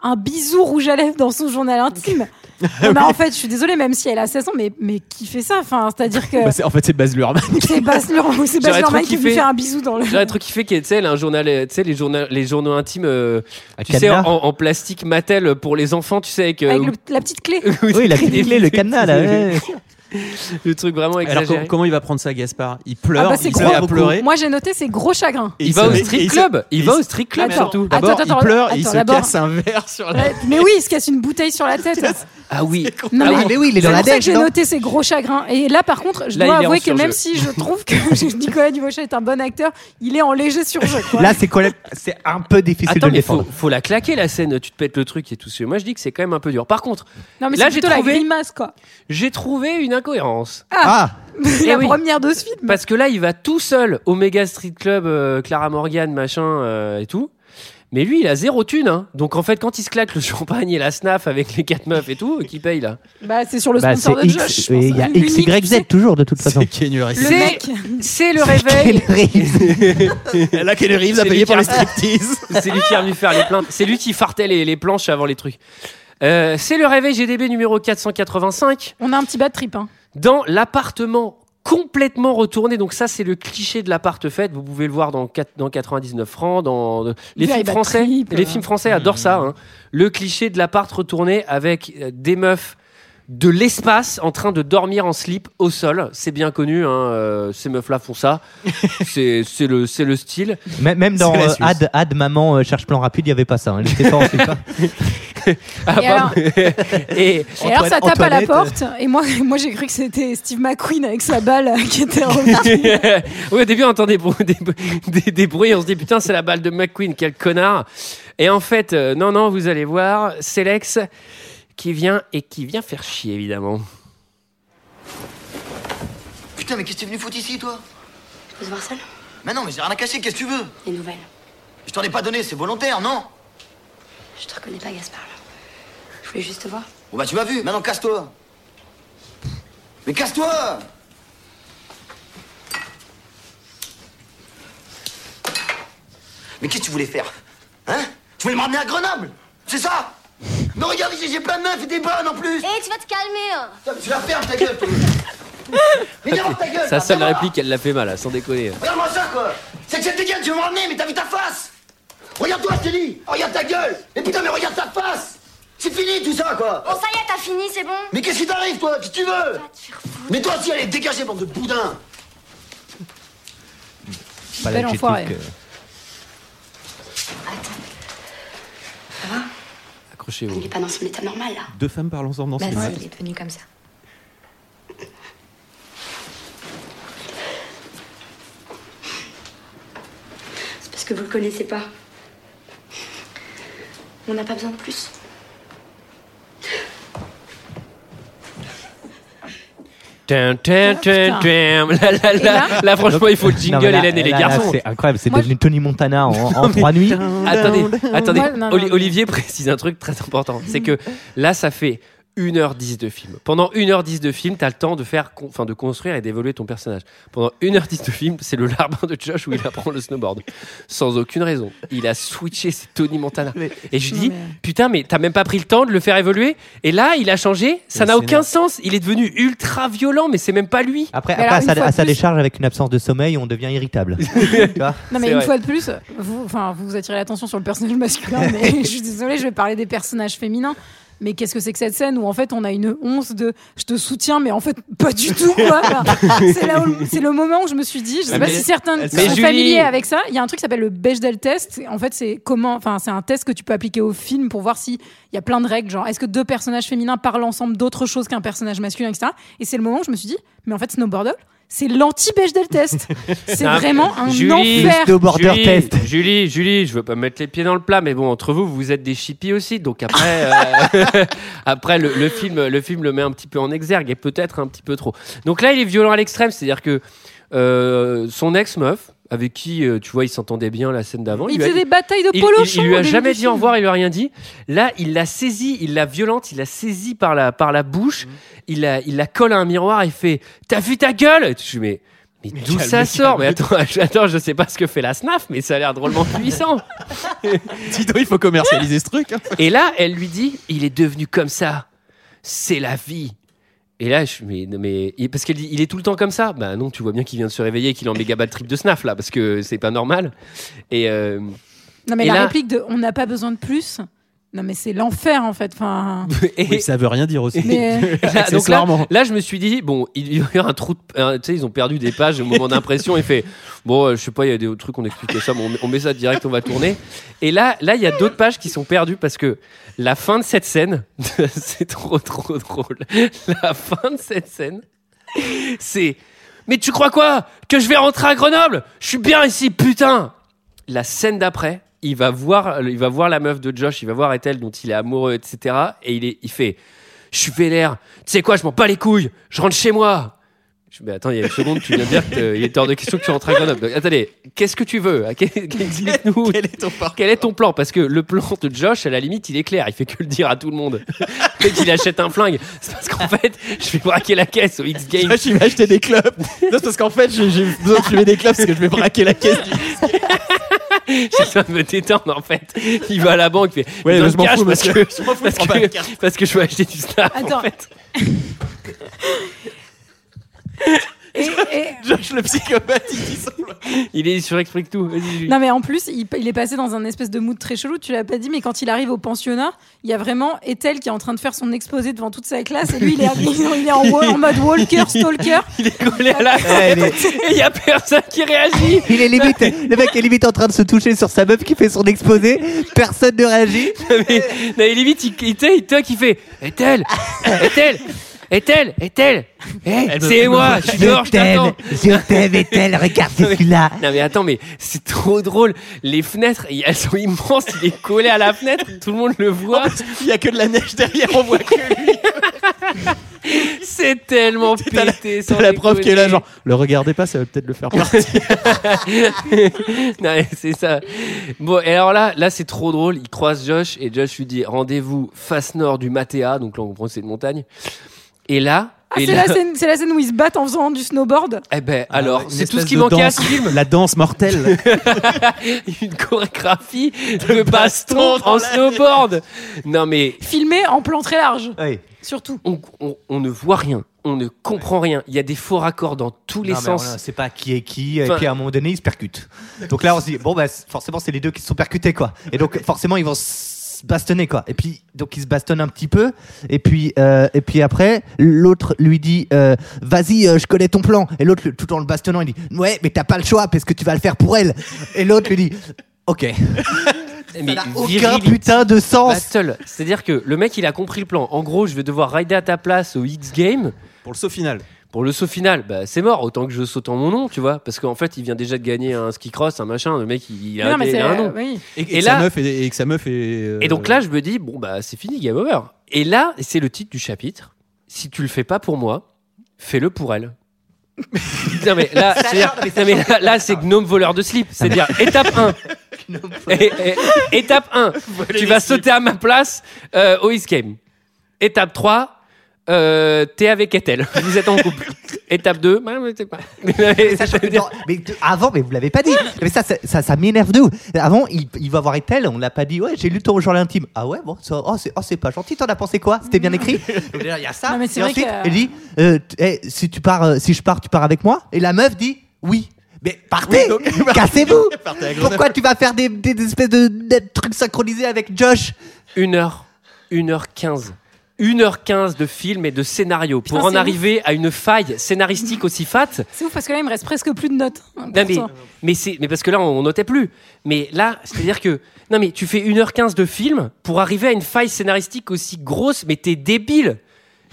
un bisou rouge à lèvres dans son journal intime? On a en fait, je suis désolée, même si elle a 16 ans, mais, mais qui fait ça? Enfin, c'est-à-dire que Bah, c'est- en fait, c'est Baz Luhrmann. c'est Baz Luhrmann c'est Baz Luhrmann qui lui fait un bisou dans le. J'aurais trop kiffé qu'il y ait, tu sais, un journal, euh, tu sais, les journaux, les journaux intimes, euh, tu sais, en, cadenas. en plastique Mattel pour les enfants, tu sais, avec, euh, Avec le- la petite clé. Oui, la petite clé, le cadenas là. ouais. le truc vraiment Alors exagéré. com- comment il va prendre ça, Gaspard? Il pleure, Ah bah, c'est il gros. se met à pleurer. Moi, j'ai noté, c'est gros chagrin. et il va au strip club. Il va au strip club Attends. surtout. D'abord, Attends, attends, il pleure et il se casse un verre sur la Ouais, Mais oui, il se casse une bouteille sur la tête. Ah oui. Non, Ah mais, oui, mais oui, il est dans la pour ça que dèche, j'ai noté ces gros chagrins. Et là, par contre, je Là, dois avouer que même si je trouve que Nicolas Duvauchet est un bon acteur, il est en léger surjeu. Là, c'est c'est un peu difficile Attends, de le mais faut, faut la claquer la scène. Tu te pètes le truc et tout. Moi, je dis que c'est quand même un peu dur. Par contre, non, mais là, j'ai trouvé- quoi. j'ai trouvé une incohérence. Ah, la Eh oui. première de ce film. Parce que là, il va tout seul au Mega Street Club, euh, Clara Morgan, machin euh, et tout. Mais lui, il a zéro thune. Hein. Donc en fait, quand il se claque le champagne et la snaf avec les quatre meufs et tout, qui paye là Bah, c'est sur le bah, sponsor c'est de X. Je pense. Il y a L'unique, X, tu Y, sais. Z toujours de toute façon. C'est Keanu Reeves. Le C'est- mec. C'est le réveil. Là, Keanu Reeves a C'est payé lui pour qui les a- striptease. C'est lui qui est venu faire les plaintes. C'est lui qui fartait les, les planches avant les trucs. Euh, c'est le réveil GDB numéro 485 On a un petit bad trip. Hein. dans l'appartement complètement retourné. Donc ça, c'est le cliché de l'appart fait. Vous pouvez le voir dans, quatre- dans 99 francs. Dans les films français, trip, les films français adorent ça. hein. Le cliché de l'appart retourné avec euh, des meufs de l'espace en train de dormir en slip au sol. C'est bien connu. hein, euh, ces meufs-là font ça. c'est c'est le c'est le style. Même même dans euh. Ad, Ad Maman euh, cherche plan rapide, il n'y avait pas ça. hein. Il était fort, c'est pas. Ah, Et alors- et Et alors, ça tape à la porte. Et moi, moi j'ai cru que c'était Steve McQueen avec sa balle euh, qui était revenue. oui, au début, on entend des, brou- des, des- des bruits, on se dit putain, c'est la balle de McQueen, quel connard. Et en fait, euh, non, non, vous allez voir, c'est Lex qui vient et qui vient faire chier, évidemment. Putain, mais qu'est-ce que t'es venu foutre ici, toi? Je peux se voir seul Mais non, mais j'ai rien à cacher, qu'est-ce que tu veux? Les nouvelles. Je t'en ai pas donné, c'est volontaire, non? Je te reconnais pas, Gaspard. là. Je voulais juste te voir. Bon bah tu m'as vu, maintenant casse-toi Mais casse-toi Mais qu'est-ce que tu voulais faire? Hein? Tu voulais me ramener à Grenoble? C'est ça? Mais regarde ici, j'ai plein de meufs et des bonnes en plus. Eh, tu vas te calmer hein. Putain, mais Tu la fermes ta gueule, toi. Mais viens ta gueule Sa seule réplique, elle l'a fait mal, hein, sans déconner. Regarde-moi ça, quoi. C'est que cette gueule, tu veux me ramener, mais t'as vu ta face. Regarde-toi, je te dis Regarde ta gueule. Et putain, mais regarde ta face. C'est fini, tout ça, quoi. Bon, ça y est, t'as fini, c'est bon. Mais qu'est-ce qui t'arrive, toi Qu'est-ce que tu veux foutre. Mais toi aussi, allez, dégagez, bande de boudins. Pas Bel l'adjectif enfoiré. que- Ça va? Il est pas dans son état normal, là. Deux femmes parlent ensemble dans ce Bah, film. si, il est devenu comme ça. C'est parce que vous le connaissez pas. On n'a pas besoin de plus. Là, là, là, là, franchement, il faut le jingle, mais là- Hélène et les là, là, garçons. C'est incroyable, c'est Moi, devenu Tony Montana en, en trois nuits. Attendez, attendez. Moi, non, non, Oli- non. Olivier précise un truc très important. C'est que là, ça fait 1h10 de film. Pendant 1h10 de film, t'as le temps de faire, enfin, de construire et d'évoluer ton personnage. Pendant 1h10 de film, c'est le larbin de Josh où il apprend le snowboard. Sans aucune raison. Il a switché, c'est Tony Montana. Et je lui dis, putain, mais t'as même pas pris le temps de le faire évoluer. Et là, il a changé. Ça n'a aucun énorme. sens. Il est devenu ultra violent, mais c'est même pas lui. Après, après, alors, à, sa, à décharge, avec une absence de sommeil, on devient irritable. Tu Non mais une vrai. fois de plus, vous, enfin, vous attirez l'attention sur le personnage masculin, mais je suis désolée, je vais parler des personnages féminins. Mais qu'est-ce que c'est que cette scène où en fait on a une once de je te soutiens, mais en fait pas du tout quoi. C'est là où- c'est le moment où je me suis dit, je sais Mais- pas si certains sont Julie- familiers avec ça. Il y a un truc qui s'appelle le Bechdel test. En fait, c'est comment, enfin, c'est un test que tu peux appliquer au film pour voir si il y a plein de règles, genre est-ce que deux personnages féminins parlent ensemble d'autre chose qu'un personnage masculin, etc. Et c'est le moment où je me suis dit, mais en fait Snowboardle, c'est l'anti-Bechdel test. C'est vraiment un Julie, enfer. Snowboarder Julie, test. Julie, Julie, je veux pas mettre les pieds dans le plat, mais bon, entre vous, vous êtes des chippies aussi, donc après, euh, après le, le film, le film le met un petit peu en exergue et peut-être un petit peu trop. Donc là, il est violent à l'extrême, c'est-à-dire que euh, son ex-meuf, avec qui, euh, tu vois, il s'entendait bien la scène d'avant, Il lui a- faisait des batailles de polo il- il lui a jamais dit au revoir, il lui a rien dit. Là, il l'a saisi, il l'a violente, il l'a saisi par la, par la bouche, Mm. il, la, il la colle à un miroir, il fait T'as vu ta gueule? Je dis Mais, mais d'où ça sort? Mais attends, attends, je sais pas ce que fait la SNAF, mais ça a l'air drôlement puissant. Dis donc, il faut commercialiser ce truc. hein. Et là, elle lui dit Il est devenu comme ça. C'est la vie. Et là, je mais, mais, parce dit, il est tout le temps comme ça. Bah non, tu vois bien qu'il vient de se réveiller et qu'il est en méga bad trip de snaf là, parce que c'est pas normal. Et, euh, Non mais et la là- réplique de on n'a pas besoin de plus. Non mais c'est l'enfer en fait. Enfin, et- Oui, ça veut rien dire aussi. Mais- Là, donc là, là, je me suis dit, bon, il y a un trou de. Tu sais, ils ont perdu des pages au moment d'impression. Il fait, bon, euh, je sais pas, il y a des autres trucs, on expliquait ça, mais on met, on met ça direct, on va tourner. Et là, là, il y a d'autres pages qui sont perdues parce que la fin de cette scène, c'est trop, trop drôle. La fin de cette scène, c'est. Mais tu crois quoi? Que je vais rentrer à Grenoble? Je suis bien ici, putain La scène d'après, il va voir, il va voir la meuf de Josh, il va voir Ethel dont il est amoureux, etc. Et il, est, il fait Je suis vénère, tu sais quoi, je m'en bats les couilles, je rentre chez moi je mais attends, il y a une seconde, tu viens de dire qu'il était hors de question que tu rentres à Grenoble. Donc, attendez, qu'est-ce que tu veux? Explique-nous. Quel est ton parcours Quel est ton plan? Parce que le plan de Josh, à la limite, il est clair. Il fait que le dire à tout le monde. Dès qu'il achète un flingue, c'est parce qu'en fait, je vais braquer la caisse au X Games. Je vais acheter des clubs. Non, c'est parce qu'en fait, j'ai besoin de fumer des clubs parce que je vais braquer la caisse du. J'ai besoin de me détendre en fait. Il va à la banque, il fait Ouais, je m'en de fous, parce que, parce, que, carte. parce que je veux acheter du snap Attends. en fait. et- et- Josh le psychopathe, il est sur Explique tout. Non mais en plus, il, il est passé dans un espèce de mood très chelou. Tu l'as pas dit, mais quand il arrive au pensionnat, il y a vraiment Ethel qui est en train de faire son exposé devant toute sa classe et lui, il est, il est en, wall- en mode walker, stalker. Il est collé à la Ouais, Et il y a personne qui réagit. il est limite, le mec est limite en train de se toucher sur sa meuf qui fait son exposé. Personne ne réagit. mais, mais limite, il, il, il, il, il fait Est-elle Est-elle Est-elle Est-elle Eh, Elle me- C'est moi, je suis dehors, je t'attends. je t'aime, Ethel, regarde, suis là. Non mais attends, mais c'est trop drôle. Les fenêtres, elles sont immenses. Il est collé à la fenêtre, tout le monde le voit. Il y a que de la neige derrière, on voit que lui. C'est tellement T'as la, pété. sans t'as la prof qui est là, déconner. genre, le regardez pas, ça va peut-être le faire partir. non, mais c'est ça. Bon, et alors là, là c'est trop drôle. Il croise Josh et Josh lui dit rendez-vous face nord du Matea. Donc là, on comprend que c'est une montagne. Et là, Ah, c'est là- la, scène- c'est la scène où ils se battent en faisant du snowboard. eh ben alors, Une c'est tout ce qui manquait à ce film. La danse mortelle. une chorégraphie de baston en la snowboard. Non mais Filmé en plan très large, Oui. surtout. on, on- on ne voit rien, on ne comprend rien. Il y a des faux raccords dans tous les Non, mais sens. on sait pas qui est qui, et puis à un moment donné, ils se percutent. Donc là, on se dit, bon, bah, forcément, c'est les deux qui se sont percutés, quoi. Et donc, forcément, ils vont se bastonner, quoi. Et puis, donc, ils se bastonnent un petit peu. Et puis, euh, et puis après, l'autre lui dit, euh, vas-y, euh, je connais ton plan. Et l'autre, tout en le bastonnant, il dit, ouais, mais t'as pas le choix, parce que tu vas le faire pour elle. Et l'autre lui dit, ok. Mais Ça n'a aucun putain de sens. Battle. C'est-à-dire que le mec, il a compris le plan. En gros, je vais devoir rider à ta place au X Game. Pour le saut final. Pour le saut final, bah, c'est mort. Autant que je saute en mon nom, tu vois. Parce qu'en fait, il vient déjà de gagner un ski cross, un machin. Le mec, il, il a, non, mais il a un nom. euh, oui. Et, Et et que là- sa meuf est, et que sa meuf est. euh, Et donc là, je me dis, bon, bah, c'est fini, game over. Et là, c'est le titre du chapitre. Si tu le fais pas pour moi, fais-le pour elle. non mais là, là, là, c'est gnome voleur de slip. C'est-à-dire étape 1. Et- et- étape 1, tu vas sauter à ma place euh, au escape. Étape 3, euh, t'es avec Ethel. Vous êtes en couple. Étape 2, bah, mais t'es pas. Sachant que dans- mais de- avant, mais vous l'avez pas dit. Mais ça, ça, ça, ça m'énerve de ouf. Avant, il, il va voir Ethel, on l'a pas dit. Ouais, j'ai lu ton journal intime. Ah ouais, bon, ça, oh, c'est, oh, c'est pas gentil. T'en as pensé quoi? C'était bien écrit. Donc, déjà, Il y a ça. Non, mais c'est et vrai ensuite, que- elle dit, euh, t- eh, si tu pars, euh, si je pars, tu pars avec moi? Et la meuf dit, oui. Mais partez, cassez-vous. Pourquoi tu vas faire des, des- des espèces de, de trucs synchronisés avec Josh? 1 heure, 1h15. 1h15 de film et de scénario pour en arriver à une faille scénaristique aussi fat. C'est ouf parce que là, il me reste presque plus de notes. hein, Non, mais, mais, parce que là, on notait plus. Mais là, c'est-à-dire que. Non, mais tu fais 1h15 de film pour arriver à une faille scénaristique aussi grosse, mais t'es débile.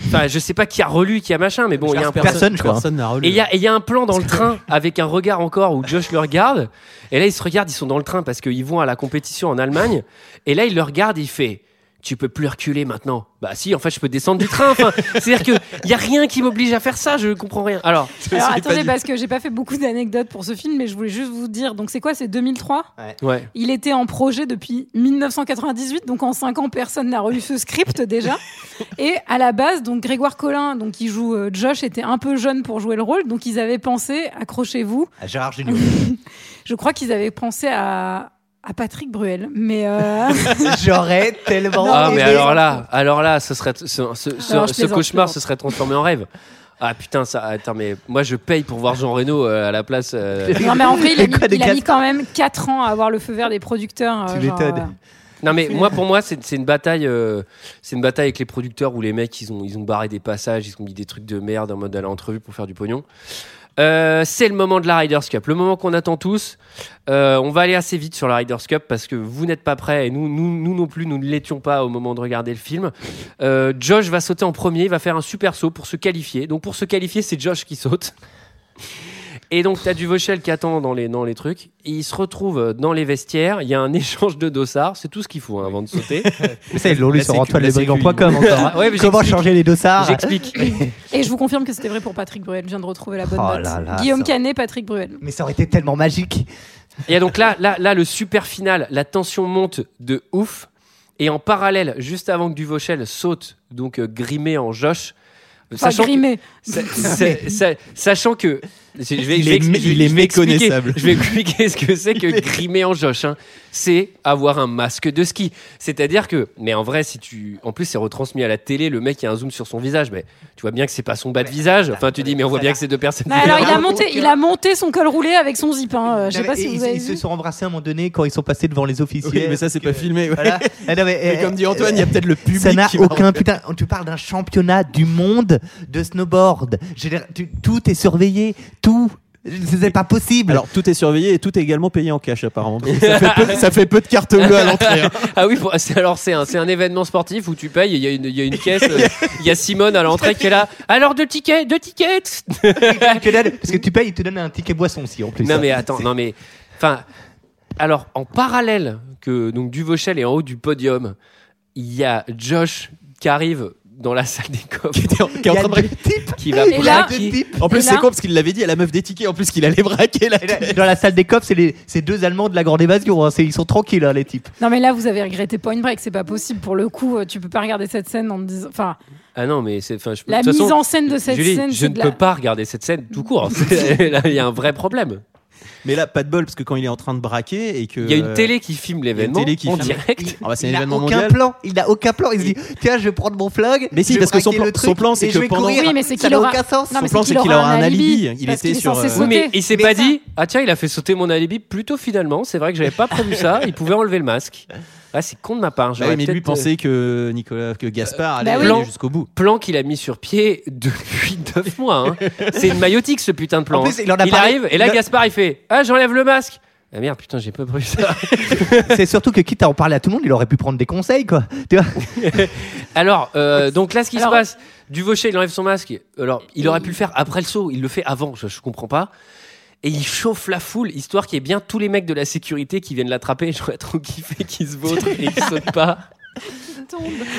Enfin, je sais pas qui a relu, qui a machin, mais bon, il y a un Personne, je crois. Personne n'a relu. Et il y a, y un plan dans le train avec un regard encore où Josh le regarde. Et là, ils se regardent, ils sont dans le train parce qu'ils vont à la compétition en Allemagne. Et là, il le regarde il fait Tu peux plus reculer maintenant. Bah si, en fait, je peux descendre du train. Enfin, c'est-à-dire qu'il n'y a rien qui m'oblige à faire ça, je comprends rien. Alors, Alors attendez, parce que j'ai pas fait beaucoup d'anecdotes pour ce film, mais je voulais juste vous dire. Donc c'est quoi C'est 2003 ouais. Il était en projet depuis 1998, donc en 5 ans, personne n'a relu ce script déjà. Et à la base, donc Grégoire Collin, donc qui joue euh, Josh, était un peu jeune pour jouer le rôle, donc ils avaient pensé, accrochez-vous, À Gérard Junior. je crois qu'ils avaient pensé à, à Patrick Bruel, mais euh, J'aurais tellement. Ah, mais alors là, alors là, ce serait ce, ce- Alors, cauchemar se serait transformé en rêve. Ah putain, ça, attends, mais moi je paye pour voir Jean Reno euh, à la place. euh, non mais en vrai, il a mis, il a quand même 4 ans à avoir le feu vert des producteurs. euh, Tu genre, euh, Non mais moi pour moi c'est c'est une bataille euh, c'est une bataille avec les producteurs où les mecs ils ont ils ont barré des passages ils ont mis des trucs de merde en mode à l'entrevue pour faire du pognon. Euh, c'est le moment de la Riders Cup, le moment qu'on attend tous. Euh, on va aller assez vite sur la Riders Cup parce que vous n'êtes pas prêts et nous, non plus, nous ne l'étions pas au moment de regarder le film. Euh, Josh va sauter en premier, il va faire un super saut pour se qualifier. Donc pour se qualifier, c'est Josh qui saute. Et donc, tu as du Vauchel qui attend dans les, dans les trucs. Et il se retrouve dans les vestiaires. Il y a un échange de dossards. C'est tout ce qu'il faut hein, avant de sauter. Lu La sur encore. hein. Ouais, mais Comment changer les dossards J'explique. Et je vous confirme que c'était vrai pour Patrick Bruel. Je viens de retrouver la bonne Oh note. là là, Guillaume ça- Canet, Patrick Bruel. Mais ça aurait été tellement magique. Et donc là, là, là, le super final, la tension monte de ouf. Et en parallèle, juste avant que Duvauchel saute, donc euh, grimé en Josh, Enfin, sachant que- grimé. Sa- sa- sa- sachant que je vais, Il je vais est je vais- il est je vais expliquer- méconnaissable. Je vais expliquer ce que c'est que grimer en Josh. hein. C'est avoir un masque de ski. C'est-à-dire que, mais en vrai, si tu, en plus, c'est retransmis à la télé. Le mec, il y a un zoom sur son visage, mais tu vois bien que c'est pas son bas de visage. Enfin, tu dis, mais on voit bien que c'est deux personnes. Bah, alors, il a, monté, il a monté son col roulé avec son zip. Hein. Je sais pas si ils, vous avez ils se sont embrassés à un moment donné quand ils sont passés devant les officiers. Oui, mais ça, c'est pas filmé. ouais. Voilà. Ah, non, mais, Mais euh, comme dit Antoine, il y a peut-être le public. Ça n'a aucun putain. Tu parles d'un championnat du monde de snowboard. Je veux dire, tu- tout est surveillé, tout. C'est pas possible. Alors tout est surveillé et tout est également payé en cash apparemment. Parce que Ça fait peu, ça fait peu de cartes bleues à l'entrée. hein. Ah oui, c'est- alors c'est un, c'est un événement sportif où tu payes, il y, a une- il y a une caisse, euh, il y a Simone à l'entrée qui est là. Alors deux tickets, deux tickets. Il te donne- parce que tu payes, il te donne un ticket boisson aussi en plus. non hein. mais attends, non mais, enfin, alors en parallèle que donc Duvauchel est en haut du podium, il y a Josh qui arrive dans la salle des coffres, Qui est en- qui est en train de- qui va braquer. En plus c'est con parce qu'il l'avait dit à la meuf des tickets en plus qu'il allait braquer la là, Dans la salle des cops, c'est les- c'est deux Allemands de la grande évasion. hein. Ils sont tranquilles, hein, les types. Non mais là vous avez regretté Point Break, c'est pas possible pour le coup. euh, Tu peux pas regarder cette scène en disant, enfin Ah non mais c'est, enfin, je peux- la mise façon, en scène de cette Julie, scène. je ne peux la- pas regarder cette scène tout court. Il y a un vrai problème. Mais là pas de bol parce que quand il est en train de braquer et que Il y a une télé qui filme l'événement télé qui en filme. direct. Ah bah, c'est un il n'a événement aucun mondial. plan. Il n'a aucun plan. Il se dit tiens, je vais prendre mon flingue. Mais si, parce que son plan- son plan, c'est que vais pendant-. Oui, mais c'est qu'il n'a aura- aucun sens. Non, mais Son plan, c'est qu'il aura un alibi. Il était sur, euh, Oui, mais il s'est pas dit Ah tiens, il a fait sauter mon alibi plutôt finalement. C'est vrai que j'avais pas prévu ça. Il pouvait enlever le masque. Ah, c'est con de ma part. J'aurais oui, mais lui peut-être, euh, pensait que Nicolas, que Gaspard allait bah oui. aller jusqu'au bout. Plan qu'il a mis sur pied depuis 9 mois. hein. C'est une maïotique ce putain de plan. En plus, hein. il en a parlé- arrive et là il a- Gaspard il fait Ah, j'enlève le masque. Ah merde, putain, j'ai pas prévu ça. C'est surtout que quitte à en parler à tout le monde, il aurait pu prendre des conseils, quoi. Tu vois Alors, euh, donc là, ce qui Alors- se passe, Duvauchel, il enlève son masque. Alors, il aurait pu le faire après le saut. Il le fait avant. Je, je comprends pas. Et il chauffe la foule, histoire qu'il y ait bien tous les mecs de la sécurité qui viennent l'attraper. J'aurais trop kiffé qu'ils se vautrent et qu'ils sautent pas.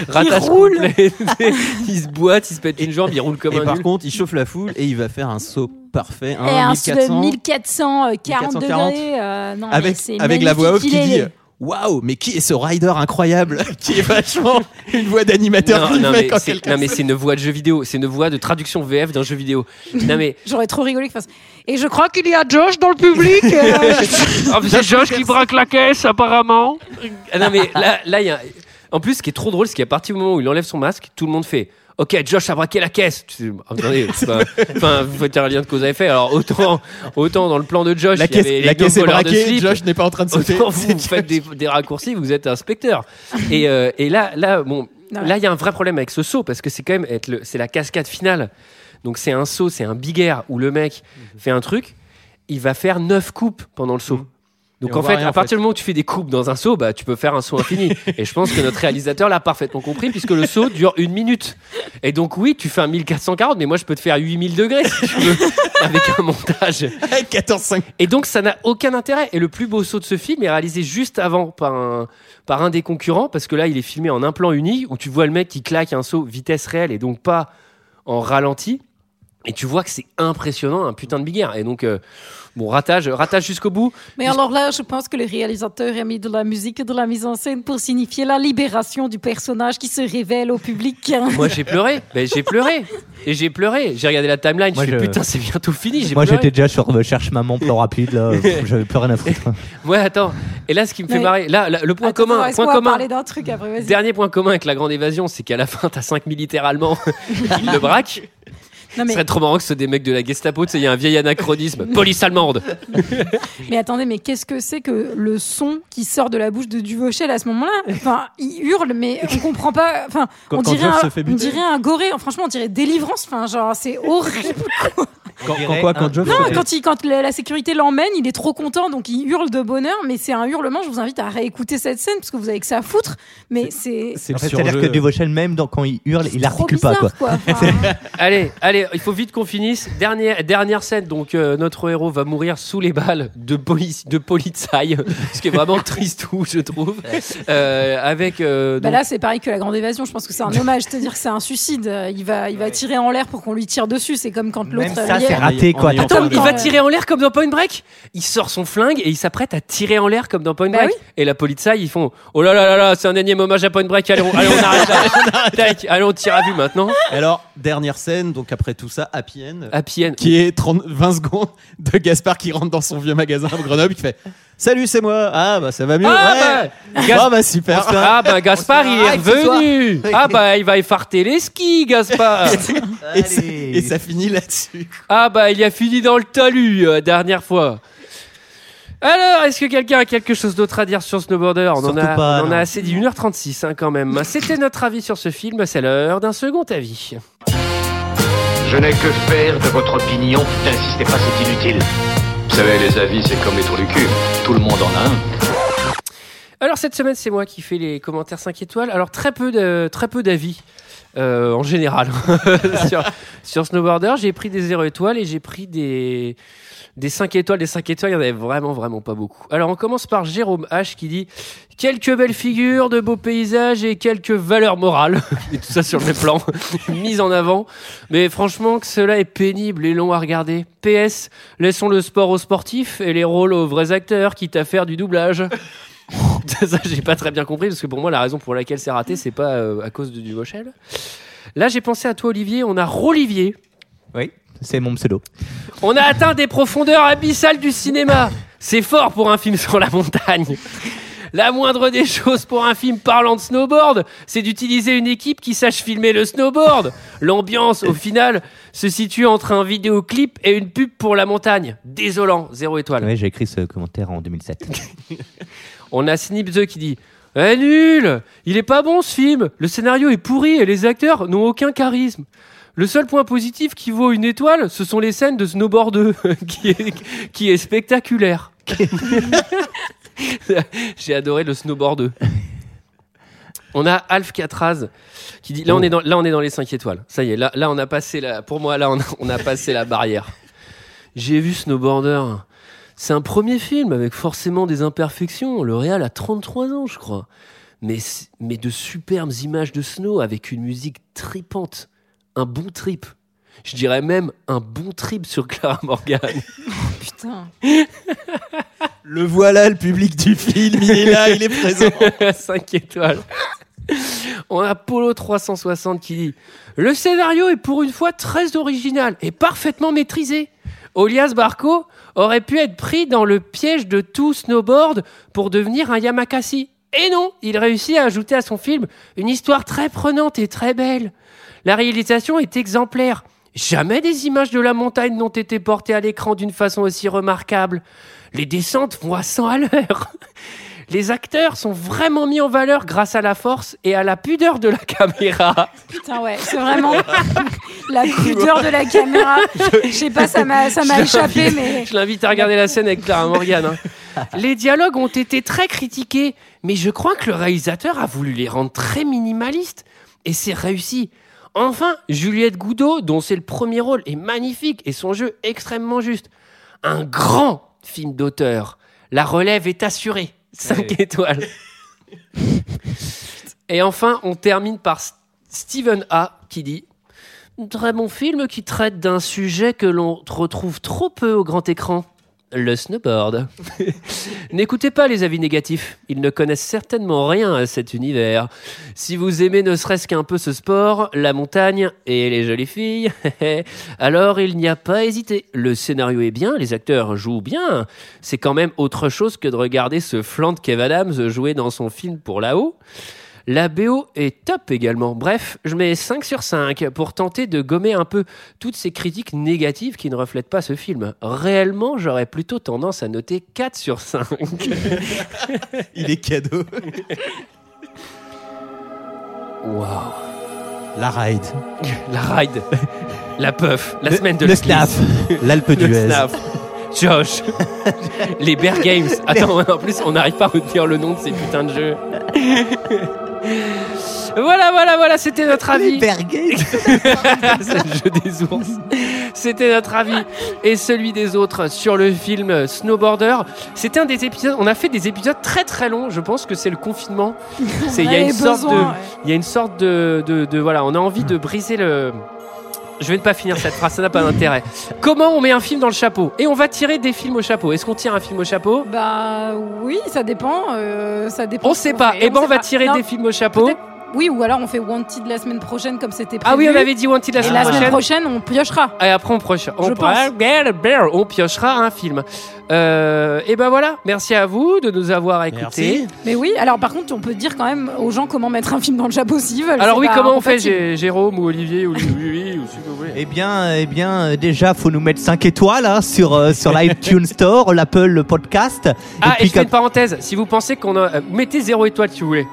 Ratage roule. complet. il se boite, il se pète une jambe, il roule comme Et un par nul. contre, il chauffe la foule et il va faire un saut parfait. Et Un un 1400, 1440 1440, degrés. euh, non, mais avec, c'est avec la voix off qui Il dit Waouh, mais qui est ce rider incroyable Qui est vachement une voix d'animateur Non, non, mais c'est- non, mais c'est une voix de jeu vidéo, c'est une voix de traduction VF d'un jeu vidéo. Non mais J'aurais trop rigolé qu'il fasse. Et je crois qu'il y a Josh dans le public. euh, c'est Josh qui braque la caisse apparemment. Ah non mais là, là il y a. En plus, ce qui est trop drôle, c'est qu'à partir du moment où il enlève son masque, tout le monde fait. Ok, Josh a braqué la caisse. Tu sais, Attendez, enfin, vous faites un lien de cause à effet. Alors autant, autant dans le plan de Josh, La il y avait caisse, les la gnomes caisse est braquée, slip. Josh n'est pas en train de sauter. Autant vous, vous faites des, des raccourcis, vous êtes inspecteur. Et, euh, et là, là, bon, Non, là, il y a un vrai problème avec ce saut parce que c'est quand même être le- c'est la cascade finale. Donc c'est un saut, c'est un big air où le mec Mhm. fait un truc, il va faire 9 coupes pendant le saut. Et on en fait, rien, à partir fait. du moment où tu fais des coupes dans un saut, bah, tu peux faire un saut infini. et je pense que notre réalisateur l'a parfaitement compris puisque le saut dure une minute. Et donc oui, tu fais un 1440, mais moi je peux te faire 8000 degrés si tu veux, avec un montage. 14,5. Et donc ça n'a aucun intérêt. Et le plus beau saut de ce film est réalisé juste avant par un, par un des concurrents, parce que là il est filmé en un plan uni, où tu vois le mec qui claque un saut vitesse réelle et donc pas en ralenti. Et tu vois que c'est impressionnant, un putain de big air. Et donc, euh, bon, ratage, ratage jusqu'au bout. Mais alors là, je pense que le réalisateur a mis de la musique et de la mise en scène pour signifier la libération du personnage qui se révèle au public. Moi j'ai pleuré, ben, j'ai pleuré. Et j'ai pleuré. J'ai regardé la timeline, Moi, je je- putain, c'est bientôt fini. Moi j'étais déjà sur Cherche Maman, plan rapide, là. J'avais plus rien à foutre. Ouais, attends. Et là, ce qui me fait Mais- marrer, là, là, le point Attends, commun, point commun. parler d'un truc après? Dernier point commun avec la grande évasion, c'est qu'à la fin, t'as 5 militaires allemands qui le braquent. Ce mais- serait trop marrant que ce soit des mecs de la Gestapo, tu sais, il y a un vieil anachronisme. Police allemande. Mais attendez, mais qu'est-ce que c'est que le son qui sort de la bouche de Duvauchel à ce moment-là? Enfin, il hurle, mais on comprend pas. Enfin, Quand- on, dirait un, se fait on dirait un goré. Franchement, on dirait délivrance. Enfin, genre, c'est horrible. Quand, quand quoi Quand Non, fait- quand, il, quand la, la sécurité l'emmène, il est trop content, donc il hurle de bonheur. Mais c'est un hurlement. Je vous invite à réécouter cette scène parce que vous avez que ça à foutre. Mais c'est C'est-à-dire que Duvauchel, même dans- quand il hurle, il articule pas. bizarre, Quoi. quoi. Enfin, Allez, allez, il faut vite qu'on finisse. Dernière, dernière scène, donc euh, notre héros va mourir sous les balles de, police, de Polizei, ce qui est vraiment triste, je trouve. Euh, avec. euh, Bah là, c'est pareil que la grande évasion. Je pense que c'est un hommage, c'est-à-dire que c'est un suicide. Il va, il va tirer en l'air pour qu'on lui tire dessus. C'est comme quand l'autre. C'est raté, quoi. Attends, il va tirer en l'air comme dans Point Break. Il sort son flingue et il s'apprête à tirer en l'air comme dans Point Bah Break. oui. Et la Polizei, ils font Oh là là là là, c'est un énième hommage à Point Break. Allez, on, allez, on arrête là. Allez, on tire à vue maintenant. Alors, dernière scène, donc après tout ça, Happy End. Happy End. Qui est 30, 20 secondes de Gaspard qui rentre dans son vieux magasin de Grenoble, qui fait Salut, c'est moi. Ah, bah ça va mieux. Ah, ouais. bah, Gas- Ah, bah super. Ah bah Gaspard il est revenu Ah bah il va effarter les skis Gaspard et, ça finit là-dessus. Ah bah il a fini dans le talus euh, dernière fois alors, est-ce que quelqu'un a quelque chose d'autre à dire sur Snowboarder? On en Surtout a, pas, on en a non. assez dit 1h36 hein, quand même. C'était notre avis sur ce film, c'est l'heure d'un second avis. Je n'ai que faire de votre opinion. N'insistez pas, c'est inutile. Vous savez, les avis, c'est comme les trous du cul. Tout le monde en a un. Alors cette semaine, c'est moi qui fais les commentaires 5 étoiles. Alors très peu très peu d'avis euh, en général sur, Snowboarder. J'ai pris des 0 étoiles et j'ai pris des des 5 étoiles. Des 5 étoiles, il y en avait vraiment vraiment pas beaucoup. Alors on commence par Jérôme H qui dit quelques belles figures, de beaux paysages et quelques valeurs morales et tout ça sur le même plan mise en avant. Mais franchement que cela est pénible et long à regarder. PS, laissons le sport aux sportifs et les rôles aux vrais acteurs, quitte à faire du doublage. ça, j'ai pas très bien compris parce que pour moi, la raison pour laquelle c'est raté, c'est pas euh, à cause de Duvauchel. Là, j'ai pensé à toi, Olivier. On a Rolivier. Oui, c'est mon pseudo. On a atteint des profondeurs abyssales du cinéma. C'est fort pour un film sur la montagne. La moindre des choses pour un film parlant de snowboard, c'est d'utiliser une équipe qui sache filmer le snowboard. L'ambiance, au final, se situe entre un vidéoclip et une pub pour la montagne. Désolant, zéro étoile. Ouais, j'ai écrit ce commentaire en 2007. On a Snipze qui dit Eh nul Il est pas bon ce film Le scénario est pourri et les acteurs n'ont aucun charisme. Le seul point positif qui vaut une étoile, ce sont les scènes de snowboard qui est, qui est spectaculaire. J'ai adoré le snowboard. On a Alf Catraz qui dit là on est dans là on est dans les 5 étoiles. Ça y est, là là on a passé la pour moi là on a, on a passé la barrière. J'ai vu Snowboarder. C'est un premier film avec forcément des imperfections. Le réal a 33 ans, je crois. mais, de superbes images de snow avec une musique tripante. Un bon trip. Je dirais même un bon trip sur Clara Morgan. Putain. Le voilà, le public du film, il est là, il est présent. 5 étoiles. On a Polo 360 qui dit Le scénario est pour une fois très original et parfaitement maîtrisé. Olias Barco aurait pu être pris dans le piège de tout snowboard pour devenir un Yamakasi. Et non, il réussit à ajouter à son film une histoire très prenante et très belle. La réalisation est exemplaire. Jamais des images de la montagne n'ont été portées à l'écran d'une façon aussi remarquable. Les descentes vont à 100 à l'heure. Les acteurs sont vraiment mis en valeur grâce à la force et à la pudeur de la caméra. Putain, ouais, c'est vraiment la pudeur de la caméra. Je sais pas, ça m'a ça m'a Je échappé, mais. Je l'invite à regarder la scène avec Clara Morgan. hein. Les dialogues ont été très critiqués, mais je crois que le réalisateur a voulu les rendre très minimalistes. Et c'est réussi. Enfin, Juliette Goudot, dont c'est le premier rôle, est magnifique et son jeu extrêmement juste. Un grand film d'auteur. La relève est assurée. 5 étoiles. Et enfin, on termine par Steven A. qui dit Très bon film qui traite d'un sujet que l'on retrouve trop peu au grand écran. Le snowboard. N'écoutez pas les avis négatifs. Ils ne connaissent certainement rien à cet univers. Si vous aimez ne serait-ce qu'un peu ce sport, la montagne et les jolies filles, alors il n'y a pas à hésiter. Le scénario est bien, les acteurs jouent bien. C'est quand même autre chose que de regarder ce flanc de Kev Adams jouer dans son film pour là-haut. La BO est top également. Bref, je mets 5 sur 5 pour tenter de gommer un peu toutes ces critiques négatives qui ne reflètent pas ce film. Réellement, j'aurais plutôt tendance à noter 4 sur 5. Il est cadeau. Waouh. La ride. La ride. La puff. La Le- semaine de le snaf. L'Alpe d'Huez. Josh. Les Bear Games. Attends, en plus, on n'arrive pas à retenir le nom de ces putains de jeux. Voilà, voilà, voilà, c'était notre avis. C'est le jeu des ours. C'était notre avis et celui des autres sur le film Snowboarder. C'était un des épisodes. On a fait des épisodes très très longs. Je pense que c'est le confinement. C'est il y a une sorte besoin, de, ouais. il y a une sorte de, de, de- voilà. On a envie de briser le. Je vais ne pas finir cette phrase, ça n'a pas d'intérêt. Comment on met un film dans le chapeau? Et on va tirer des films au chapeau. Est-ce qu'on tire un film au chapeau? Bah oui, ça dépend. euh, ça dépend. On sait pas. fait, Eh ben, on va tirer des films au chapeau. peut-être- Oui, ou alors on fait Wanted la semaine prochaine comme c'était prévu. Ah oui, on avait dit Wanted la Et semaine la prochaine. semaine prochaine, on piochera. Et après, on, proche, on, Je pense. on piochera un film. Euh, et ben voilà, merci à vous de nous avoir écoutés. Mais oui, alors par contre, on peut dire quand même aux gens comment mettre un film dans le chapeau s'ils veulent. Alors oui, comment on fait, Jérôme ou Olivier ou Louis, ou si vous voulez. Eh bien, eh bien, déjà, faut nous mettre 5 étoiles hein, sur, euh, sur l'iTunes Store, l'Apple Podcast. Ah, et, puis je fais une parenthèse. Si vous pensez qu'on a. euh, mettez zéro étoile si vous voulez.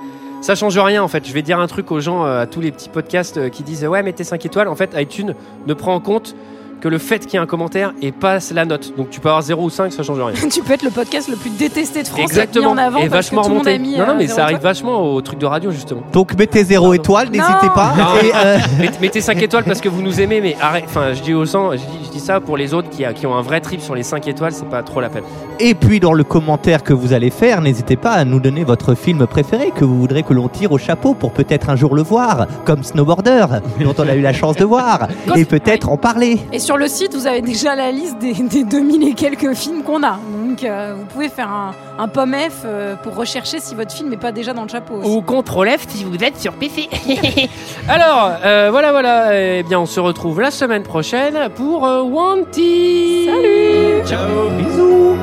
Ça change rien en fait. Je vais dire un truc aux gens, euh, à tous les petits podcasts euh, qui disent ouais, mettez 5 étoiles. En fait, iTunes ne prend en compte que le fait qu'il y ait un commentaire et passe la note. Donc tu peux avoir 0 ou 5, ça change rien. tu peux être le podcast le plus détesté de France Exactement. mis en avant et parce que vachement tout remonté. non, non, euh, mais ça arrive vachement au truc de radio justement. Donc, mettez 0 étoile, n'hésitez pas. Non. Et, euh, Mettez- Mettez 5 étoiles parce que vous nous aimez, mais arrête. Enfin, je dis aux gens, je dis, je dis ça pour les autres qui, a- qui ont un vrai trip sur les 5 étoiles, c'est pas trop la peine. Et puis dans le commentaire que vous allez faire, n'hésitez pas à nous donner votre film préféré que vous voudrez que l'on tire au chapeau pour peut-être un jour le voir, comme Snowboarder, dont on a eu la chance de voir, et peut-être en parler. Et sur le site, vous avez déjà la liste des, des 2000 et quelques films qu'on a. Donc euh, vous pouvez faire un, un pomme F euh, pour rechercher si votre film n'est pas déjà dans le chapeau. aussi. Ou contrôle F si vous êtes sur PC. Alors, euh, voilà, voilà. Eh bien, on se retrouve la semaine prochaine pour Wanty. Salut Ciao Bisous